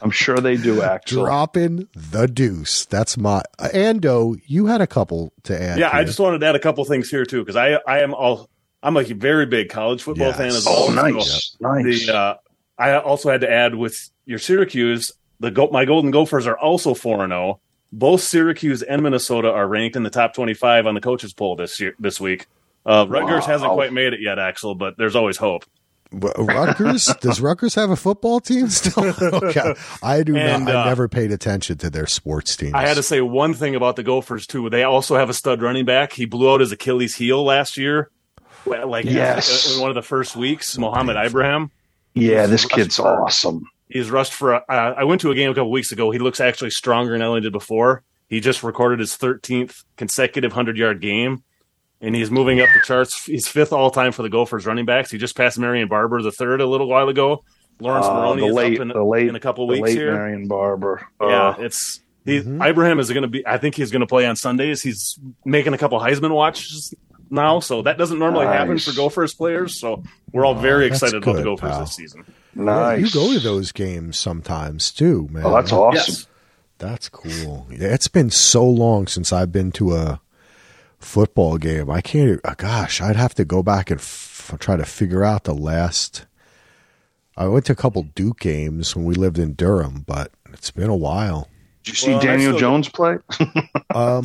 I'm sure they do actually. Dropping the deuce. That's my Ando. You had a couple to add. Yeah, here. I just wanted to add a couple things here too because I I am all I'm a very big college football yes. fan as well. Oh, nice, so nice. The, uh, I also had to add with your Syracuse, the Go- my Golden Gophers are also four and zero. Oh. Both Syracuse and Minnesota are ranked in the top 25 on the coaches poll this year this week. Uh, Rutgers wow. hasn't quite made it yet, Axel, but there's always hope. Rutgers does Rutgers have a football team still? okay. I do and, not. I uh, never paid attention to their sports teams. I had to say one thing about the Gophers too. They also have a stud running back. He blew out his Achilles heel last year like yes. in one of the first weeks, Mohamed Ibrahim. Yeah, this kid's for, awesome. He's rushed for. Uh, I went to a game a couple weeks ago. He looks actually stronger than I did before. He just recorded his 13th consecutive 100 yard game, and he's moving up the charts. He's fifth all time for the Gophers running backs. He just passed Marion Barber the third a little while ago. Laurence uh, Maroney is late, up in, late, in a couple weeks here. Marion Barber. Uh, yeah, it's he, mm-hmm. Ibrahim is going to be. I think he's going to play on Sundays. He's making a couple Heisman watches now, so that doesn't normally nice. happen for Gophers players. So we're all very oh, excited good, about the Gophers pal. this season. Nice. Yeah, you go to those games sometimes too, man. Oh, that's awesome. Yes. That's cool. It's been so long since I've been to a football game. I can't. Uh, gosh, I'd have to go back and f- try to figure out the last. I went to a couple Duke games when we lived in Durham, but it's been a while. Did you see well, Daniel Jones play? um,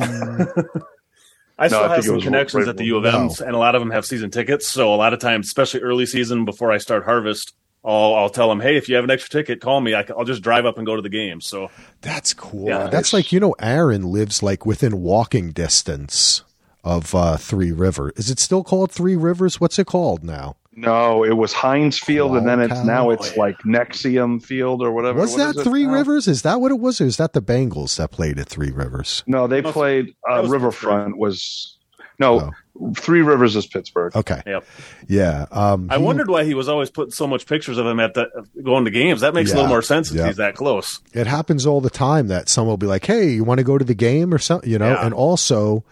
I still no, I have some connections at the U of M, no. and a lot of them have season tickets. So a lot of times, especially early season, before I start harvest, I'll, I'll tell them, hey, if you have an extra ticket, call me. I, will just drive up and go to the game. So that's cool. Yeah, that's like you know, Aaron lives like within walking distance of uh, Three River. Is it still called Three Rivers? What's it called now? No, it was Heinz Field, and then it's now it's like Nexium Field or whatever. Was what that Three now? Rivers? Is that what it was, or is that the Bengals that played at Three Rivers? No, they played uh, was Riverfront. Was no oh. Three Rivers is Pittsburgh. Okay. Yep. Yeah. Um, I he, wondered why he was always putting so much pictures of him at the going to games. That makes yeah, a little more sense if he's that close. It happens all the time that someone will be like, "Hey, you want to go to the game or something?" You know. Yeah. And also,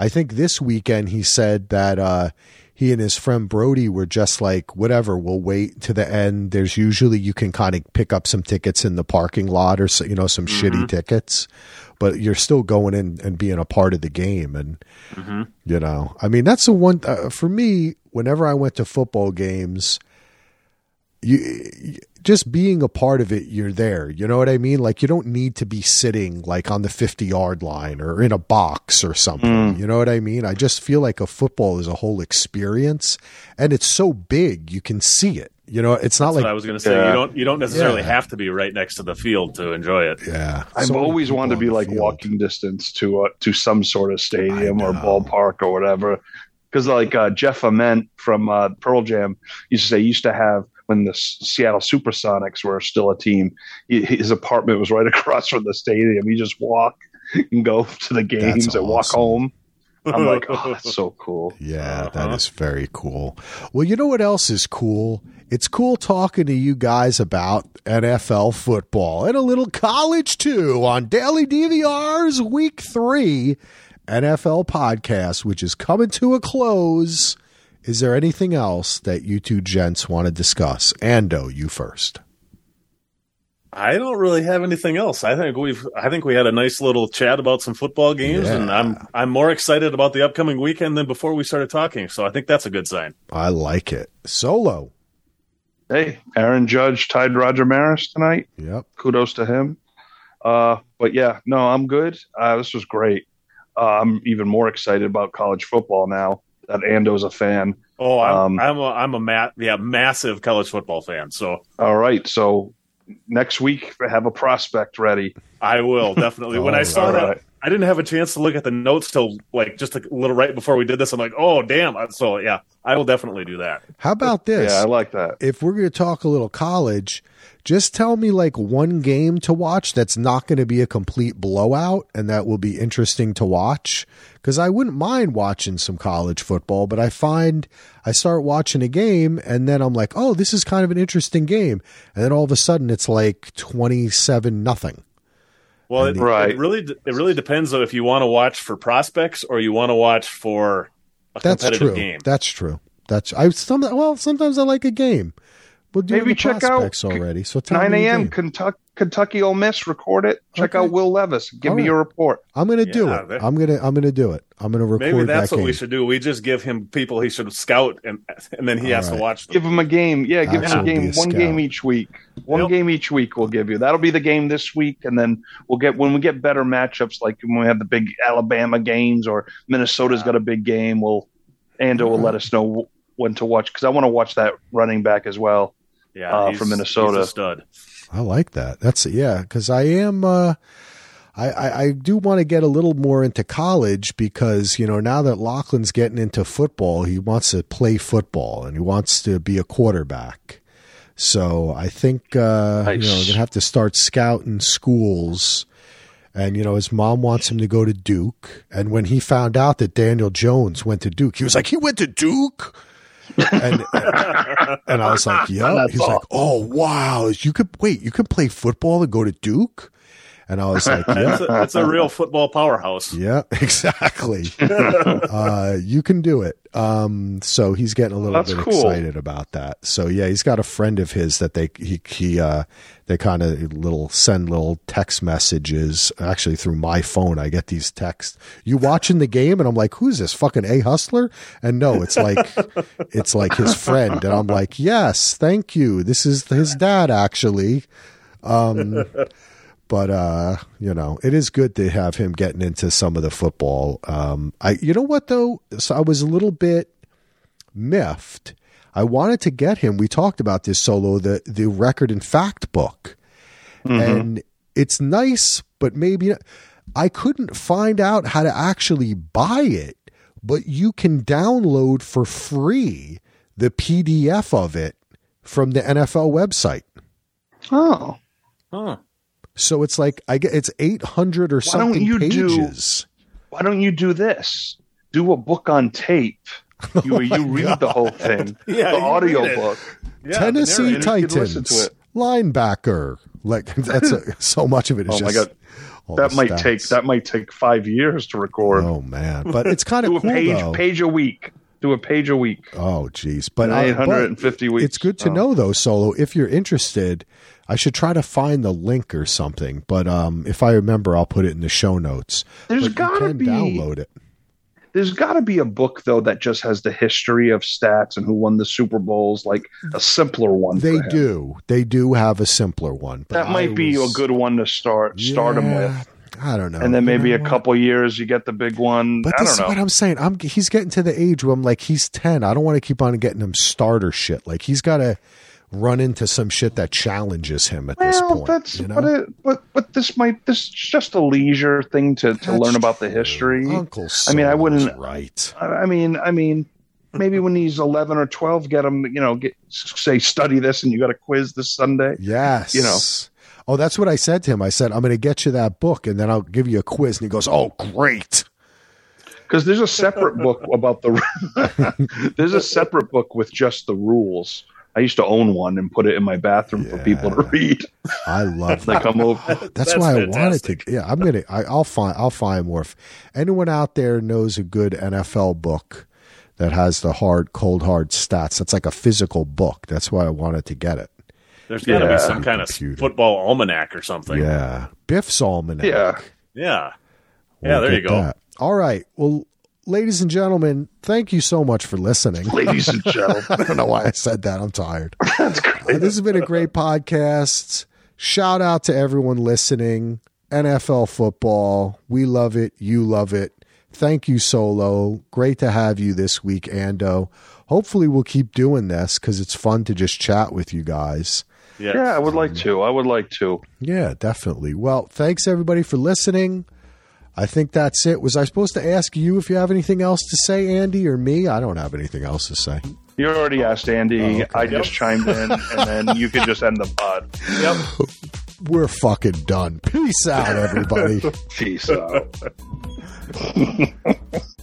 I think this weekend he said that. Uh, he and his friend Brody were just like, whatever, we'll wait to the end. There's usually you can kind of pick up some tickets in the parking lot or so, you know some shitty tickets, but you're still going in and being a part of the game. And you know, I mean, that's the one uh, for me. Whenever I went to football games, you, you just being a part of it, you're there. You know what I mean? Like you don't need to be sitting like on the 50 yard line or in a box or something. You know what I mean? I just feel like a football is a whole experience and it's so big, you can see it. You know, it's not That's like, what I was going to say. Yeah. You don't you don't necessarily Yeah. have to be right next to the field to enjoy it. yeah. I've so always wanted to be like field. walking distance to uh, to some sort of stadium or ballpark or whatever. Because like uh, Jeff Ament from uh, Pearl Jam used to say, he used to have when the Seattle Supersonics were still a team. His apartment was right across from the stadium. He just walk and go to the games and walk home. I'm like, oh, that's so cool. Yeah, that Uh-huh. is very cool. Well, you know what else is cool? It's cool talking to you guys about NFL football and a little college too on Daily DVR's Week 3 NFL podcast, which is coming to a close. Is there anything else that you two gents want to discuss? Ando, you first. I don't really have anything else. I think we've I think we had a nice little chat about some football games and I'm I'm more excited about the upcoming weekend than before we started talking. So I think that's a good sign. I like it. Solo. Hey, Aaron Judge tied Roger Maris tonight. Yep. kudos to him. Uh, but yeah, no, I'm good. Uh, this was great. Uh, I'm even more excited about college football now that Ando's a fan. Oh, I'm Um, I'm a I'm a ma- yeah, massive college football fan. So All right, so next week have a prospect ready. I will definitely. when I All saw right. that, I didn't have a chance to look at the notes till like just a little right before we did this. I'm like, oh damn! So yeah, I will definitely do that. How about this? Yeah, I like that. if we're going to talk a little college, just tell me like one game to watch that's not going to be a complete blowout and that will be interesting to watch. Because I wouldn't mind watching some college football, but I find I start watching a game and then I'm like, oh, this is kind of an interesting game. And then all of a sudden it's like 27 nothing. Well, it, Right. it really it really depends on if you want to watch for prospects or you want to watch for a That's competitive true. game. That's true. That's I some well sometimes I like a game. We'll do Maybe the check out prospects already. So tell 9 a.m. Kentucky, Kentucky Ole Miss. Record it. Check Okay. out Will Levis. Give All me right. your report. I'm gonna do Yeah, it. there- I'm gonna I'm gonna do it. I'm gonna record Maybe that's that what game. we should do. We just give him people he should scout, and and then he All has to watch them. Give him a game. Yeah, give him a game. a One game each week. One Yep. game each week we'll give you. That'll be the game this week, and then we'll get when we get better matchups, like when we have the big Alabama games or Minnesota's got a big game. We'll Ando will let us know when to watch because I want to watch that running back as well. Yeah, uh, he's- from Minnesota. he's a stud. I like that. That's yeah, because I am. Uh, I, I I do want to get a little more into college because you know now that Lachlan's getting into football, he wants to play football and he wants to be a quarterback. So I think uh, you know Nice. we're gonna have to start scouting schools. And you know his mom wants him to go to Duke. And when he found out that Daniel Jones went to Duke, he was like, "He went to Duke." And and I was like, "Yeah." He's like, "Oh wow, you could wait. You can play football and go to Duke." And I was like, "Yeah, It's a, it's a real football powerhouse. yeah, exactly. uh, you can do it." Um, so he's getting a little That's bit cool. excited about that. So yeah, he's got a friend of his that they he he uh, they kind of little send little text messages. Actually, through my phone, I get these texts. You watching the game, and I'm like, "Who's this fucking a hustler?" And no, it's like it's like his friend, and I'm like, "Yes, thank you. This is his dad, actually." Um, but uh, you know, it is good to have him getting into some of the football. Um, I, you know what though, so I was a little bit miffed. I wanted to get him. We talked about this solo, the the record and fact book, and it's nice, but maybe I couldn't find out how to actually buy it. But you can download for free the PDF of it from the NFL website. Oh, Huh. So it's like I get it's eight hundred or Why don't something you do- pages. why don't you do this? Do a book on tape. You, oh where you read the whole thing. Yeah, the audio book. Yeah, Tennessee the narrator- you can listen Titans linebacker. Like that's a, so much of it is Oh my just God. all That might stats. take that might take five years to record. Oh man, but it's kind of cool page though. page a week. Do a page a week. Oh, geez, but, uh, eight hundred but and fifty weeks. it's good to Oh. know though, Solo. If you're interested, I should try to find the link or something. But um, if I remember, I'll put it in the show notes. There's But gotta be download it. there's got to be a book though that just has the history of stats and who won the Super Bowls, like a simpler one. They do. They do have a simpler one. But That might I be a good one to start start Yeah, with, I don't know. and then You maybe know a couple years you get the big one. But I this is what. I'm saying. I'm he's getting to the age where I'm like he's ten. I don't want to keep on getting him starter shit. Like he's got to run into some shit that challenges him at this point. that's you know? but it, but but this might this is just a leisure thing to to learn about the history. Uncle I mean, I wouldn't- right. I I mean, I mean, maybe when he's eleven or twelve, get him. You know, get say study this, and you got a quiz this Sunday. Yes. you know. Oh, that's what I said to him. I said, I'm going to get you that book and then I'll give you a quiz. And he goes, Oh, great. Because there's a separate book about the. there's a separate book with just the rules. I used to own one and put it in my bathroom for people to read. I love that. come over. That's, That's why I wanted to. Yeah, I'm gonna. I, I'll find. I'll find more. If anyone out there knows a good NFL book that has the hard, cold, hard stats, that's like a physical book. That's why I wanted to get it. There's got to Yeah. be some kind of football almanac or something. Yeah, Biff's almanac. Yeah. Yeah. We'll Yeah, there you go. that. All right. Well, ladies and gentlemen, thank you so much for listening. Ladies and gentlemen, I don't know why I said that. I'm tired. that's Uh, great. this has been a great podcast. Shout out to everyone listening. NFL football. We love it. You love it. Thank you, Solo. Great to have you this week, Ando. Hopefully, we'll keep doing this because it's fun to just chat with you guys. Yeah. Yeah, I would like to. I would like to. Yeah, definitely. Well, thanks everybody for listening. I think that's it. Was I supposed to ask you if you have anything else to say, Andy, or me? I don't have anything else to say. You already asked Andy. Oh, okay. I just chimed in, and then you can just end the pod. Yep. We're fucking done. Peace out, everybody. Peace out.